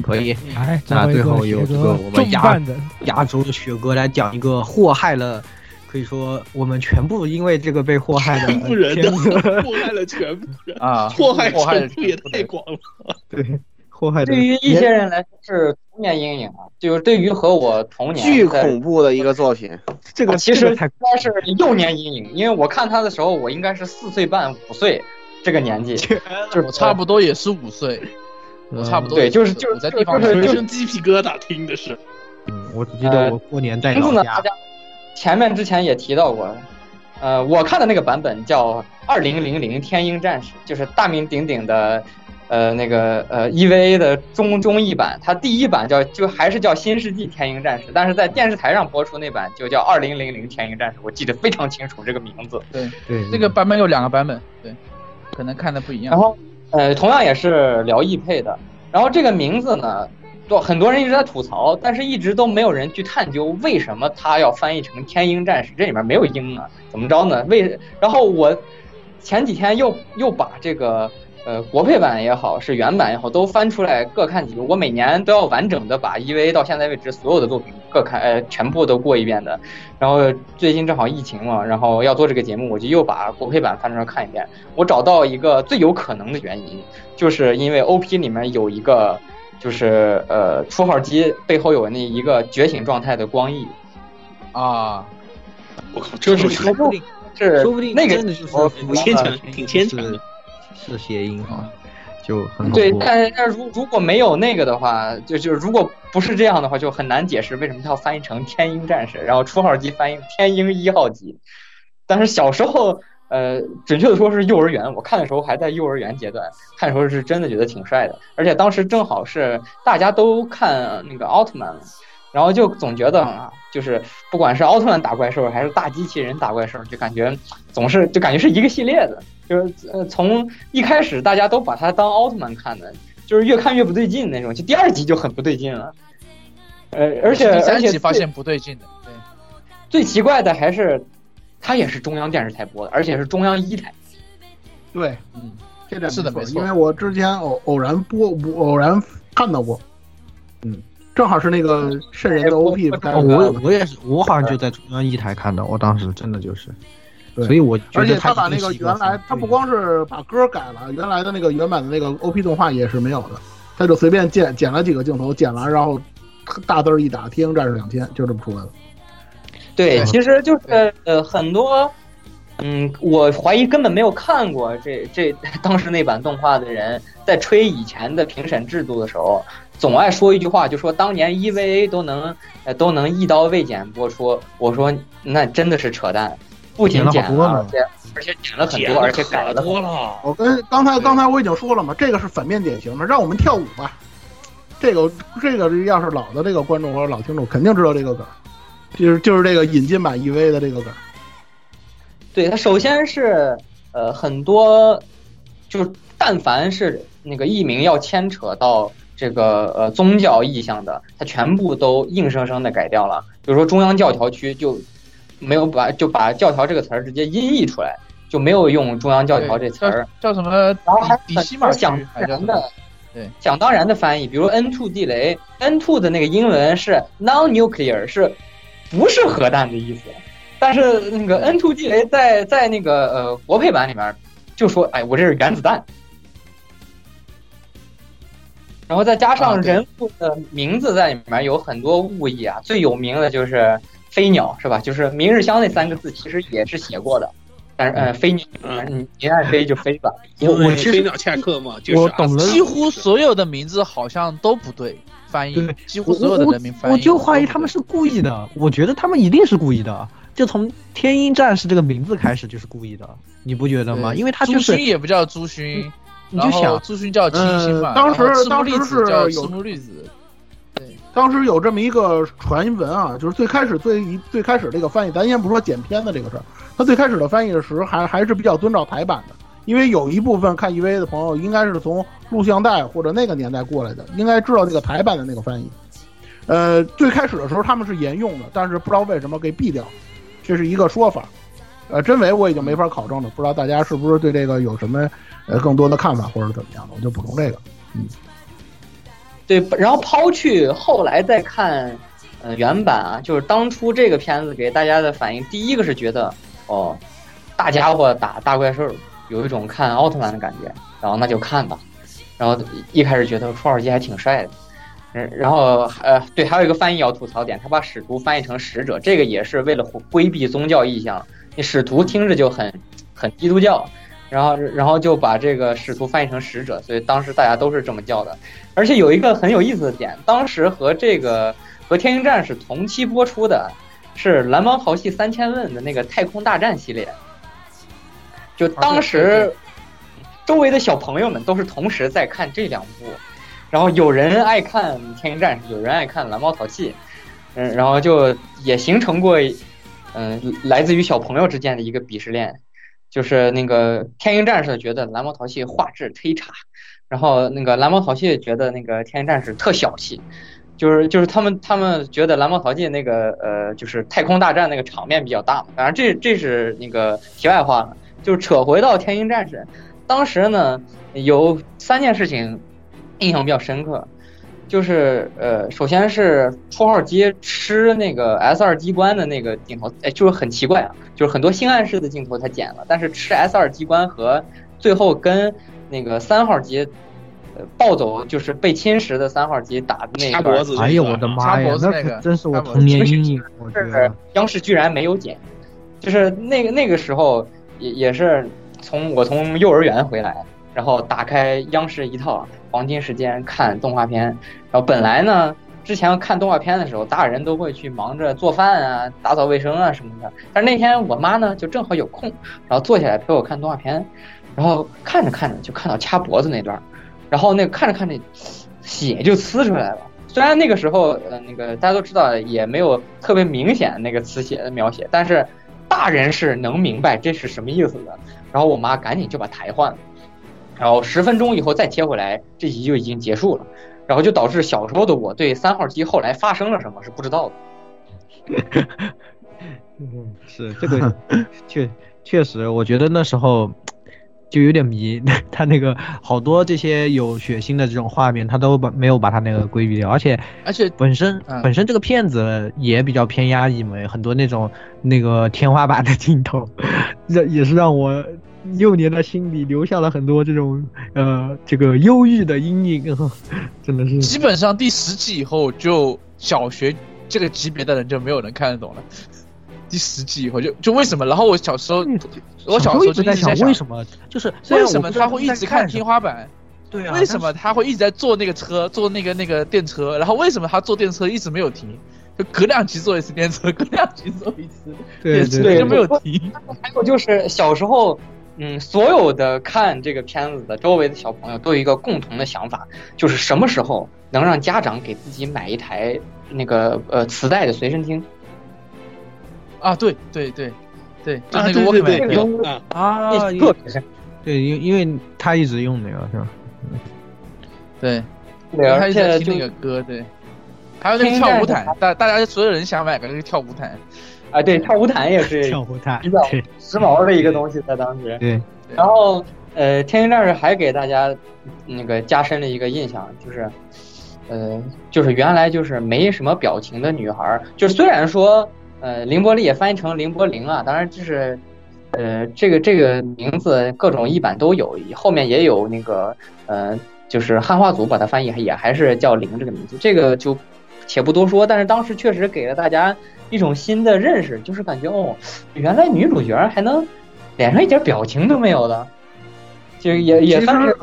可以。
哎，
那最后由这个我们
亚
亚洲的雪哥来讲一个祸害了，可以说我们全部因为这个被祸害的
全部人，祸害了全部人
啊，
祸害
祸害
也太广了，
对。祸害
对于一些人来说是童年阴影啊，就是对于和我童年
巨恐怖的一个作品。
这个
其实应该是幼年阴影，因为我看他的时候，我应该是四岁半五岁这个年纪，就是
我差不多也是五岁，我差不多
对，就是就是
在地方
就是
生鸡皮疙瘩，听的是。
嗯，我只记得我过年在
老家。前面之前也提到过，呃，我看的那个版本叫《二零零零天鹰战士》，就是大名鼎鼎的。呃，那个呃，EVA 的中中译版，它第一版叫就还是叫《新世纪天鹰战士》，但是在电视台上播出那版就叫《二零零零天鹰战士》，我记得非常清楚这个名字。
对对，这个版本有两个版本，对，可能看的不一样。
然后，呃，同样也是聊译配的。然后这个名字呢，都很多人一直在吐槽，但是一直都没有人去探究为什么他要翻译成天鹰战士，这里面没有鹰啊，怎么着呢？为然后我前几天又又把这个。呃，国配版也好，是原版也好，都翻出来各看几遍。我每年都要完整的把 EVA 到现在为止所有的作品各看，呃，全部都过一遍的。然后最近正好疫情嘛，然后要做这个节目，我就又把国配版翻出来看一遍。我找到一个最有可能的原因，就是因为 OP 里面有一个，就是呃，初号机背后有那一个觉醒状态的光翼。
啊，
我靠，这是
说不定，
是
说不定
那个
真的就是
挺牵强，挺牵强的。
是谐音哈，就很
对，但但如如果没有那个的话，就就如果不是这样的话，就很难解释为什么它要翻译成天鹰战士，然后初号机翻译天鹰一号机。但是小时候，呃，准确的说是幼儿园，我看的时候还在幼儿园阶段，看的时候是真的觉得挺帅的，而且当时正好是大家都看那个奥特曼，然后就总觉得啊，就是不管是奥特曼打怪兽还是大机器人打怪兽，就感觉总是就感觉是一个系列的。就是呃，从一开始大家都把它当奥特曼看的，就是越看越不对劲那种，就第二集就很不对劲了。呃，而且而且
发现不对劲的，对。
最奇怪的还是，它也是中央电视台播的，而且是中央一台。
对，
嗯，
这点
是的没错。
因为我之前偶偶然播，偶然看到过。嗯，正好是那个圣人的 OP。
我我也是，我好像就在中央一台看的，我当时真的就是。所以我
而且他把那个原来，他不光是把歌改了，原来的那个原版的那个 OP 动画也是没有的，他就随便剪剪了几个镜头，剪完然后大字一打，《天鹰战士两千》就这么出来了。
对，其实就是呃很多嗯，我怀疑根本没有看过这这当时那版动画的人在吹以前的评审制度的时候，总爱说一句话，就说当年 EVA 都能呃都能一刀未剪播出。我说那真的是扯淡，不仅剪了，而且而且剪了很多，而且改了
多了。
我跟刚才刚才我已经说了嘛，这个是反面典型的，让我们跳舞吧。这个这个要是老的这个观众或者老听众肯定知道这个梗，就是就是这个引进版 EVA 的这个梗。
对它首先是呃很多，就是但凡是那个艺名要牵扯到这个呃宗教意向的，它全部都硬生生的改掉了。比如说中央教条区就没有把就把教条这个词儿直接音译出来，就没有用中央教条这词儿，
叫什么？
然后还
比西马
想当然的，
对，
想当然的翻译，比如 N two 地雷，N two 的那个英文是 non-nuclear，是不是核弹的意思？但是那个 N two 地雷在在那个呃国配版里面就说，哎，我这是原子弹。然后再加上人物的名字在里面有很多误译啊，最有名的就是飞鸟是吧？就是明日香那三个字其实也是写过的，但是呃飞鸟，你你爱飞就飞吧。
我
我其实
飞鸟恰克嘛，就是
我懂了，
几乎所有的名字好像都不对翻译
对，
几乎所有的人名翻译
我就怀疑他们
是
是故意的，我觉得他们一定是故意的，就从天鹰战士这个名字开始就是故意的，你不觉得吗？因为他就
朱
是
勋也不叫朱勋，
你就想
朱勋叫清新嘛，
呃当时当时是有
赤木粒子，
当时有这么一个传闻啊，就是最开始最一最开始这个翻译，咱先不说剪片的这个事儿，他最开始的翻译的时候还还是比较遵照台版的，因为有一部分看 EVA 的朋友应该是从录像带或者那个年代过来的，应该知道那个台版的那个翻译。呃，最开始的时候他们是沿用的，但是不知道为什么给毙掉，这是一个说法。呃，真伪我已经没法考证了，不知道大家是不是对这个有什么呃更多的看法或者怎么样的，我就补充这个。
嗯对，然后抛去后来再看，呃，原版啊，就是当初这个片子给大家的反应，第一个是觉得，哦，大家伙打大怪兽，有一种看奥特曼的感觉，然后那就看吧，然后一开始觉得初号机还挺帅的，然后呃，对，还有一个翻译要吐槽点，他把使徒翻译成使者，这个也是为了规避宗教意向，你使徒听着就很很基督教。然后，然后就把这个使徒翻译成使者，所以当时大家都是这么叫的。而且有一个很有意思的点，当时和这个和天鹰战士同期播出的是蓝猫淘气三千问的那个太空大战系列。就当时周围的小朋友们都是同时在看这两部，然后有人爱看天鹰战士，有人爱看蓝猫淘气，嗯，然后就也形成过，嗯，来自于小朋友之间的一个鄙视链。就是那个天鹰战士觉得蓝猫淘气画质忒差，然后那个蓝猫淘气觉得那个天鹰战士特小气，就是就是他们他们觉得蓝猫淘气那个呃就是太空大战那个场面比较大嘛，反正这这是那个题外话了，就是扯回到天鹰战士，当时呢有三件事情印象比较深刻。就是呃，首先是初号机吃那个 S 二机关的那个镜头，哎，就是很奇怪啊，就是很多性暗示的镜头他剪了，但是吃 S 二机关和最后跟那个三号机，呃，暴走就是被侵蚀的三号机打的那
个，
哎呦我的妈呀，那可真是我童年阴影，我觉得。
央视居然没有剪，就是那个那个时候也也是从我从幼儿园回来，然后打开央视一套。黄金时间看动画片，然后本来呢，之前看动画片的时候，大人都会去忙着做饭啊、打扫卫生啊什么的。但是那天我妈呢，就正好有空，然后坐下来陪我看动画片，然后看着看着就看到掐脖子那段，然后那个看着看着，血就呲出来了。虽然那个时候，呃，那个大家都知道也没有特别明显那个呲血的描写，但是大人是能明白这是什么意思的。然后我妈赶紧就把台换了。然后十分钟以后再切回来，这集就已经结束了，然后就导致小时候的我对三号机后来发生了什么是不知道
的。嗯，是这个确确实，我觉得那时候就有点迷，他那个好多这些有血腥的这种画面，他都把没有把他那个规避掉，而且
而且
本身本身这个片子也比较偏压抑嘛，很多那种那个天花板的镜头，让也是让我。幼年的心里留下了很多这种呃这个忧郁的阴影，真的是。
基本上第十季以后，就小学这个级别的人就没有人看得懂了。第十季，以后就就为什么？然后我小时候，我
小
时候就
在
想
为什么，就是
为什么他会一直看天花板？
对啊，
为什么他会一直在坐那个车，坐那个那个电车？然后为什么他坐电车一直没有停？就隔两集坐一次电车，隔两集坐一次电车就没有停。
还有就是小时候，嗯，所有的看这个片子的周围的小朋友都有一个共同的想法，就是什么时候能让家长给自己买一台那个呃磁带的随身听？
啊，对对对对，就那
个
沃克
曼
啊，对，因因为他一直用那个是吧？
对，
他
一直在听那个歌，对，还有那个跳舞毯，大大家所有人想买个那个跳舞毯，
啊，对，跳舞毯也是
跳舞毯
比较时髦的一个东西，在当时。
对，
然后呃，天津战士还给大家那个加深了一个印象，就是呃，就是原来就是没什么表情的女孩，就虽然说呃凌波丽也翻译成凌波玲啊，当然就是。呃，这个这个名字各种译版都有，后面也有那个呃，就是汉化组把它翻译也还是叫灵这个名字，这个就且不多说。但是当时确实给了大家一种新的认识，就是感觉哦，原来女主角还能脸上一点表情都没有的，就也也算是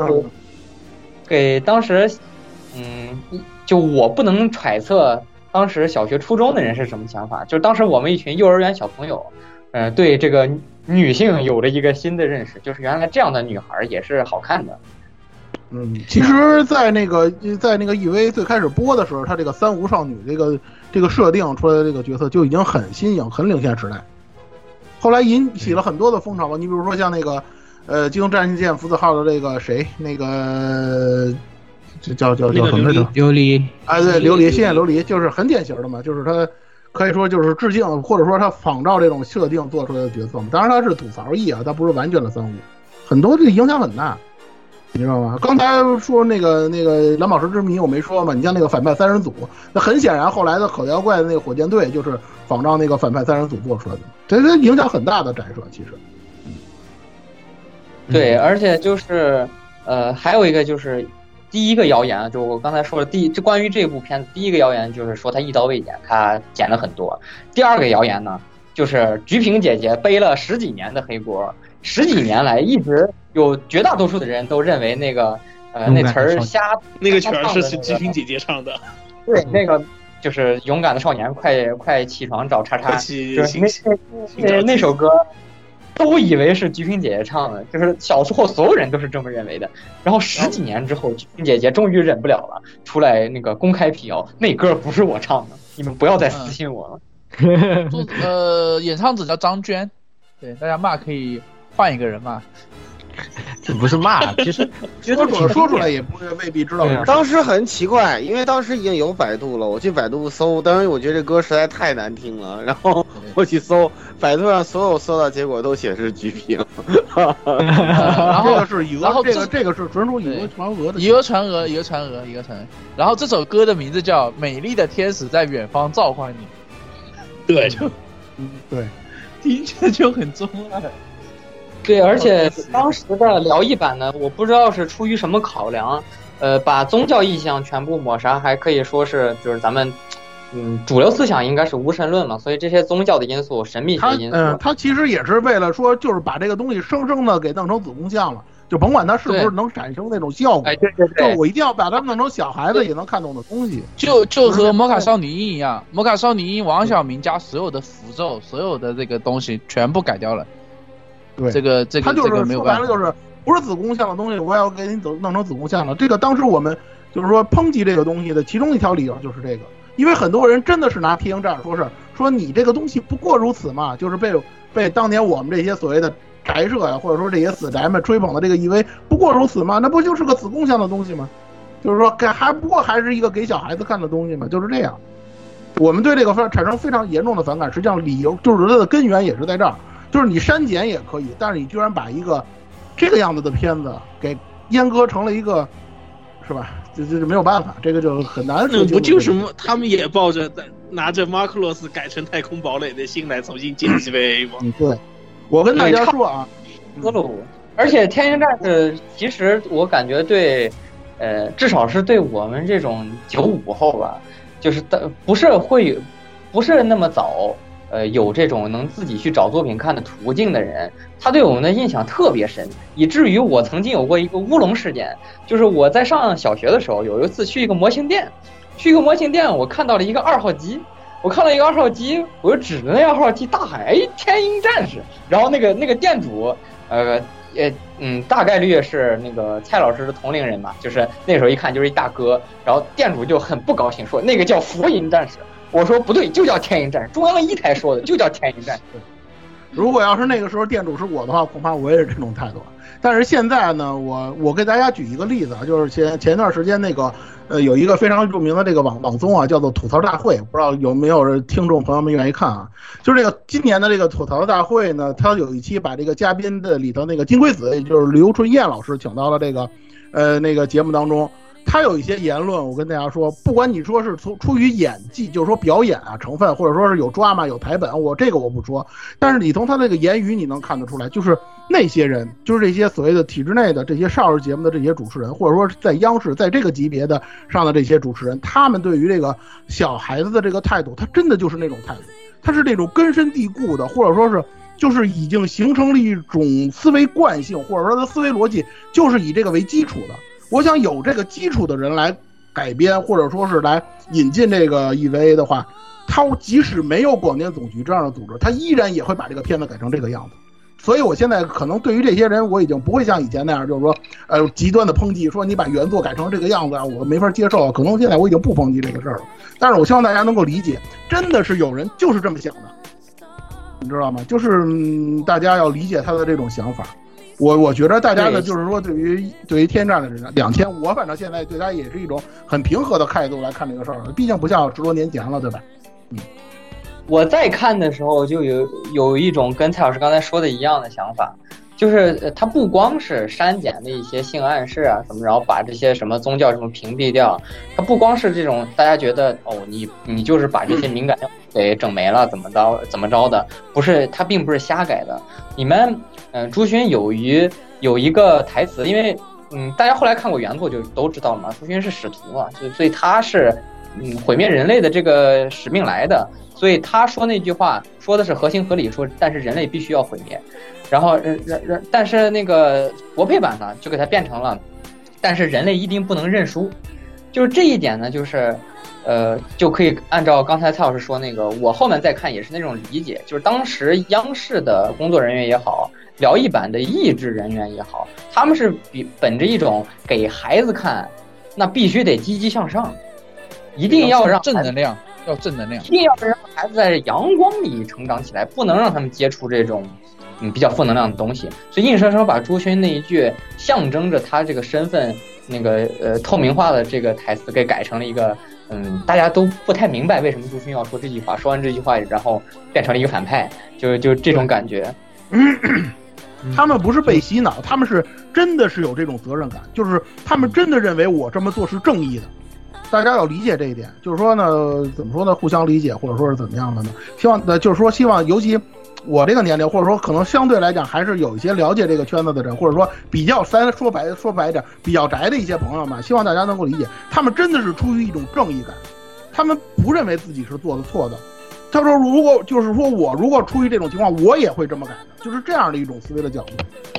给当时嗯，就我不能揣测当时小学初中的人是什么想法，就是当时我们一群幼儿园小朋友，呃，对这个。女性有了一个新的认识，就是原来这样的女孩也是好看的。
嗯，其实，在那个在那个 EV 最开始播的时候，他这个三无少女这个这个设定出来的这个角色就已经很新颖、很领先时代。后来引起了很多的风潮吧，你比如说像那个呃《机动战舰福字号》的这个谁，那个这叫叫叫什么来着？
琉璃。
哎，对，琉璃，星野琉璃，就是很典型的嘛，就是他。可以说就是致敬，或者说他仿照这种设定做出来的角色嘛。当然他是吐槽意啊，他不是完全的三无，很多这影响很大，你知道吗？刚才说那个那个蓝宝石之谜我没说嘛，你像那个反派三人组，那很显然后来的口袋妖怪的那个火箭队就是仿照那个反派三人组做出来的，这这影响很大的展示，其实。
对，而且就是呃，还有一个就是。第一个谣言就我刚才说的，第这关于这部片子，第一个谣言就是说他一刀未剪，他剪了很多。第二个谣言呢，就是菊萍姐姐背了十几年的黑锅，十几年来一直有绝大多数的人都认为那个呃那词儿瞎，
那个曲儿是菊萍姐姐唱的。
对，那个就是勇敢的少年，快快起床找叉叉，就是那那那首歌。都以为是菊萍姐姐唱的，就是小时候所有人都是这么认为的。然后十几年之后，菊萍姐姐终于忍不了了，出来那个公开辟谣，那歌不是我唱的，你们不要再私信我了。
呃，演唱者叫张娟，对大家骂可以换一个人骂。
这不是骂，其实
说出说出来也不未必知道。
当时很奇怪，因为当时已经有百度了，我去百度搜，当时我觉得这歌实在太难听了，然后我去搜，百度上所有搜到结果都显示橘屏。
然后是以讹，这个这个是纯属以讹传讹的，
以讹传讹，以讹传讹，以讹传。然后这首歌的名字叫《美丽的天使在远方召唤你》，
对，就
嗯对，
听着就很中二。
对，而且当时的辽艺版呢，我不知道是出于什么考量，呃，把宗教意象全部抹杀，还可以说是就是咱们，嗯，主流思想应该是无神论嘛，所以这些宗教的因素、神秘学因素，
嗯，他其实也是为了说，就是把这个东西生生的给弄成子宫像了，就甭管它是不是能产生那种效果，
哎，对对对，
就我一定要把它弄成小孩子也能看懂的东西，
就就和魔卡少女樱一样，魔卡少女樱王小明家所有的符咒、所有的这个东西全部改掉了。
对
这个这个
这个说白了就是不是子宫像的东西，我要给你走弄成子宫像了。这个当时我们就是说抨击这个东西的其中一条理由就是这个，因为很多人真的是拿天行战说是说你这个东西不过如此嘛，就是被被当年我们这些所谓的宅社呀，或者说这些死宅们吹捧的这个 EV 不过如此嘛，那不就是个子宫像的东西吗？就是说给还不过还是一个给小孩子看的东西嘛，就是这样。我们对这个非产生非常严重的反感，实际上理由就是它的根源也是在这儿。就是你删减也可以，但是你居然把一个这个样子的片子给阉割成了一个，是吧？这这就没有办法，这个就很难。
那不就是他们也抱着拿着马克洛斯改成太空堡垒的心来重新建 GVA 吗？
嗯，对。我跟大家说啊，
思路。而且《天行战士》其实我感觉对，呃，至少是对我们这种九五后吧，就是的不是会，不是那么早。呃，有这种能自己去找作品看的途径的人，他对我们的印象特别深，以至于我曾经有过一个乌龙事件，就是我在上小学的时候，有一次去一个模型店，去一个模型店，我看到了一个二号机，我看到一个二号机，我就指着那二号机大喊：“哎，天鹰战士！”然后那个那个店主，呃，也嗯，大概率是那个蔡老师的同龄人吧，就是那时候一看就是一大哥，然后店主就很不高兴，说那个叫佛音战士。我说不对，就叫天鹰战士，中央一台说的就叫天鹰战士。
如果要是那个时候店主是我的话，恐怕我也是这种态度。但是现在呢，我我给大家举一个例子啊，就是前前一段时间那个呃有一个非常著名的这个网网综啊，叫做吐槽大会，不知道有没有听众朋友们愿意看啊？就是这个今年的这个吐槽大会呢，他有一期把这个嘉宾的里头那个金龟子，也就是刘春燕老师请到了这个呃那个节目当中。他有一些言论，我跟大家说，不管你说是出出于演技，就是说表演啊成分，或者说是有抓嘛有台本，我这个我不说。但是你从他那个言语，你能看得出来，就是那些人，就是这些所谓的体制内的这些少儿节目的这些主持人，或者说在央视在这个级别的上的这些主持人，他们对于这个小孩子的这个态度，他真的就是那种态度，他是那种根深蒂固的，或者说是就是已经形成了一种思维惯性，或者说他思维逻辑就是以这个为基础的。我想有这个基础的人来改编，或者说是来引进这个 EVA 的话，他即使没有广电总局这样的组织，他依然也会把这个片子改成这个样子。所以我现在可能对于这些人，我已经不会像以前那样，就是说，呃，极端的抨击，说你把原作改成这个样子啊，我没法接受。可能现在我已经不抨击这个事儿了。但是我希望大家能够理解，真的是有人就是这么想的，你知道吗？就是大家要理解他的这种想法。我我觉得大家呢，就是说，对于对于天战的人，两千，我反正现在对他也是一种很平和的态度来看这个事儿。毕竟不像十多年前了，对吧？嗯，
我在看的时候就有有一种跟蔡老师刚才说的一样的想法，就是他不光是删减的一些性暗示啊什么，然后把这些什么宗教什么屏蔽掉，他不光是这种大家觉得哦，你你就是把这些敏感给整没了，怎么着怎么着的，不是他并不是瞎改的，你们。嗯，朱勋有于有一个台词，因为嗯，大家后来看过原作就都知道了嘛。朱勋是使徒嘛，就所以他是嗯毁灭人类的这个使命来的，所以他说那句话说的是合情合理，说但是人类必须要毁灭。然后然然，但是那个国配版呢，就给他变成了，但是人类一定不能认输。就是这一点呢，就是呃，就可以按照刚才蔡老师说那个，我后面再看也是那种理解，就是当时央视的工作人员也好。辽艺版的译制人员也好，他们是比本着一种给孩子看，那必须得积极向上，一定要让
正能量，要正能量，
一定要让孩子在阳光里成长起来，不能让他们接触这种嗯比较负能量的东西。所以硬生生把朱勋那一句象征着他这个身份那个呃透明化的这个台词给改成了一个嗯大家都不太明白为什么朱勋要说这句话，说完这句话然后变成了一个反派，就就这种感觉。
他们不是被洗脑，他们是真的是有这种责任感，就是他们真的认为我这么做是正义的。大家要理解这一点，就是说呢，怎么说呢？互相理解，或者说是怎么样的呢？希望呃，就是说希望，尤其我这个年龄，或者说可能相对来讲还是有一些了解这个圈子的人，或者说比较三说白说白点，比较宅的一些朋友们，希望大家能够理解，他们真的是出于一种正义感，他们不认为自己是做的错的。他说：“如果就是说我如果出于这种情况，我也会这么改的，就是这样的一种思维的角度，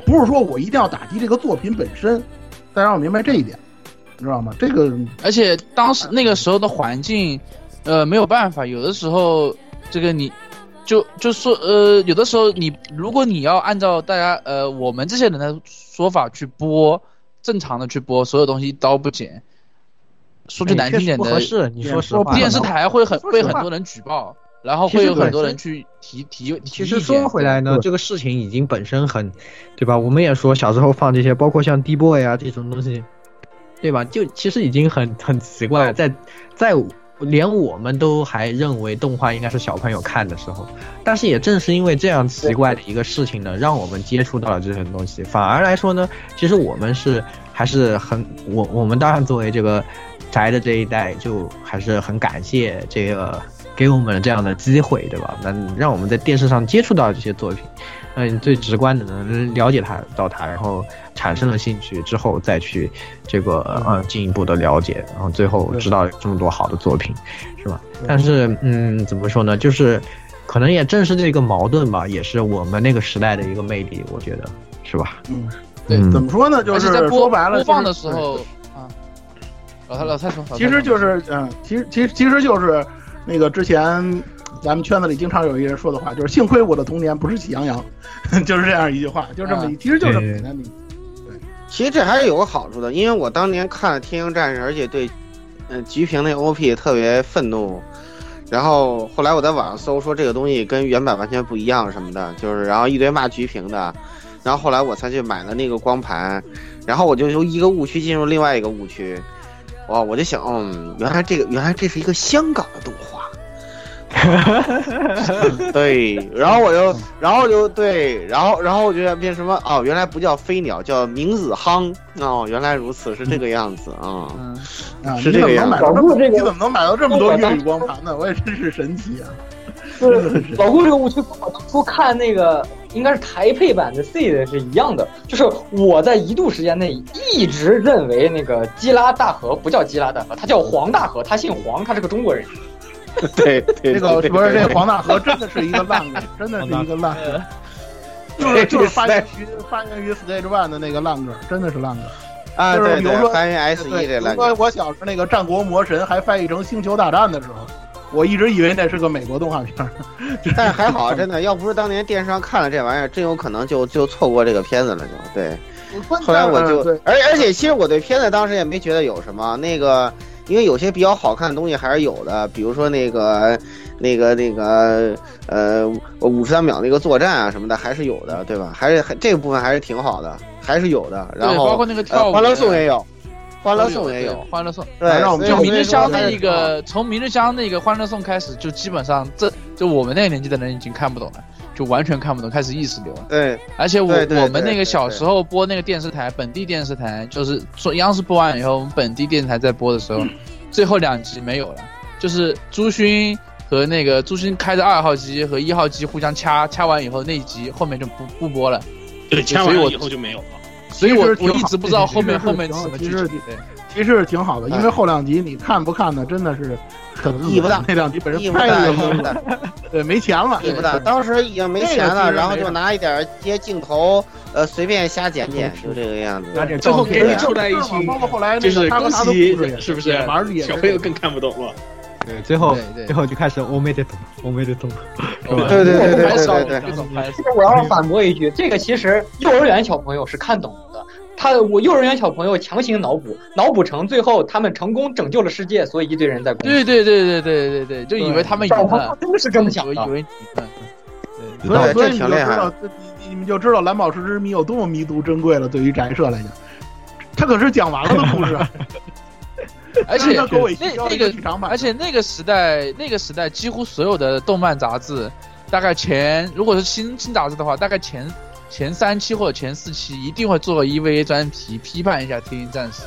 不是说我一定要打击这个作品本身。大家要明白这一点，你知道吗？这个
而且当时那个时候的环境，呃，没有办法，有的时候这个你，就就说呃，有的时候你如果你要按照大家呃我们这些人的说法去播，正常的去播，所有东西一刀不剪，说句难听点的，不
合适。你说实话，
电视台会很被很多人举报。”然后会有很多人去提提。
其实说回来呢，这个事情已经本身很，对吧？我们也说小时候放这些，包括像 D boy 啊这种东西，对吧？就其实已经很很奇怪了，在在连我们都还认为动画应该是小朋友看的时候，但是也正是因为这样奇怪的一个事情呢，让我们接触到了这些东西。反而来说呢，其实我们是还是很我我们当然作为这个宅的这一代，就还是很感谢这个。给我们这样的机会，对吧？那让我们在电视上接触到这些作品，嗯，最直观的能了解它到它，然后产生了兴趣之后再去这个呃进一步的了解，然后最后知道这么多好的作品，是吧？但是嗯，怎么说呢？就是可能也正是这个矛盾吧，也是我们那个时代的一个魅力，我觉得是吧？
嗯，对，怎么说呢？就是说白了，
播放的时候啊，老蔡老蔡说，
其实就是嗯，其实其实其实就是那个之前咱们圈子里经常有一个人说的话，就是幸亏我的童年不是喜羊羊，就是这样一句话，就这么，其实就这么简单的。对，
其实这还是有个好处的，因为我当年看了《天鹰战士》，而且对。嗯，菊平那 OP 特别愤怒，然后后来我在网上搜说这个东西跟原版完全不一样什么的，就是然后一堆骂菊平的，然后后来我才去买了那个光盘，然后我就由一个误区进入另外一个误区，哇，我就想，嗯，原来这个原来这是一个香港的动画。对，然后我就，然后就对，然后然后我就变什么？哦，原来不叫飞鸟，叫明子夯。哦，原来如此，是这个样子啊。
啊，
是这个样子。
你怎么能买到这么多粤语光盘呢？我也真是神奇啊！
是老顾这个误区跟我当初看那个应该是台配版的 C 的是一样的，就是我在一度时间内一直认为那个基拉大河不叫基拉大河，他叫黄大河，他姓黄，他是个中国人。
对，这
个不是这黄大河真的是一个烂梗，真的是一个烂梗，就是就是发源于发源于 Stage One 的那个烂梗，真的是烂梗
啊！
就是比如说
翻译 SE 这烂梗。
我小时候那个战国魔神还翻译成星球大战的时候，我一直以为那是个美国动画片，
但还好，真的要不是当年电视上看了这玩意儿，真有可能就就错过这个片子了，就对。后来我就，而而且其实我对片子当时也没觉得有什么那个。因为有些比较好看的东西还是有的，比如说那个、那个、那个，呃，五十三秒那个作战啊什么的还是有的，对吧？还是这个部分还是挺好的，还是有的。然后
包括那个跳
舞，欢乐颂也有，欢乐颂也有，
欢乐颂。
对，让我们
就明日香那个，从明日香那个欢乐颂开始，就基本上这就我们那个年纪的人已经看不懂了。就完全看不懂，开始意识流了。
对，
而且我我们那个小时候播那个电视台，本地电视台，就是说央视播完以后，我们本地电视台在播的时候，最后两集没有了，就是朱勋和那个朱勋开着二号机和一号机互相掐，掐完以后那一集后面就不不播了。
对，掐完以后就没有了。
所以我我一直不知道后面后面什么剧情。
其实挺好的，因为后两集你看不看呢，真的是很
意义不大。
那两集本身
太
意义不大，对，没钱了，
意义不大。当时已经没钱了，然后就拿一点接镜头，呃，随便瞎剪剪，就这个样子。
最后给你凑在一起，
包括后来
就是
恭
喜，是不是？小朋友更看不懂了。
对，最后最后就开始我没得懂，我没得懂，
对对对对对对对。
这个我要反驳一句，这个其实幼儿园小朋友是看懂的。他我幼儿园小朋友强行脑补，脑补成最后他们成功拯救了世界，所以一堆人在。
对对对对对对对，就以为他们赢了，
真的是这么想的。
以为赢了。
对，所以所以你就知道，你们就知道蓝宝石之谜有多么弥足珍贵了。对于宅社来讲，他可是讲完了的故事。
而且那那个，而且那个时代，那个时代几乎所有的动漫杂志，大概前如果是新新杂志的话，大概前。前三期或者前四期一定会做个 EVA 专题，批判一下《天鹰战士》。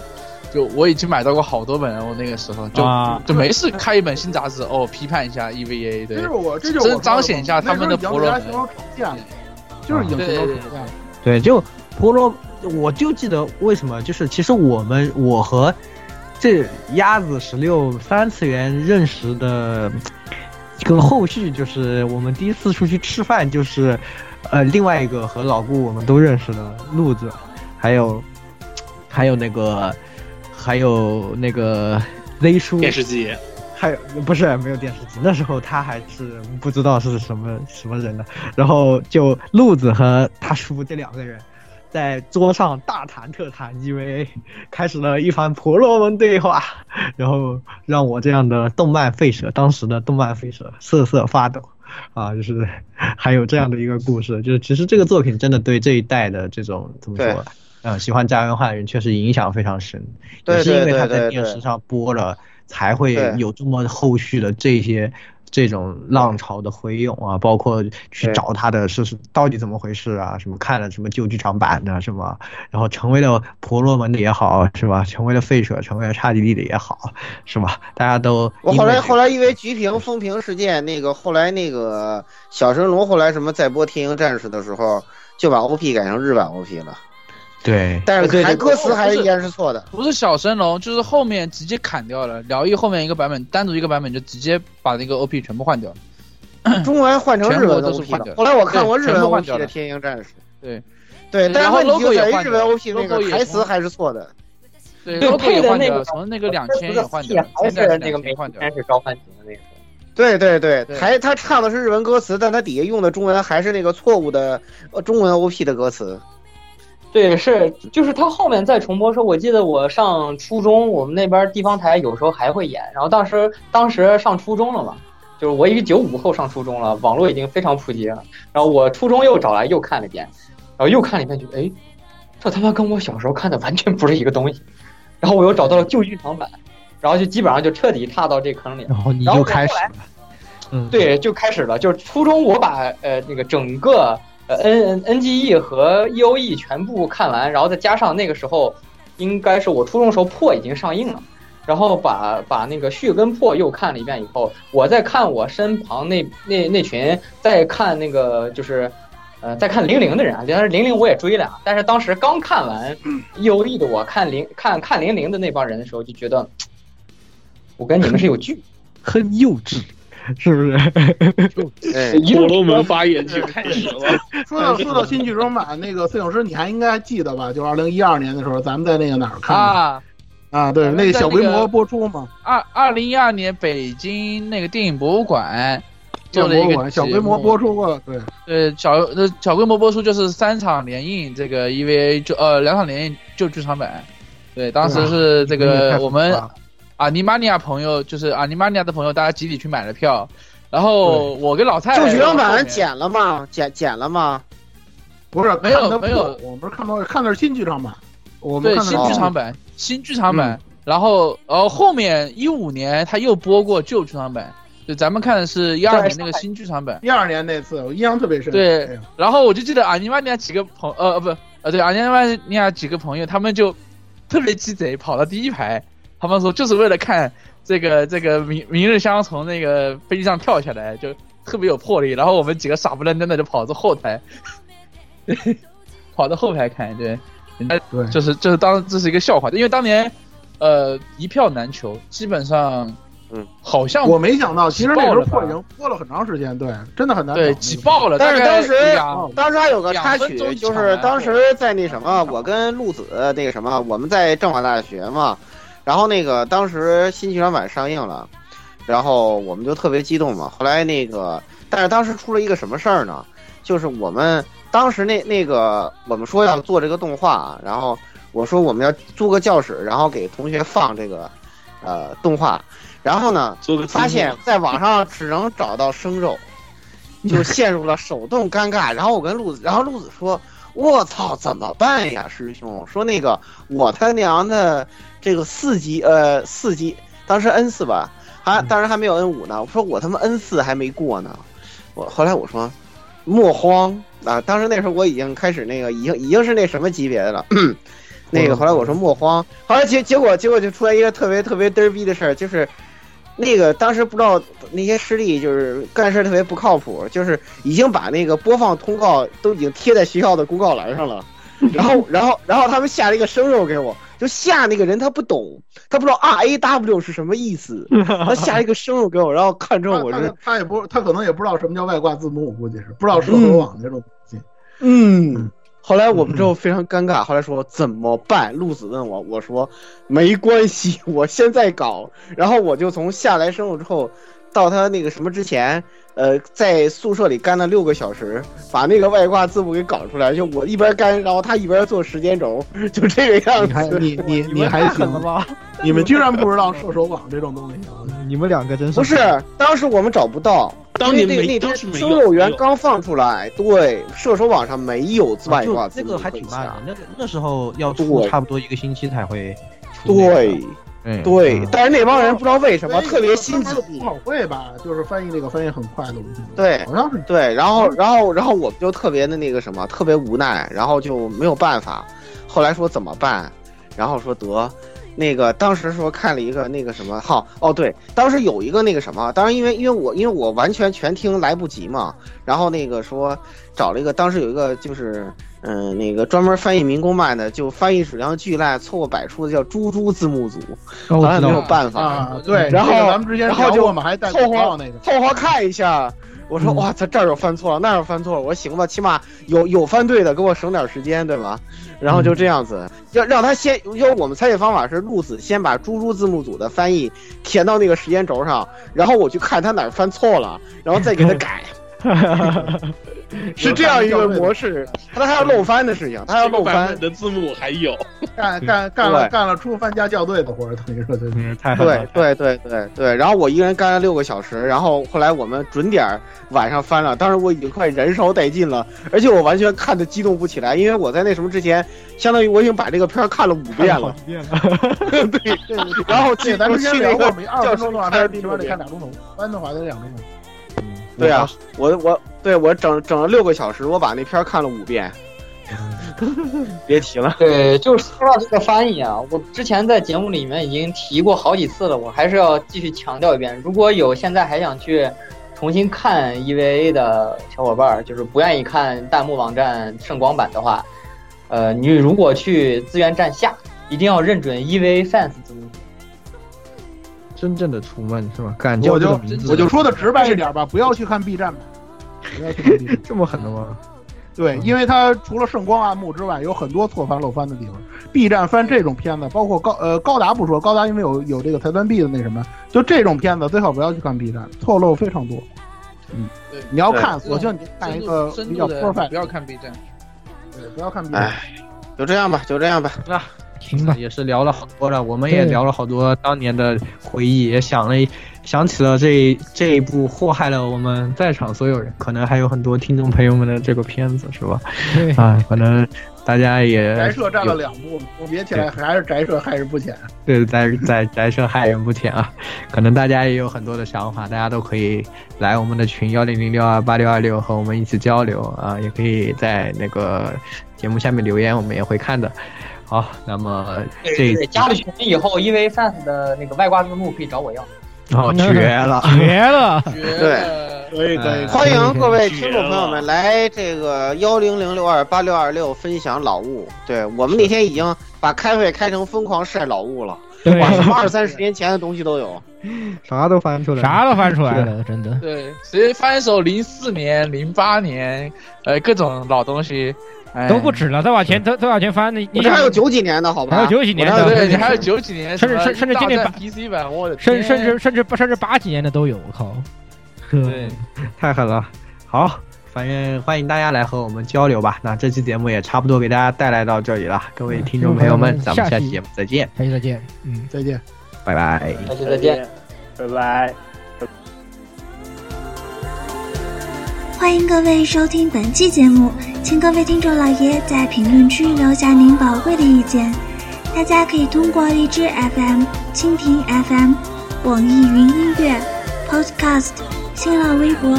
就我已经买到过好多本了，我那个时候就就没事开一本新杂志哦，批判一下 EVA。对，
这是我，这就是
彰显一下他们的婆罗门。
就是已经形成
呈现了。对，就婆罗，我就记得为什么，就是其实我们我和这鸭子十六三次元认识的，这个后续就是我们第一次出去吃饭就是。呃，另外一个和老顾我们都认识的路子，还有，还有那个，还有那个 Z 叔
电视机，
还有不是没有电视机，那时候他还是不知道是什么什么人的，然后就路子和他叔这两个人。在桌上大谈特谈，EVA，开始了一番婆罗门对话，然后让我这样的动漫废舍，当时的动漫废舍瑟瑟发抖，啊，就是 还有这样的一个故事，就是其实这个作品真的对这一代的这种怎么说，嗯，喜欢家园化的人确实影响非常深，也是因为他在电视上播了，才会有这么后续的这些。这种浪潮的回涌啊，包括去找他的是是到底怎么回事啊？什么看了什么旧剧场版的，是吗？然后成为了婆罗门的也好，是吧？成为了废舍，成为了差地利的也好，是吧？大家都
我后来后来因为菊萍风评事件，那个后来那个小神龙后来什么在播《天鹰战士》的时候，就把 OP 改成日版 OP 了。
对，
但是还歌词还是依然是错的。
不是小神龙，就是后面直接砍掉了。疗愈后面一个版本，单独一个版本就直接把那个 OP 全部换掉了。
中文换成日文 OP
的。
后来我看过日文 OP 的《天鹰战士》，
对
对，但是问题
就
在于日文 OP 那个台词还是错的。
对，logo 也换掉，从那个两千也换掉，
还是那个美天使召唤型的那个。
对对对，台他唱的是日文歌词，但他底下用的中文还是那个错误的呃中文 OP 的歌词。
对，是就是他后面再重播时候，我记得我上初中，我们那边地方台有时候还会演。然后当时当时上初中了嘛，就是我一个九五后上初中了，网络已经非常普及了。然后我初中又找来又看了一遍，然后又看了一遍，觉得哎，这他妈跟我小时候看的完全不是一个东西。然后我又找到了旧剧场版，然后就基本上就彻底踏到这坑里。
然后你就开始了，
嗯，对，就开始了。就是初中我把呃那个整个呃 N N G E 和 E O E 全部看完，然后再加上那个时候应该是我初中时候破已经上映了，然后把把那个续跟破又看了一遍以后，我再看我身旁那那那群在看那个就是。呃，在看零零的人啊，但是零零我也追了，但是当时刚看完 E O E 的，我看零看看零零的那帮人的时候，就觉得我跟你们是有距，
很幼稚，是不是？
哎，
所罗门发言就开始了。
说到说到新剧场版，那个摄影师你还应该记得吧？就二零一二年的时候，咱们在那个哪儿看啊？啊，对，那个小规模播出嘛。
二二零一二年北京那个电影博物馆。做了一个
小规模播出过，对
对，小呃小规模播出就是三场联映，这个 EVA 就呃两场联映就剧场版，对，当时是这个我们阿尼玛尼亚朋友，就是阿尼玛尼亚的朋友，大家集体去买了票，然后我跟老蔡
就剧场版剪了吗？剪剪了吗？
不是，
没有没有，
我们是看到看的是新剧场版，我
们对新剧场版新剧场版，然后呃后面一五年他又播过旧剧场版。就咱们看的是一二年那个新剧场版，
一二年那次我印象特别深。
对，然后我就记得阿尼玛尼亚几个朋呃呃不呃对阿尼玛尼亚几个朋友，他们就特别鸡贼，跑到第一排，他们说就是为了看这个这个明明日香从那个飞机上跳下来，就特别有魄力。然后我们几个傻不愣登的就跑到后台，跑到后排看，对，
对，
就是就是当这是一个笑话，因为当年呃一票难求，基本上。嗯，好像
我没想到，其实那时候破已经播了很长时间，对，真的很难。
对，挤爆了。
但是当时，当时还有个插曲，就是当时在那什么，我跟陆子那个什么，我们在政法大学嘛，然后那个当时新剧场版上映了，然后我们就特别激动嘛。后来那个，但是当时出了一个什么事儿呢？就是我们当时那那个，我们说要做这个动画，然后我说我们要租个教室，然后给同学放这个呃动画。然后呢？发现在网上只能找到生肉，就陷入了手动尴尬。然后我跟陆子，然后陆子说：“我操，怎么办呀，师兄？说那个我他娘的这个四级，呃，四级，当时 N 四吧，还当时还没有 N 五呢。我说我他妈 N 四还没过呢。我后来我说莫慌啊，当时那时候我已经开始那个，已经已经是那什么级别的了。那个后来我说莫慌，后来结结果结果就出来一个特别特别嘚逼的事儿，就是。那个当时不知道那些师弟就是干事特别不靠谱，就是已经把那个播放通告都已经贴在学校的公告栏上了，然后然后然后他们下了一个生肉给我，就下那个人他不懂，他不知道 R A W 是什么意思，他下一个生肉给我，然后看中我
这他也不他可能也不知道什么叫外挂字幕，我估计是不知道社会网那种东西，
嗯。后来我们之后非常尴尬，后来说怎么办？陆子问我，我说没关系，我现在搞。然后我就从下来生物之后，到他那个什么之前，呃，在宿舍里干了六个小时，把那个外挂字幕给搞出来。就我一边干，然后他一边做时间轴，就这个样
子。你你你还狠了吗？你们居然不知道射手网这种东西？
你们两个真是
不是？当时我们找不到。当年那那天生肉园刚放出来，对，射手网上没有外挂字
幕。那个还挺慢的，那个那时候要出差不多一个星期才会。
对，对，但是那帮人不知道为什么特别心急。
不好会吧？就是翻译那个翻译很快的。
对，
好像是
对，然后然后然后我们就特别的那个什么，特别无奈，然后就没有办法。后来说怎么办？然后说得。那个当时说看了一个那个什么号哦对，当时有一个那个什么，当时因为因为我因为我完全全听来不及嘛，然后那个说找了一个，当时有一个就是嗯那个专门翻译民工漫的，就翻译质量巨烂，错误百出的叫猪猪字幕组，后来没有办法
啊对，
然后
咱们之前
然后就
我们还带
凑合
那个
凑合看一下，我说哇，他这儿有犯错了，那儿有犯错了。我说行吧，起码有有翻对的，给我省点时间，对吧？然后就这样子，要让他先，因为我们猜解方法是路子先把猪猪字幕组的翻译填到那个时间轴上，然后我去看他哪儿犯错了，然后再给他改。是这样一个模式，他还要漏翻的事情，他要漏翻。
的字幕还有，
干干干了干了出翻加校对的活儿，等于说对，
太
对对对对对。然后我一个人干了六个小时，然后后来我们准点晚上翻了，当时我已经快燃烧殆尽了，而且我完全看的激动不起来，因为我在那什么之前，相当于我已经把这个片看了五遍了，对对。然后
对，咱之前聊过，没二分钟的话，他是必须得看俩钟头，翻的话得两钟头。
对啊，我我对我整整了六个小时，我把那片看了五遍，别提了。
对，就是说到这个翻译啊，我之前在节目里面已经提过好几次了，我还是要继续强调一遍。如果有现在还想去重新看 EVA 的小伙伴，就是不愿意看弹幕网站圣光版的话，呃，你如果去资源站下，一定要认准 EVA fans 字幕。
真正的楚门是吧？感
觉我就我就说的直白一点吧，不要去看 B 站吧，不要去看 B 站，
这么狠的吗？
对，因为它除了圣光暗幕之外，有很多错翻漏翻的地方。B 站翻这种片子，包括高呃高达不说，高达因为有有这个台端 B 的那什么，就这种片子最好不要去看 B 站，错漏非常多。嗯，
对，
你要看，索性你看一个比较 perfect，
不要看 B 站。
对，不要看 B 站。
哎，就这样吧，就这样吧。
那。行吧，也是聊了好多了，我们也聊了好多当年的回忆，也想了想起了这这一部祸害了我们在场所有人，可能还有很多听众朋友们的这个片子是吧？啊，可能大家也
宅社占了两部，总结起来还是宅社害人不浅。
对，在在宅社害人不浅啊，可能大家也有很多的想法，大家都可以来我们的群幺零零六二八六二六和我们一起交流啊，也可以在那个节目下面留言，我们也会看的。好，那么这
加了群以后，因为 fans 的那个外挂字幕可以找我要。
哦，绝了，
绝了，
对，
可以可以。
欢迎各位听众朋友们来这个幺零零六二八六二六分享老物。对我们那天已经把开会开成疯狂晒老物了，哇，什么二三十年前的东西都有，
啥都翻出来，
啥都翻出来了，真的。
对，直接翻手零四年、零八年，呃，各种老东西。
都不止了，再往前，再再往前翻，你你
还有九几年的好吧？
还有九几年的，
对，你还有九几年，
甚至甚甚至今年
PC 版，我的，
甚甚至甚至甚至八几年的都有，我靠，
对，
太狠了。好，反正欢迎大家来和我们交流吧。那这期节目也差不多给大家带来到这里了，各位听众朋友们，咱们下期节目再见，
下期再见，嗯，
再见，
拜拜，
下期再见，
拜拜。
欢迎各位收听本期节目，请各位听众老爷在评论区留下您宝贵的意见。大家可以通过荔枝 FM、蜻蜓 FM、网易云音乐、Podcast、新浪微博、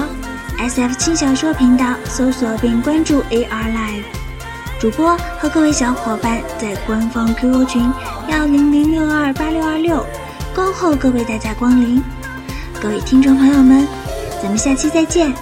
SF 轻小说频道搜索并关注 AR Live 主播和各位小伙伴在官方 QQ 群幺零零六二八六二六恭候各位大驾光临。各位听众朋友们，咱们下期再见。